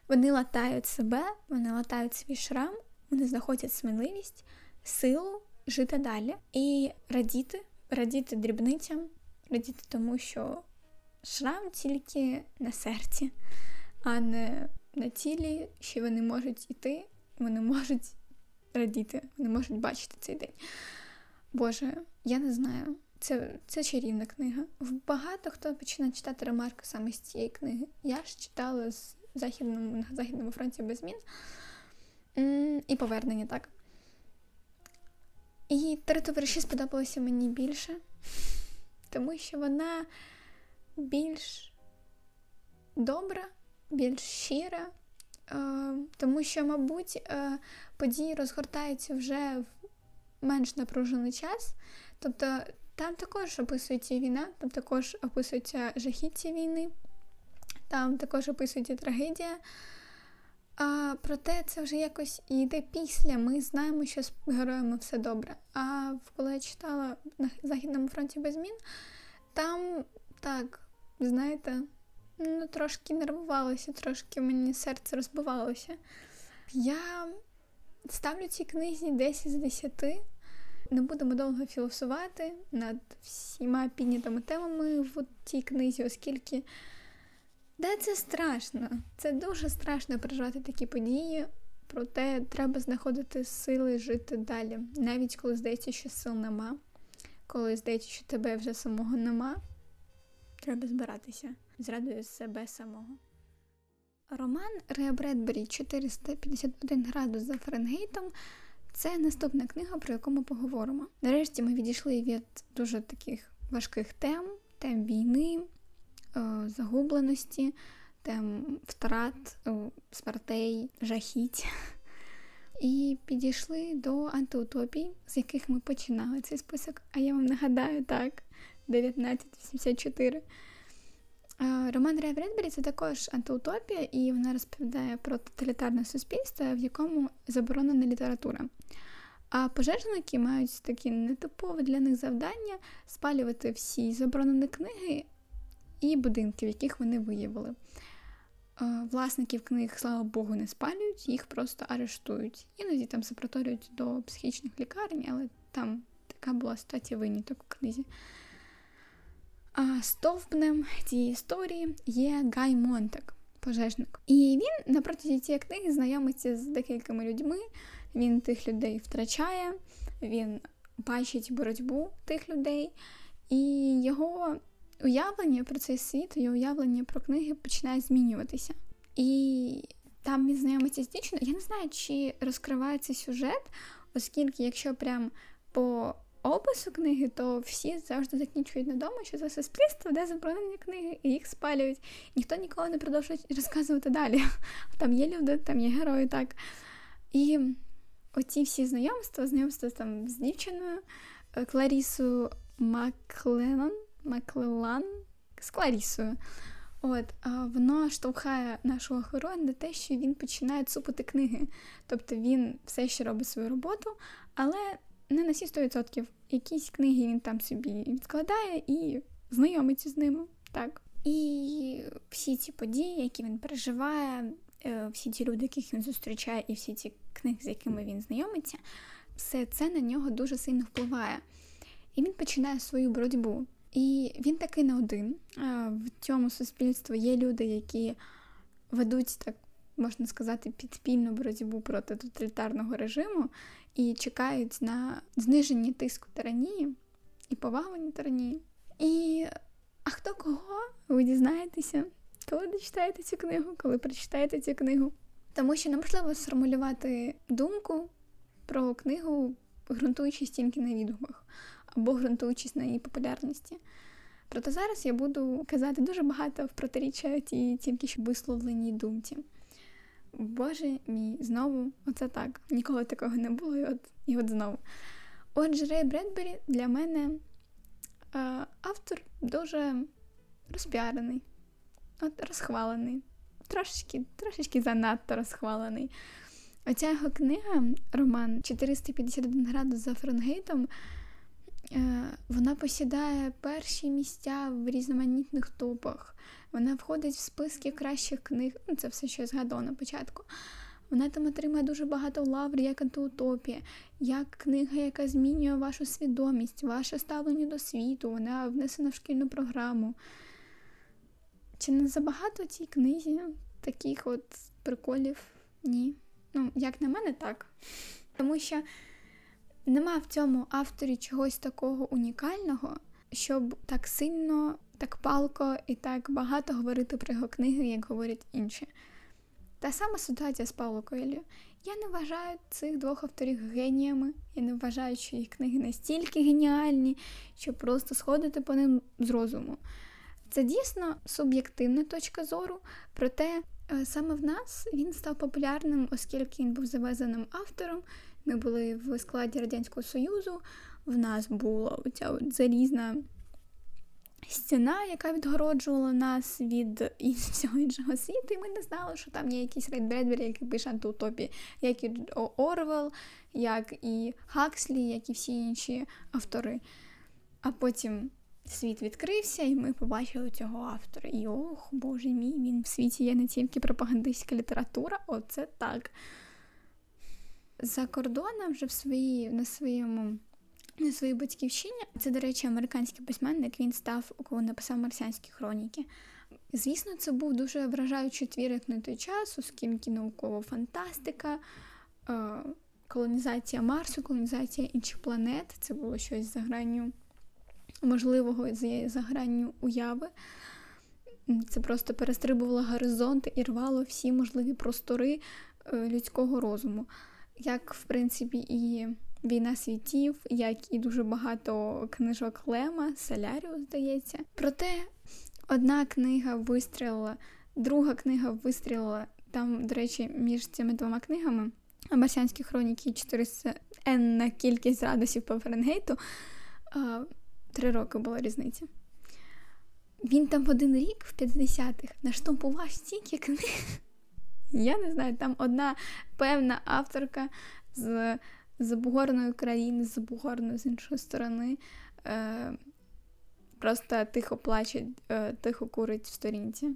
Вони латають себе, вони латають свій шрам, вони знаходять сміливість, силу жити далі і радіти, радіти дрібницям, радіти тому, що шрам тільки на серці, а не на тілі, що вони можуть іти, вони можуть радіти, вони можуть бачити цей день. Боже, я не знаю. Це це чарівна книга. Багато хто починає читати ремарки саме з цієї книги. Я ж читала з західному, на Західному фронті без змін і повернення так. І три товариші сподобалися мені більше, тому що вона більш добра, більш щира, тому що, мабуть, е, події розгортаються вже в менш напружений час. Тобто там також описується війна, там також описується жахіття війни, там також описується трагедія. А, Проте це вже якось йде після. Ми знаємо, що з героями все добре. А коли я читала на Західному фронті без змін, там так, знаєте, ну, трошки нервувалася, трошки мені серце розбивалося. Я ставлю цій книзі 10 з 10. Не будемо довго філосувати над всіма піднятими темами в цій книзі, оскільки да, це страшно. Це дуже страшно переживати такі події, проте треба знаходити сили жити далі. Навіть коли здається, що сил нема, коли здається, що тебе вже самого нема, треба збиратися зрадою себе самого. Роман Реа Бредбері 451 градус за Фаренгейтом це наступна книга, про яку ми поговоримо. Нарешті ми відійшли від дуже таких важких тем, тем війни, загубленості, тем втрат, е, смертей, жахіть. І підійшли до антиутопій, з яких ми починали цей список. А я вам нагадаю так: 1984. Роман Рея Бредбері це також антиутопія, і вона розповідає про тоталітарне суспільство, в якому заборонена література. А пожежники мають такі нетипові для них завдання спалювати всі заборонені книги і будинки, в яких вони виявили. Власників книг, слава Богу, не спалюють, їх просто арештують. Іноді там запроторюють до психічних лікарень, але там така була ситуація виняток у книзі. А стовпнем цієї історії є Гай Монтек, пожежник. І він на протязі цієї книги знайомиться з декількома людьми. Він тих людей втрачає, він бачить боротьбу тих людей, і його уявлення про цей світ, його уявлення про книги починає змінюватися. І там він знайомиться з дівчиною. Я не знаю, чи розкривається сюжет, оскільки, якщо прям по опису книги, то всі завжди закінчують на дому, що це суспільство, де заборонені книги, і їх спалюють. Ніхто ніколи не продовжує розказувати далі. Там є люди, там є герої, так. І оці всі знайомства, знайомства там з дівчиною, е, Кларісою Макленон, Маклелан, з Кларісою. От, воно штовхає нашого героя на те, що він починає цупити книги. Тобто він все ще робить свою роботу, але не на всі 100%. Якісь книги він там собі відкладає і знайомиться з ними. Так. І всі ці події, які він переживає, е, всі ті люди, яких він зустрічає, і всі ці книги, з якими він знайомиться, все це на нього дуже сильно впливає. І він починає свою боротьбу. І він такий не один. В цьому суспільстві є люди, які ведуть так, можна сказати, підпільну боротьбу проти тоталітарного режиму і чекають на зниження тиску тиранії і повагування тиранії. І а хто кого? Ви дізнаєтеся, коли дочитаєте цю книгу, коли прочитаєте цю книгу. Тому що неможливо сформулювати думку про книгу, ґрунтуючись тільки на відгуках або ґрунтуючись на її популярності. Проте зараз я буду казати дуже багато в протиріччя тій тільки що висловленій думці. Боже мій, знову, оце так. Ніколи такого не було, і от і от знову. Отже, Рей Бредбері для мене е, автор дуже розпіарений, от розхвалений, трошечки трошечки занадто розхвалений. Оця його книга, роман 451 градус за Фаренгейтом, вона посідає перші місця в різноманітних топах. Вона входить в списки кращих книг. Ну, це все, що я згадала на початку. Вона там отримає дуже багато лавр, як антиутопія, як книга, яка змінює вашу свідомість, ваше ставлення до світу, вона внесена в шкільну програму. Чи не забагато цій книзі таких от приколів? Ні. Ну, як на мене, так. Тому що нема в цьому авторі чогось такого унікального, щоб так сильно так палко і так багато говорити про його книги, як говорять інші. Та сама ситуація з Павло Коелью. Я не вважаю цих двох авторів геніями. Я не вважаю, що їх книги настільки геніальні, що просто сходити по ним з розуму. Це дійсно суб'єктивна точка зору, проте е, саме в нас він став популярним, оскільки він був завезеним автором. Ми були в складі Радянського Союзу, в нас була оця от залізна стіна, яка відгороджувала нас від всього іншого світу, і ми не знали, що там є якийсь Рейд Бредбері, який пише антиутопії, як і Орвел, як і Хакслі, як і всі інші автори. А потім світ відкрився, і ми побачили цього автора. І ох, боже мій, він в світі є не тільки пропагандистська література, оце так. За кордоном вже в свої, на своєму. На своїй батьківщині. Це, до речі, американський письменник, він став, коли написав марсіанські хроніки. Звісно, це був дуже вражаючий твір як на той час, оскільки наукова фантастика, е, колонізація Марсу, колонізація інших планет це було щось за гранню можливого за гранню уяви. Це просто перестрибувало горизонти і рвало всі можливі простори е, людського розуму. Як, в принципі, і Війна світів, як і дуже багато книжок Лема, Соляріус, здається. Проте одна книга вистрілила, друга книга вистрілила. Там, до речі, між цими двома книгами Марсіанські хроніки 400 енна кількість градусів по Фаренгейту, три роки була різниця. Він там в один рік, в 50-х, наштампував стільки книг. Я не знаю, там одна певна авторка з забугорної країни, з забугорної з іншої сторони. Е, Просто тихо плаче, е, тихо курить в сторінці.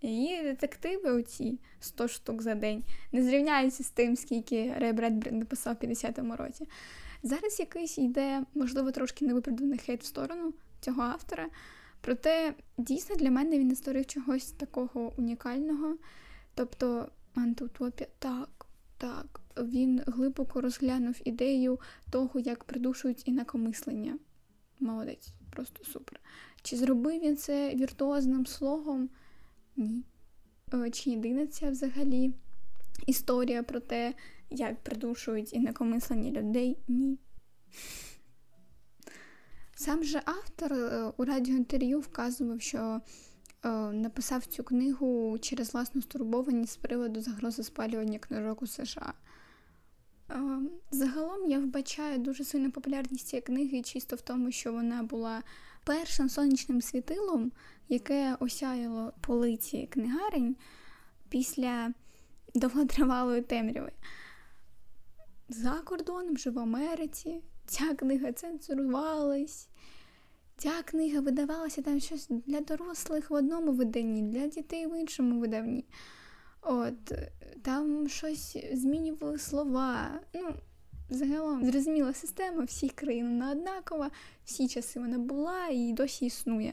І детективи оці 100 штук за день не зрівняються з тим, скільки Рей Бредбрід написав в 50-му році. Зараз якийсь йде, можливо, трошки невиправданий хейт в сторону цього автора. Проте, дійсно, для мене він не створив чогось такого унікального. Тобто, антиутопія, так, так, він глибоко розглянув ідею того, як придушують інакомислення. Молодець, просто супер. Чи зробив він це віртуозним слогом? Ні. Е, чи єдина це взагалі історія про те, як придушують інакомислення людей? Ні. Сам же автор е, у радіоінтерв'ю вказував, що написав цю книгу через власну стурбованість з приводу загрози спалювання книжок у США. Загалом я вбачаю дуже сильну популярність цієї книги чисто в тому, що вона була першим сонячним світилом, яке осяяло полиці книгарень після довготривалої темряви. За кордоном вже в Америці ця книга цензурувалась. Ця книга видавалася там щось для дорослих в одному виданні, для дітей в іншому виданні. От, Там щось змінювали слова. Ну, Загалом зрозуміла система, всіх країн вона однакова, всі часи вона була і досі існує.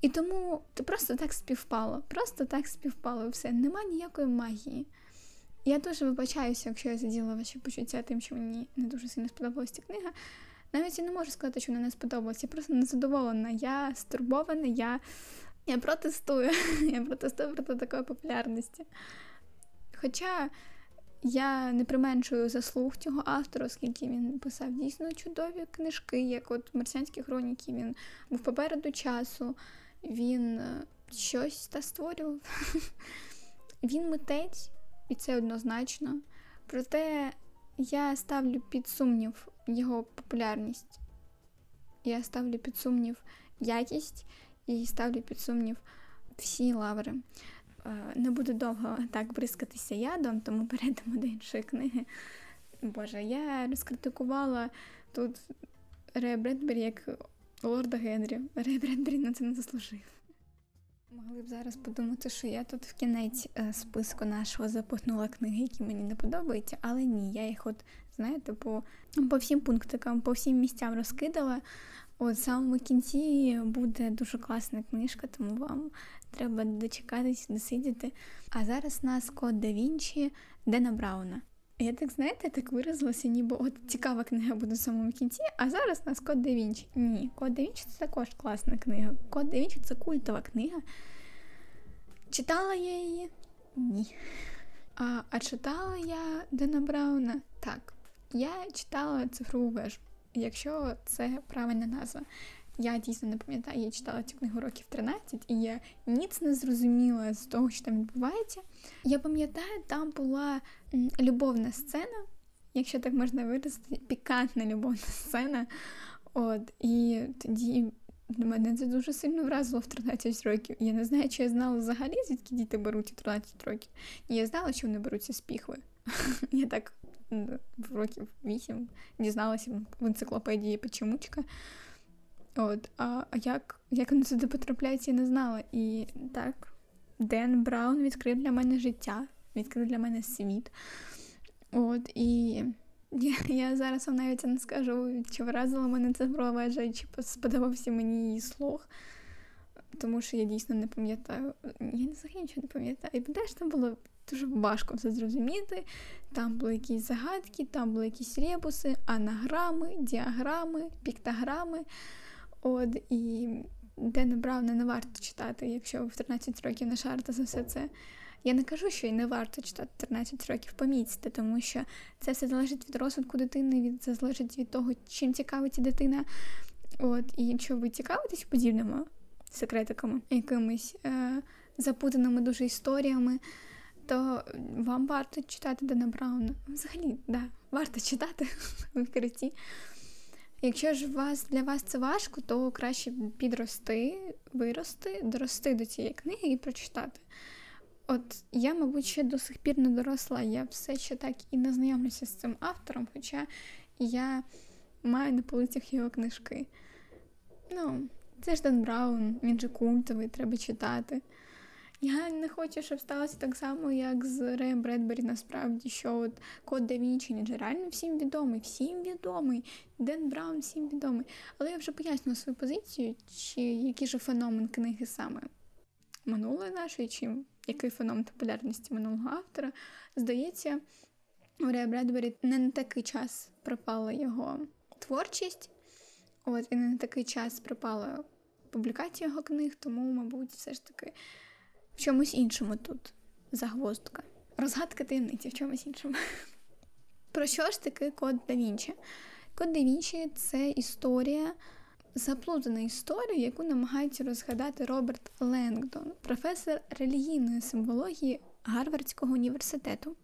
І тому це просто так співпало, просто так співпало все. Нема ніякої магії. Я дуже вибачаюся, якщо я заділа ваші почуття тим, що мені не дуже сильно сподобалася ця книга. Навіть я не можу сказати, що вона не сподобалася. Я просто незадоволена. Я стурбована, я я протестую. Я протестую проти такої популярності. Хоча я не применшую заслуг цього автора, оскільки він писав дійсно чудові книжки, як от Марсіанські хроніки, він був попереду часу, він е, щось та створював. Він митець, і це однозначно. Проте я ставлю під сумнів його популярність. Я ставлю під сумнів якість і ставлю під сумнів всі лаври. Е, не буду довго так бризкатися ядом, тому перейдемо до іншої книги. Боже, я розкритикувала тут Рея Бредбері як Лорда Генрі. Рея Бредбері на це не заслужив. Могли б зараз подумати, що я тут в кінець е, списку нашого запихнула книги, які мені не подобаються, але ні, я їх, от, знаєте, по по всім пунктикам, по всім місцям розкидала. От в самому кінці буде дуже класна книжка, тому вам треба дочекатись, досидіти. А зараз у нас код да Вінчі Дена Брауна. Я так, знаєте, так виразилася, ніби от цікава книга буде в самому кінці, а зараз у нас Код да Вінчі. Ні, Код да Вінчі це також класна книга. Код да Вінчі це культова книга. Читала я її? Ні. А а читала я Дена Брауна? Так. Я читала цифрову вежу, якщо це правильна назва. Я дійсно не пам'ятаю, я читала цю книгу років 13, і я ніц не зрозуміла з того, що там відбувається. Я пам'ятаю, там була любовна сцена, якщо так можна виразити, пікантна любовна сцена. От, І тоді мене це дуже сильно вразило в 13 років. Я не знаю, чи я знала взагалі, звідки діти беруть у 13 років. І я знала, що вони беруться з піхви. Я так в років 8 дізналася в енциклопедії Печемучка. От, а як як вони сюди потрапляють, я не знала. І так, Ден Браун відкрив для мене життя, відкрив для мене світ. От, і я я зараз вам навіть не скажу, чи вразило мене це проведжа, чи сподобався мені її слух. Тому що я дійсно не пам'ятаю. Я взагалі нічого не пам'ятаю. І теж там було дуже важко все зрозуміти. Там були якісь загадки, там були якісь ребуси, анаграми, діаграми, піктограми. От, І Дена Брауна не варто читати, якщо в 13 років не шарите за все це. Я не кажу, що і не варто читати 13 років поміцьте, тому що це все залежить від розвитку дитини, від це залежить від того, чим цікавиться дитина. От, І якщо ви цікавитесь подібними секретиками, якимись е, запутаними дуже історіями, то вам варто читати Дена Брауна. Взагалі, да, варто читати в відкритті. Якщо ж вас для вас це важко, то краще підрости, вирости, дорости до цієї книги і прочитати. От я, мабуть, ще до сих пір не доросла, я все ще так і не знайомлюся з цим автором, хоча я маю на полицях його книжки. Ну, це ж Ден Браун, він же культовий, треба читати. Я не хочу, щоб сталося так само, як з Реєм Бредбері, насправді, що от Код да Вінчі, він реально всім відомий, всім відомий, Ден Браун всім відомий. Але я вже пояснила свою позицію, чи який же феномен книги саме минулої нашої, чи який феномен популярності минулого автора. Здається, у Рея Бредбері не на такий час пропала його творчість, от і не на такий час пропала публікація його книг, тому, мабуть, все ж таки в чомусь іншому тут загвоздка. Розгадка таємниці в чомусь іншому. Про що ж таки код да Вінчі? Код да Вінчі це історія, заплутана історія, яку намагається розгадати Роберт Ленгдон, професор релігійної симвології Гарвардського університету.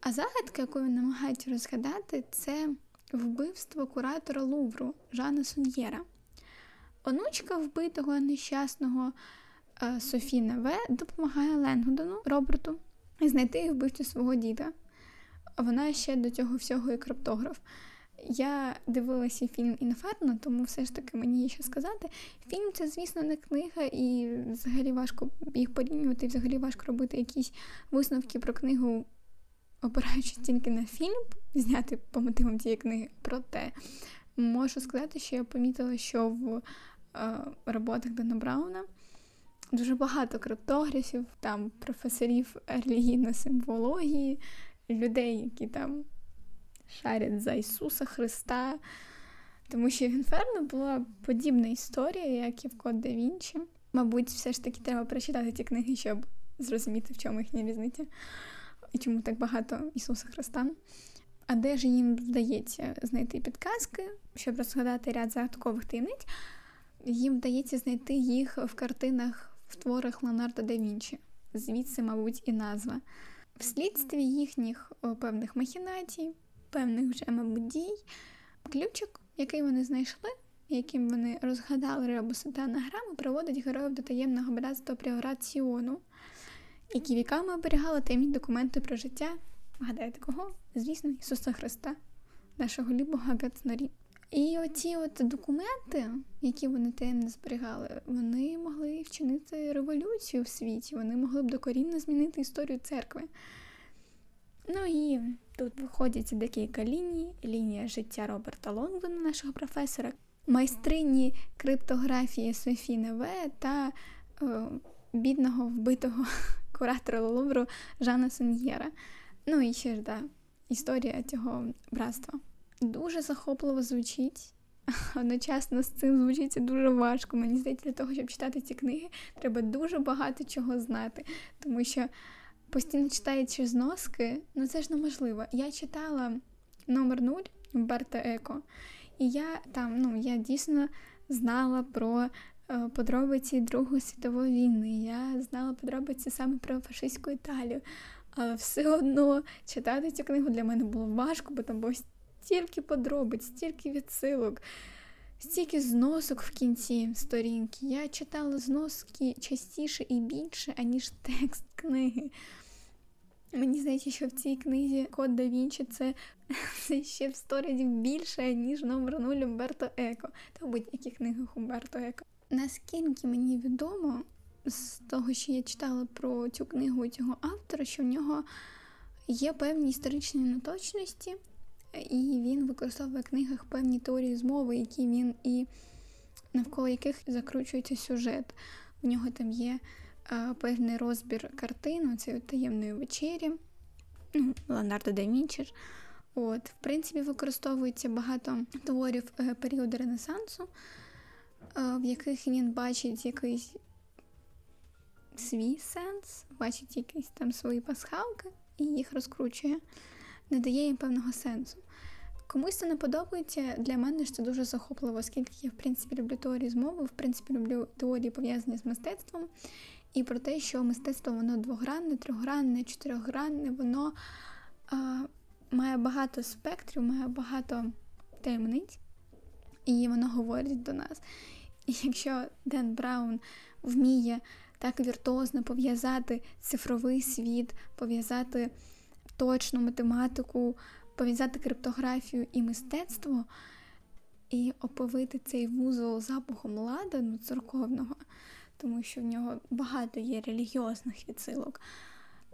А загадка, яку він намагається розгадати, це вбивство куратора Лувру Жана Суньєра. Онучка вбитого нещасного Е, Софіна В. допомагає Ленгдону Роберту знайти вбивцю свого діда. Вона ще до цього всього і криптограф. Я дивилася фільм Інферно, тому все ж таки мені є що сказати. Фільм це, звісно, не книга, і взагалі важко їх порівнювати, і взагалі важко робити якісь висновки про книгу, опираючись тільки на фільм, зняти по мотивам цієї книги. Проте можу сказати, що я помітила, що в е, роботах Дана Брауна дуже багато криптографів, там професорів релігійної симвології, людей, які там шарять за Ісуса Христа. Тому що в Інферно була подібна історія, як і в Код да Вінчі. Мабуть, все ж таки треба прочитати ті книги, щоб зрозуміти, в чому їхня різниця і чому так багато Ісуса Христа. А де ж їм вдається знайти підказки, щоб розгадати ряд загадкових таємниць, їм вдається знайти їх в картинах в творах Леонардо да Вінчі, звідси, мабуть, і назва. Вслідстві їхніх певних махінацій, певних вже, мабуть, дій, ключик, який вони знайшли, яким вони розгадали ребуси та анаграми, приводить героїв до таємного братства Пріораціону, які віками оберігали таємні документи про життя. Гадаєте кого? Звісно, Ісуса Христа, нашого любого Гатнорі. І оці от документи, які вони таємно зберігали, вони могли вчинити революцію в світі, вони могли б докорінно змінити історію церкви. Ну і тут виходять декілька ліній: лінія життя Роберта Лондона, нашого професора, майстрині криптографії Софі Неве та е, бідного вбитого куратора Лувру Жана Сен'єра. Ну і ще ж да, історія цього братства дуже захопливо звучить. Одночасно з цим звучиться дуже важко. Мені здається, для того, щоб читати ці книги, треба дуже багато чого знати, тому що постійно читаючи зноски, ну це ж неможливо. Я читала номер 0 Берта Еко, і я там, ну, я дійсно знала про е, подробиці Другої світової війни, я знала подробиці саме про фашистську Італію. Але все одно читати цю книгу для мене було важко, бо там було стільки подробиць, стільки відсилок, стільки зносок в кінці сторінки. Я читала зноски частіше і більше, аніж текст книги. Мені здається, що в цій книзі Код да Вінчі це, це ще в сто разів більше, ніж номер 0 Умберто Еко та в будь-яких книгах Умберто Еко. Наскільки мені відомо з того, що я читала про цю книгу цього автора, що в нього є певні історичні неточності, і він використовує в книгах певні теорії змови, які він і навколо яких закручується сюжет. У нього там є а, певний розбір картин, цієї таємної вечері, ну, Леонардо да Вінчі. От, в принципі, використовується багато творів е, періоду Ренесансу, е, в яких він бачить якийсь свій сенс, бачить якісь там свої пасхалки і їх розкручує, не дає їм певного сенсу. Комусь це не подобається, для мене ж це дуже захопливо, оскільки я, в принципі, люблю теорії змови, в принципі, люблю теорії пов'язані з мистецтвом, і про те, що мистецтво воно двогранне, трьохгранне, чотирьохгранне, воно а, має багато спектрів, має багато таємниць, і воно говорить до нас. І якщо Ден Браун вміє так віртуозно пов'язати цифровий світ, пов'язати точну математику, пов'язати криптографію і мистецтво, і оповити цей вузол запахом ладану церковного, тому що в нього багато є релігіозних відсилок,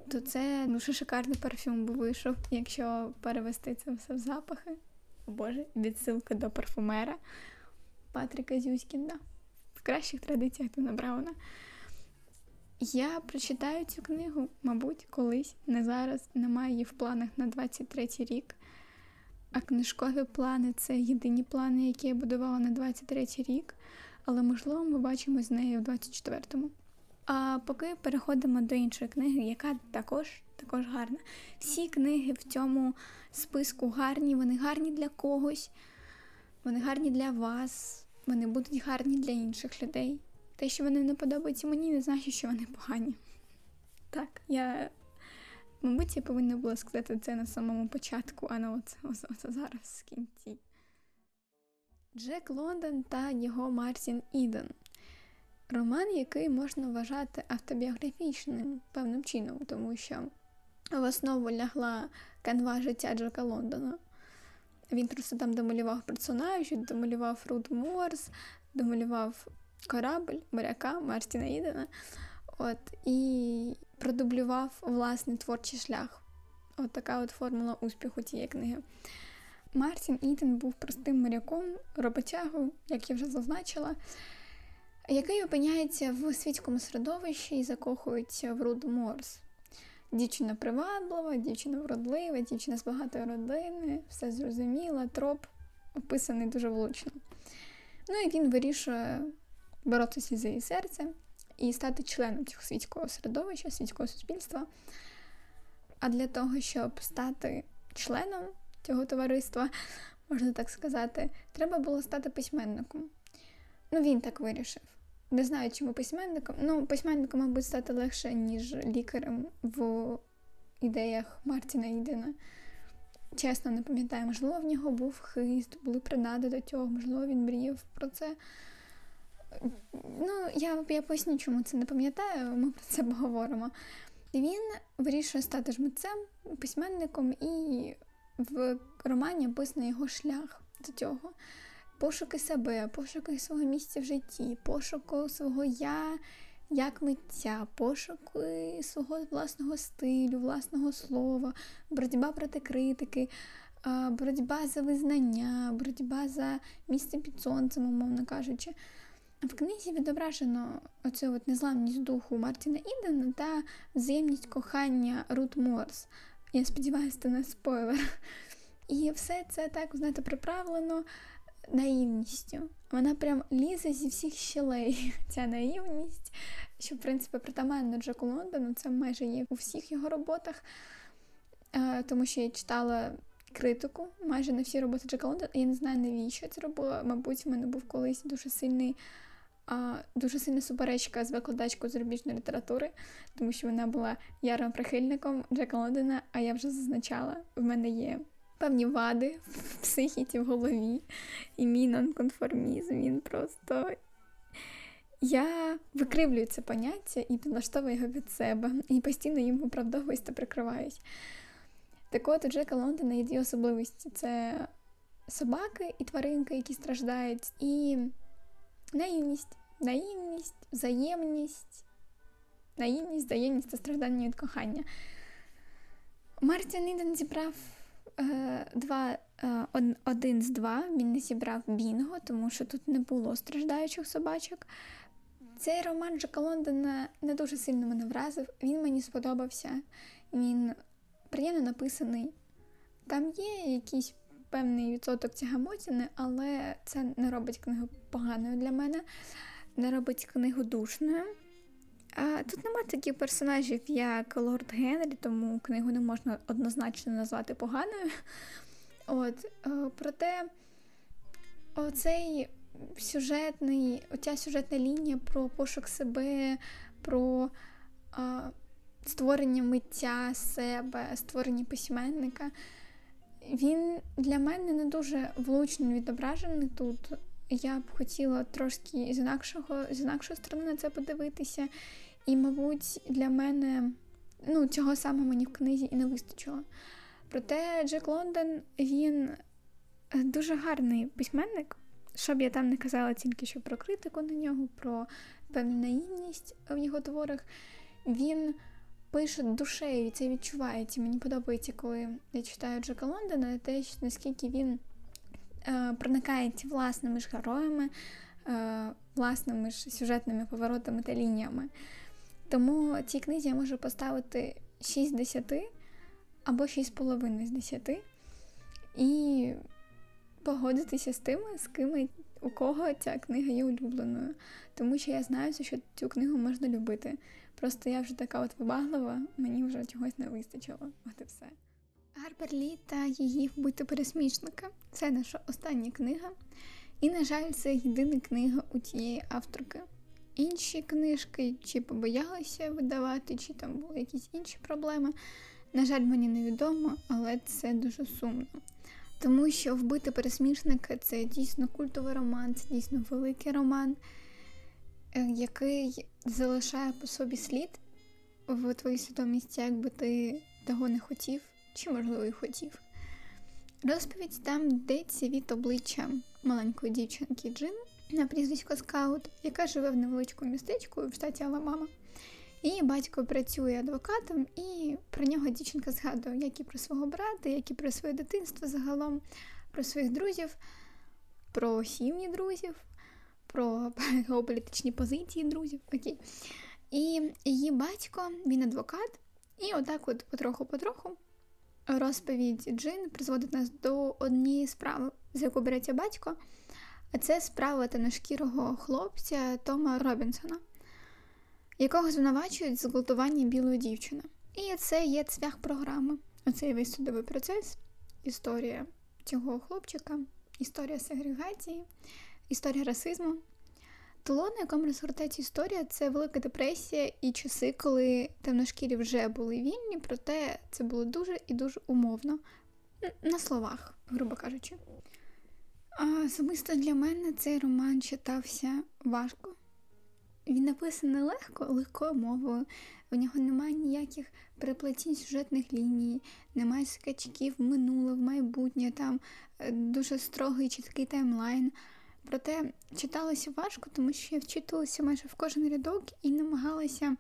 то це дуже шикарний парфюм би вийшов, якщо перевести це все в запахи. О Боже, відсилка до парфумера Патріка Зюськінда. В кращих традиціях Тона Брауна. Я прочитаю цю книгу, мабуть, колись, не зараз, немає її в планах на 23-й рік. А книжкові плани це єдині плани, які я будувала на 23-й рік, але, можливо, ми бачимо з нею в 24-му. А поки переходимо до іншої книги, яка також також гарна. Всі книги в цьому списку гарні, вони гарні для когось, вони гарні для вас, вони будуть гарні для інших людей. Те, що вони не подобаються мені, не значить, що вони погані. Так, я, мабуть, я повинна була сказати це на самому початку, а не оце, оце, оце зараз в кінці. Джек Лондон та його Мартін Іден. Роман, який можна вважати автобіографічним певним чином, тому що в основу лягла канва життя Джека Лондона. Він просто там домалював персонажів, домалював Рут Морс, домалював корабль моряка Мартіна Ідена от, і продублював власний творчий шлях. От така от формула успіху цієї книги. Мартін Іден був простим моряком, роботягою, як я вже зазначила, який опиняється в світському середовищі і закохується в Руд Морс. Дівчина приваблива, дівчина вродлива, дівчина з багатої родини, все зрозуміла, троп описаний дуже влучно. Ну і він вирішує боротися за її серце і стати членом цього світського середовища, світського суспільства. А для того, щоб стати членом цього товариства, можна так сказати, треба було стати письменником. Ну, він так вирішив. Не знаю, чому письменником. Ну, письменником, мабуть, стати легше, ніж лікарем в ідеях Мартіна Ідена. Чесно, не пам'ятаю, можливо, в нього був хист, були принади до цього, можливо, він мріяв про це. Ну, я я поясню, чому це не пам'ятаю, ми про це поговоримо. Він вирішує стати жмецем, письменником, і в романі описано його шлях до цього. Пошуки себе, пошуки свого місця в житті, пошуку свого я як митця, пошуки свого власного стилю, власного слова, боротьба проти критики, боротьба за визнання, боротьба за місце під сонцем, умовно кажучи. В книзі відображено оцю от незламність духу Мартіна Ідена та взаємність кохання Рут Морс. Я сподіваюся, це не спойлер. І все це так, знаєте, приправлено наївністю. Вона прям лізе зі всіх щелей. Ця наївність, що, в принципі, притаманно Джеку Лондону, це майже є у всіх його роботах, тому що я читала критику майже на всі роботи Джека Лондона. Я не знаю, навіщо це робила. Мабуть, в мене був колись дуже сильний дуже сильна суперечка з викладачкою зарубіжної літератури, тому що вона була ярим прихильником Джека Лондона, а я вже зазначала, в мене є певні вади в психіці в голові, і мій нонконформізм, він просто. я викривлюю це поняття і підлаштовую його від себе, і постійно їм виправдовуюсь та прикриваюсь. Так от у Джека Лондона є дві особливості: це собаки і тваринки, які страждають, і наївність, наївність, взаємність, наївність, взаємність та страждання від кохання. Мартін Іден зібрав е, два, е, один з два, він не зібрав Бінго, тому що тут не було страждаючих собачок. Цей роман Джека Лондона не дуже сильно мене вразив. Він мені сподобався, він приємно написаний. Там є якийсь певний відсоток тягомотіни, але це не робить книгу поганою для мене, не робить книгу душною. А Тут немає таких персонажів, як Лорд Генрі, тому книгу не можна однозначно назвати поганою. От, е, Проте оцей сюжетний, оця сюжетна лінія про пошук себе, про а, створення миття себе, створення письменника, він для мене не дуже влучно відображений тут. Я б хотіла трошки з інакшого, з інакшої сторони на це подивитися. І, мабуть, для мене ну, цього саме мені в книзі і не вистачило. Проте Джек Лондон він дуже гарний письменник. Що б я там не казала тільки що про критику на нього, про певну наївність в його творах, він пише душею, і це відчувається. Мені подобається, коли я читаю Джека Лондона, те, наскільки він е, проникається власними ж героями, е, власними ж сюжетними поворотами та лініями. Тому цій книзі я можу поставити 6 з 10 або 6,5 з 10. І погодитися з тими, з ким у кого ця книга є улюбленою. Тому що я знаю, що цю книгу можна любити. Просто я вже така от вибаглива, мені вже чогось не вистачило. От і все. Гарпер Лі та її вбити пересмішника. Це наша остання книга. І, на жаль, це єдина книга у тієї авторки. Інші книжки чи побоялися видавати, чи там були якісь інші проблеми. На жаль, мені невідомо, але це дуже сумно. Тому що вбити пересмішника це дійсно культовий роман, це дійсно великий роман, е, який залишає по собі слід в твоїй свідомості, якби ти того не хотів, чи, можливо, і хотів. Розповідь там йдеться від обличчя маленької дівчинки Джин на прізвисько Скаут, яка живе в невеличкому містечку в штаті Алабама. Її батько працює адвокатом, і про нього дівчинка згадує, як і про свого брата, як і про своє дитинство загалом, про своїх друзів, про сім'ї друзів, про його політичні позиції друзів. Окей. І її батько, він адвокат, і отак, от потроху-потроху, розповідь Джин призводить нас до однієї справи, з яку береться батько. А це справа теношкірого хлопця Тома Робінсона якого звинувачують зґвалтування білої дівчини. І це є цвях програми. Оцей весь судовий процес, історія цього хлопчика, історія сегрегації, історія расизму. Тло, на якому розгортається історія, це Велика депресія і часи, коли темношкірі вже були вільні, проте це було дуже і дуже умовно. На словах, грубо кажучи. А Особисто для мене цей роман читався важко. Він написаний легко, легкою мовою. У нього немає ніяких переплетінь сюжетних ліній, немає скачків в минуле, в майбутнє, там е, дуже строгий чіткий таймлайн. Проте читалося важко, тому що я вчитувалася майже в кожен рядок і намагалася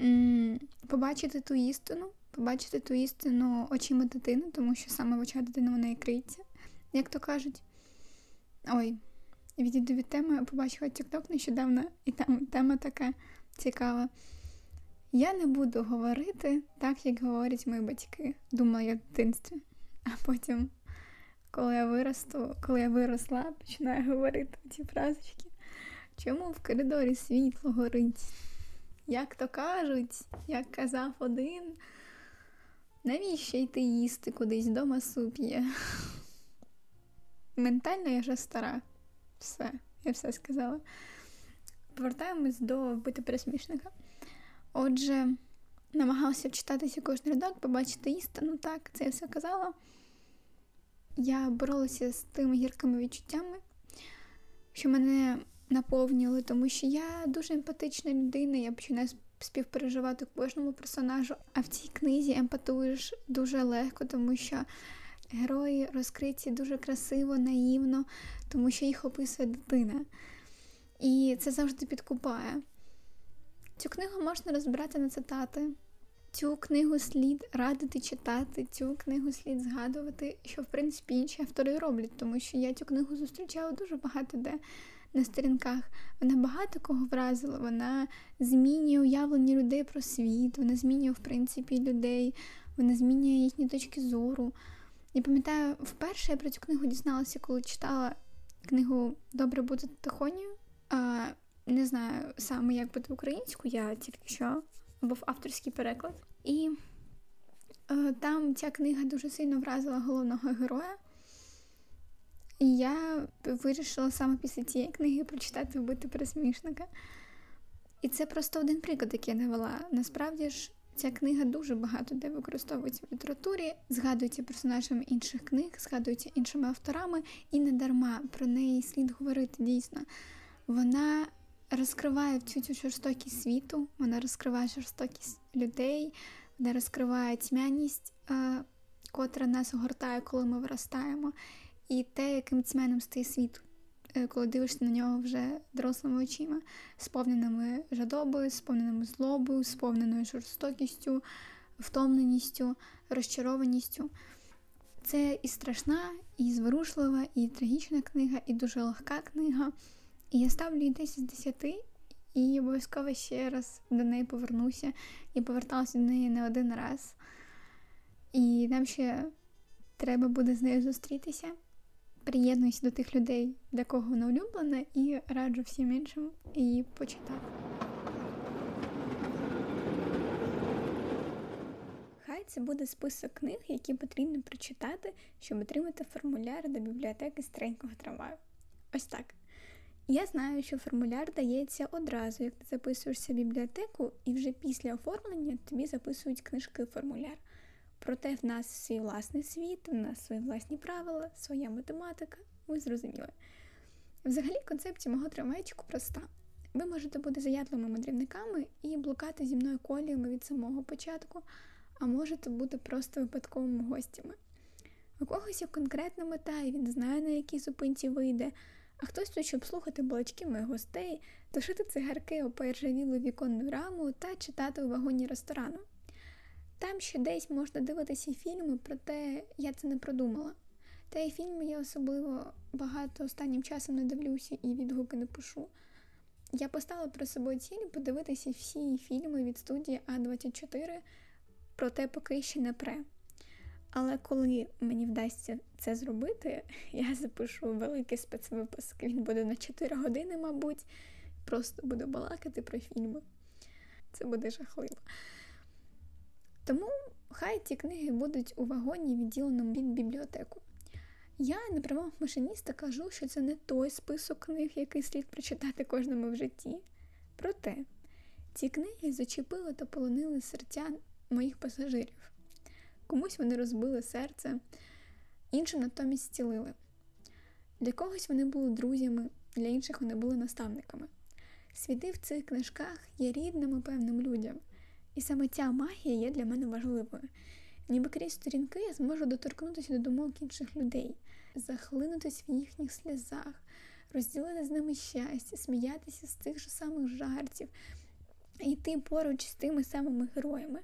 м- побачити ту істину, побачити ту істину очима дитини, тому що саме в очах дитини вона і криється, як то кажуть. Ой, відійду від теми, я побачила TikTok нещодавно, і там тема така цікава. Я не буду говорити так, як говорять мої батьки, думала я в дитинстві. А потім, коли я виросту, коли я виросла, починаю говорити ці фразочки. Чому в коридорі світло горить? Як то кажуть, як казав один, навіщо йти їсти кудись дома суп є? Ментально я вже стара. Все, я все сказала. Повертаємось до вбити пересмішника. Отже, намагалася вчитатися кожен рядок, побачити істину, так, це я все казала. Я боролася з тими гіркими відчуттями, що мене наповнювали, тому що я дуже емпатична людина, я починаю співпереживати кожному персонажу. А в цій книзі емпатуєш дуже легко, тому що герої розкриті дуже красиво, наївно, тому що їх описує дитина. І це завжди підкупає. Цю книгу можна розбирати на цитати. Цю книгу слід радити читати, цю книгу слід згадувати, що в принципі інші автори роблять, тому що я цю книгу зустрічала дуже багато де на сторінках. Вона багато кого вразила, вона змінює уявлення людей про світ, вона змінює, в принципі, людей, вона змінює їхні точки зору. Я пам'ятаю, вперше я про цю книгу дізналася, коли читала книгу Добре бути тихонію. Не знаю саме, як бути українською, я тільки що був авторський переклад. І е, там ця книга дуже сильно вразила головного героя. І я вирішила саме після цієї книги прочитати вбити пересмішника. І це просто один приклад, який я навела. Насправді ж, ця книга дуже багато де використовується в літературі, згадується персонажами інших книг, згадується іншими авторами, і не дарма про неї слід говорити дійсно. Вона розкриває всю цю жорстокість світу, вона розкриває жорстокість людей, вона розкриває тьмяність, е, котра нас огортає, коли ми виростаємо, і те, яким тьмяним стає світ, е, коли дивишся на нього вже дорослими очима, сповненими жадобою, сповненими злобою, сповненою жорстокістю, втомленістю, розчарованістю. Це і страшна, і зворушлива, і трагічна книга, і дуже легка книга. Я ставлю їй 10 з 10 і обов'язково ще раз до неї повернуся і поверталася до неї не один раз. І нам ще треба буде з нею зустрітися. Приєднуюся до тих людей, для кого вона улюблена, і раджу всім іншим її почитати. Хай це буде список книг, які потрібно прочитати, щоб отримати формуляр до бібліотеки старенького трамваю. Ось так. Я знаю, що формуляр дається одразу, як ти записуєшся в бібліотеку, і вже після оформлення тобі записують книжки формуляр. Проте в нас свій власний світ, в нас свої власні правила, своя математика, ви зрозуміли. Взагалі, концепція мого трамвайчику проста. Ви можете бути заядливими мандрівниками і блукати зі мною коліями від самого початку, а можете бути просто випадковими гостями. У когось є конкретна мета, і він знає, на якій зупинці вийде а хтось тут, щоб слухати балачки моїх гостей, тушити цигарки об поіржавілу віконну раму та читати у вагоні ресторану. Там ще десь можна дивитися фільми, проте я це не продумала. Та й фільми я особливо багато останнім часом не дивлюся і відгуки не пишу. Я поставила про собою ціль подивитися всі фільми від студії А24, проте поки ще не пре. Але коли мені вдасться це зробити, я запишу великий спецвипуск. Він буде на 4 години, мабуть, просто буду балакати про фільми. Це буде жахливо. Тому хай ці книги будуть у вагоні, відділеному від бібліотеку. Я на правах машиніста кажу, що це не той список книг, який слід прочитати кожному в житті. Проте ці книги зачепили та полонили серця моїх пасажирів. Комусь вони розбили серце, іншим натомість зцілили. Для когось вони були друзями, для інших вони були наставниками. Світи в цих книжках є рідними певним людям, і саме ця магія є для мене важливою. Ніби крізь сторінки я зможу доторкнутися до думок інших людей, захлинутися в їхніх сльозах, розділити з ними щастя, сміятися з тих же самих жартів, йти поруч з тими самими героями.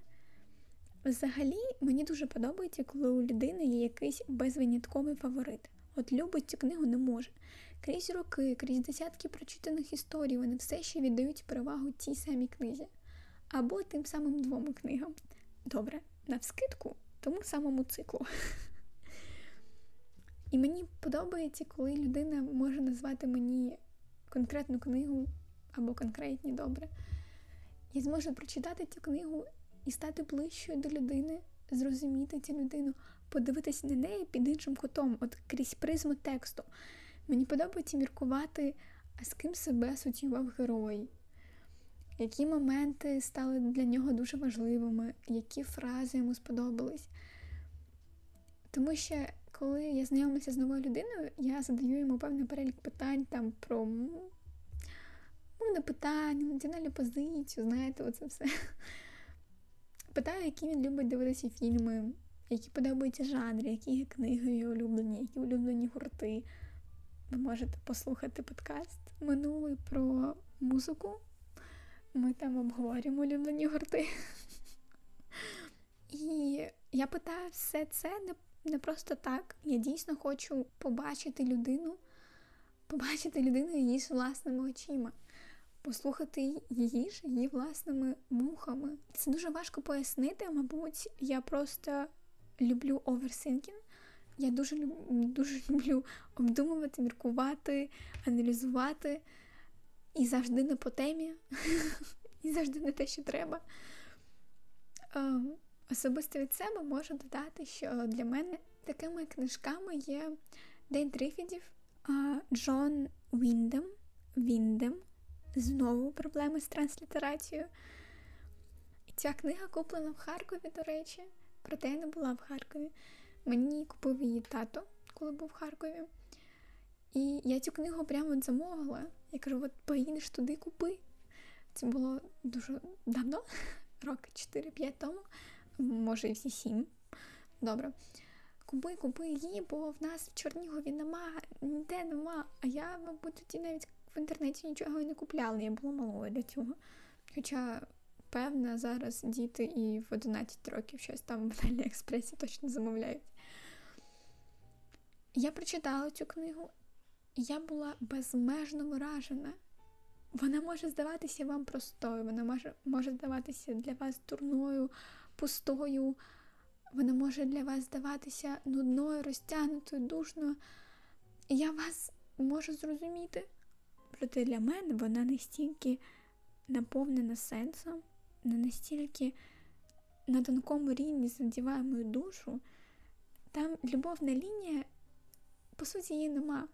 Взагалі, мені дуже подобається, коли у людини є якийсь безвинятковий фаворит. От любить цю книгу не може. Крізь роки, крізь десятки прочитаних історій, вони все ще віддають перевагу цій самій книзі. Або тим самим двом книгам. Добре, навскидку тому самому циклу. І мені подобається, коли людина може назвати мені конкретну книгу або конкретні добре. Я зможу прочитати цю книгу і стати ближчою до людини, зрозуміти цю людину, подивитися на неї під іншим кутом, от крізь призму тексту. Мені подобається міркувати, а з ким себе асоціював герой, які моменти стали для нього дуже важливими, які фрази йому сподобались. Тому що, коли я знайомлюся з новою людиною, я задаю йому певний перелік питань там про провокативне питання, національну позицію, знаєте, оце все. Питаю, які він любить дивитися фільми, які подобаються жанри, які книги улюблені, які улюблені гурти. Ви можете послухати подкаст минулий про музику. Ми там обговорюємо улюблені гурти. І я питаю все це не, не просто так. Я дійсно хочу побачити людину, побачити людину її з власними очима, послухати її ж її власними вухами. Це дуже важко пояснити, мабуть, я просто люблю overthinking. Я дуже дуже люблю обдумувати, міркувати, аналізувати і завжди не по темі, і завжди не те, що треба. Ем, особисто від себе можу додати, що для мене такими книжками є День Трифідів, Джон Віндем. Віндем. Знову проблеми з транслітерацією. Ця книга куплена в Харкові, до речі, проте я не була в Харкові. Мені купив її тато, коли був в Харкові. І я цю книгу прямо замовила. Я кажу: от поїдеш туди, купи. Це було дуже давно, роки 4-5 тому, може і всі 7. Добре. Купи, купи її, бо в нас в Чорнігові нема, ніде нема. А я, мабуть, тоді навіть в інтернеті нічого і не купляла, я була малою для цього. Хоча, певно, зараз діти і в 11 років щось там в Аліекспресі точно замовляють. Я прочитала цю книгу, і я була безмежно вражена. Вона може здаватися вам простою, вона може, може здаватися для вас дурною, пустою, вона може для вас здаватися нудною, розтягнутою, душною. Я вас можу зрозуміти. Проте для мене вона настільки наповнена сенсом, не настільки на тонкому рівні задіває мою душу. Там любовна лінія, по суті, її нема.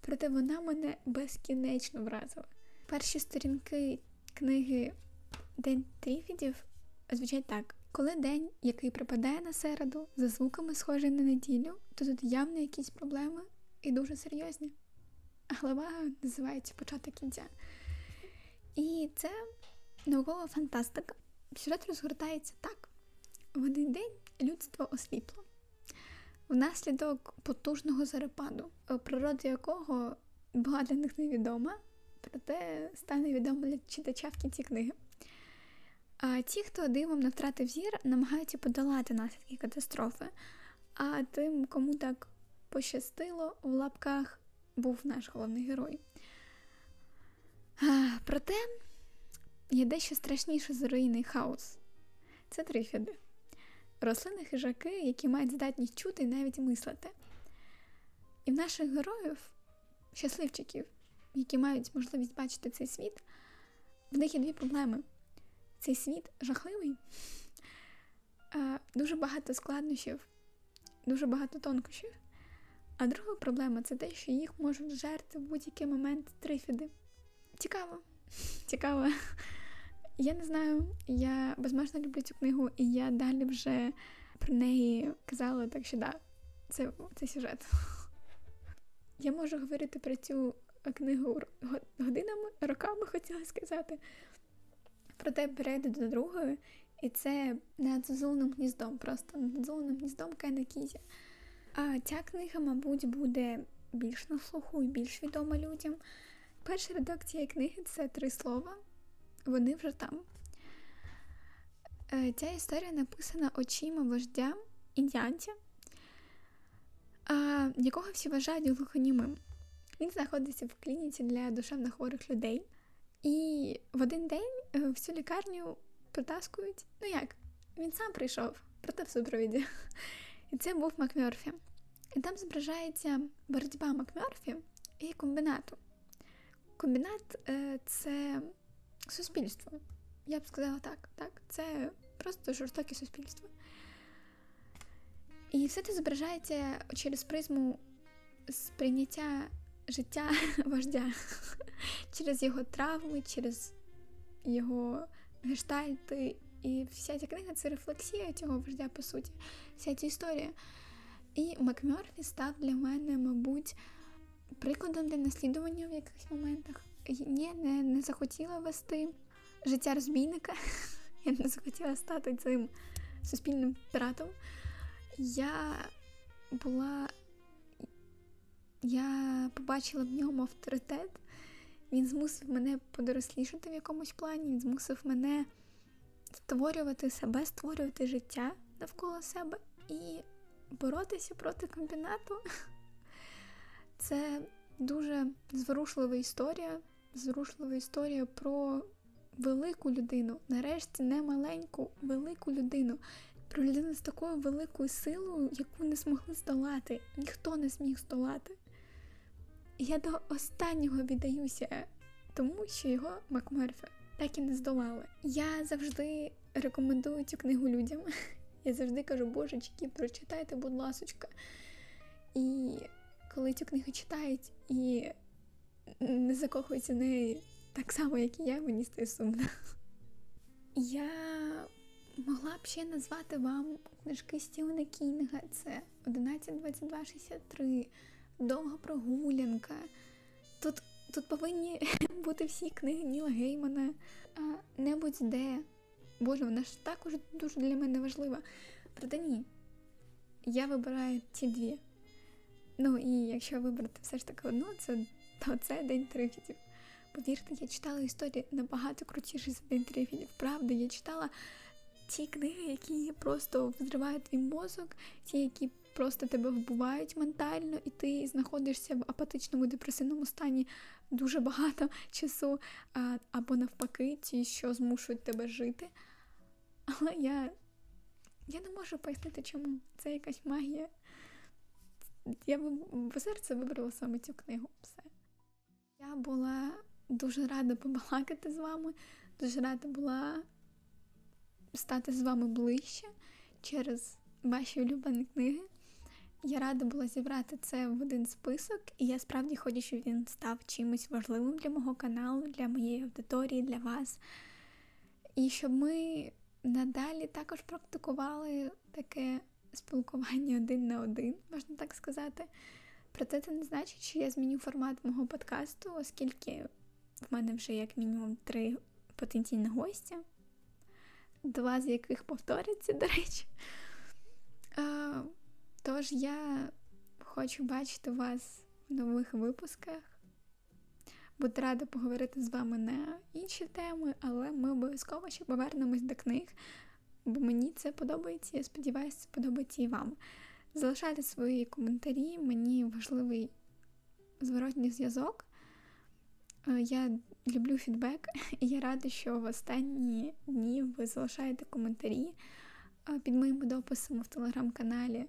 Проте вона мене безкінечно вразила. Перші сторінки книги День Тріфідів звучать так: коли день, який припадає на середу, за звуками схожий на неділю, то тут явно якісь проблеми і дуже серйозні. Глава називається Початок кінця. І це наукова фантастика. Сюжет розгортається так: в один день людство осліпло. Внаслідок потужного зарепаду, природа якого була для них невідома, проте стане відомо для читача в кінці книги. А ті, хто дивом не втратив зір, намагаються подолати наслідки катастрофи. А тим, кому так пощастило, в лапках був наш головний герой. Проте є дещо страшніше за руїний хаос. Це трифіди. Рослини хижаки, які мають здатність чути і навіть мислити. І в наших героїв, щасливчиків, які мають можливість бачити цей світ, в них є дві проблеми. Цей світ жахливий, дуже багато складнощів, дуже багато тонкощів. А друга проблема це те, що їх можуть жерти в будь-який момент трифіди. Цікаво, цікаво. Я не знаю, я безмежно люблю цю книгу, і я далі вже про неї казала, так що да, це, це сюжет. Я можу говорити про цю книгу годинами, роками хотіла сказати. Проте перейду до другої, і це над зозуленим гніздом, просто над зозуленим гніздом Кена Кізі. А ця книга, мабуть, буде більш на слуху і більш відома людям. Перша редакція книги це три слова, вони вже там. Е, ця історія написана очима вождя індіанця, якого всі вважають глухонімим. Він знаходиться в клініці для душевно хворих людей. І в один день е, всю лікарню притаскують. Ну як? Він сам прийшов, проте в супровіді. І це був Макмерфі. І там зображається боротьба Макмерфі і комбінату. Комбінат е, це суспільство. Я б сказала так. так. Це просто жорстоке суспільство. І все це зображається через призму сприйняття життя вождя, через його травми, через його гештальти. І вся ця книга це рефлексія цього вождя, по суті, вся ця історія. І Макмерфі став для мене, мабуть, прикладом для наслідування в якихось моментах. ні, не, не захотіла вести життя розбійника. Я не захотіла стати цим суспільним піратом. Я була. Я побачила в ньому авторитет. Він змусив мене подорослішати в якомусь плані, він змусив мене створювати себе, створювати життя навколо себе і боротися проти комбінату. Це дуже зворушлива історія, зворушлива історія про велику людину, нарешті не маленьку, велику людину, про людину з такою великою силою, яку не змогли здолати, ніхто не зміг здолати. Я до останнього віддаюся тому, що його Макмерфе так і не здолали. Я завжди рекомендую цю книгу людям. Я завжди кажу, божечки, прочитайте, будь ласочка. І коли цю книгу читають і не закохуються в неї так само, як і я, мені стає сумно. Я могла б ще назвати вам книжки Стівена Кінга. Це 11.22.63, Довга прогулянка. Тут повинні бути всі книги Ніла Геймана, а не будь-де. Боже, вона ж також дуже для мене важлива. Проте ні. Я вибираю ці дві. Ну і якщо вибрати все ж таки одну, це, то це День трифідів. Повірте, я читала історії набагато крутіші за День трифідів. Правда, я читала ті книги, які просто взривають твій мозок, ті, які просто тебе вбивають ментально, і ти знаходишся в апатичному депресивному стані дуже багато часу, або навпаки, ті, що змушують тебе жити. Але я я не можу пояснити, чому це якась магія. Я в серце вибрала саме цю книгу. Все. Я була дуже рада побалакати з вами, дуже рада була стати з вами ближче через ваші улюблені книги. Я рада була зібрати це в один список, і я справді хочу, щоб він став чимось важливим для мого каналу, для моєї аудиторії, для вас. І щоб ми надалі також практикували таке спілкування один на один, можна так сказати. Проте це не значить, що я зміню формат мого подкасту, оскільки в мене вже як мінімум три потенційні гості, два з яких повторяться, до речі. Тож я хочу бачити вас в нових випусках. Буду рада поговорити з вами на інші теми, але ми обов'язково ще повернемось до книг, бо мені це подобається, я сподіваюся, це подобається і вам. Залишайте свої коментарі, мені важливий зворотній зв'язок. Е, я люблю фідбек, і я рада, що в останні дні ви залишаєте коментарі е, під моїми дописами в телеграм-каналі.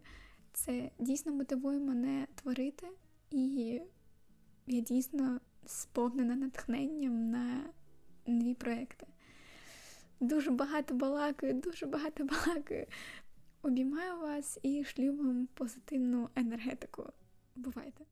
Це дійсно мотивує мене творити, і я дійсно сповнена натхненням на нові проекти. Дуже багато балакаю, дуже багато балакаю. Обіймаю вас і шлю вам позитивну енергетику. Бувайте!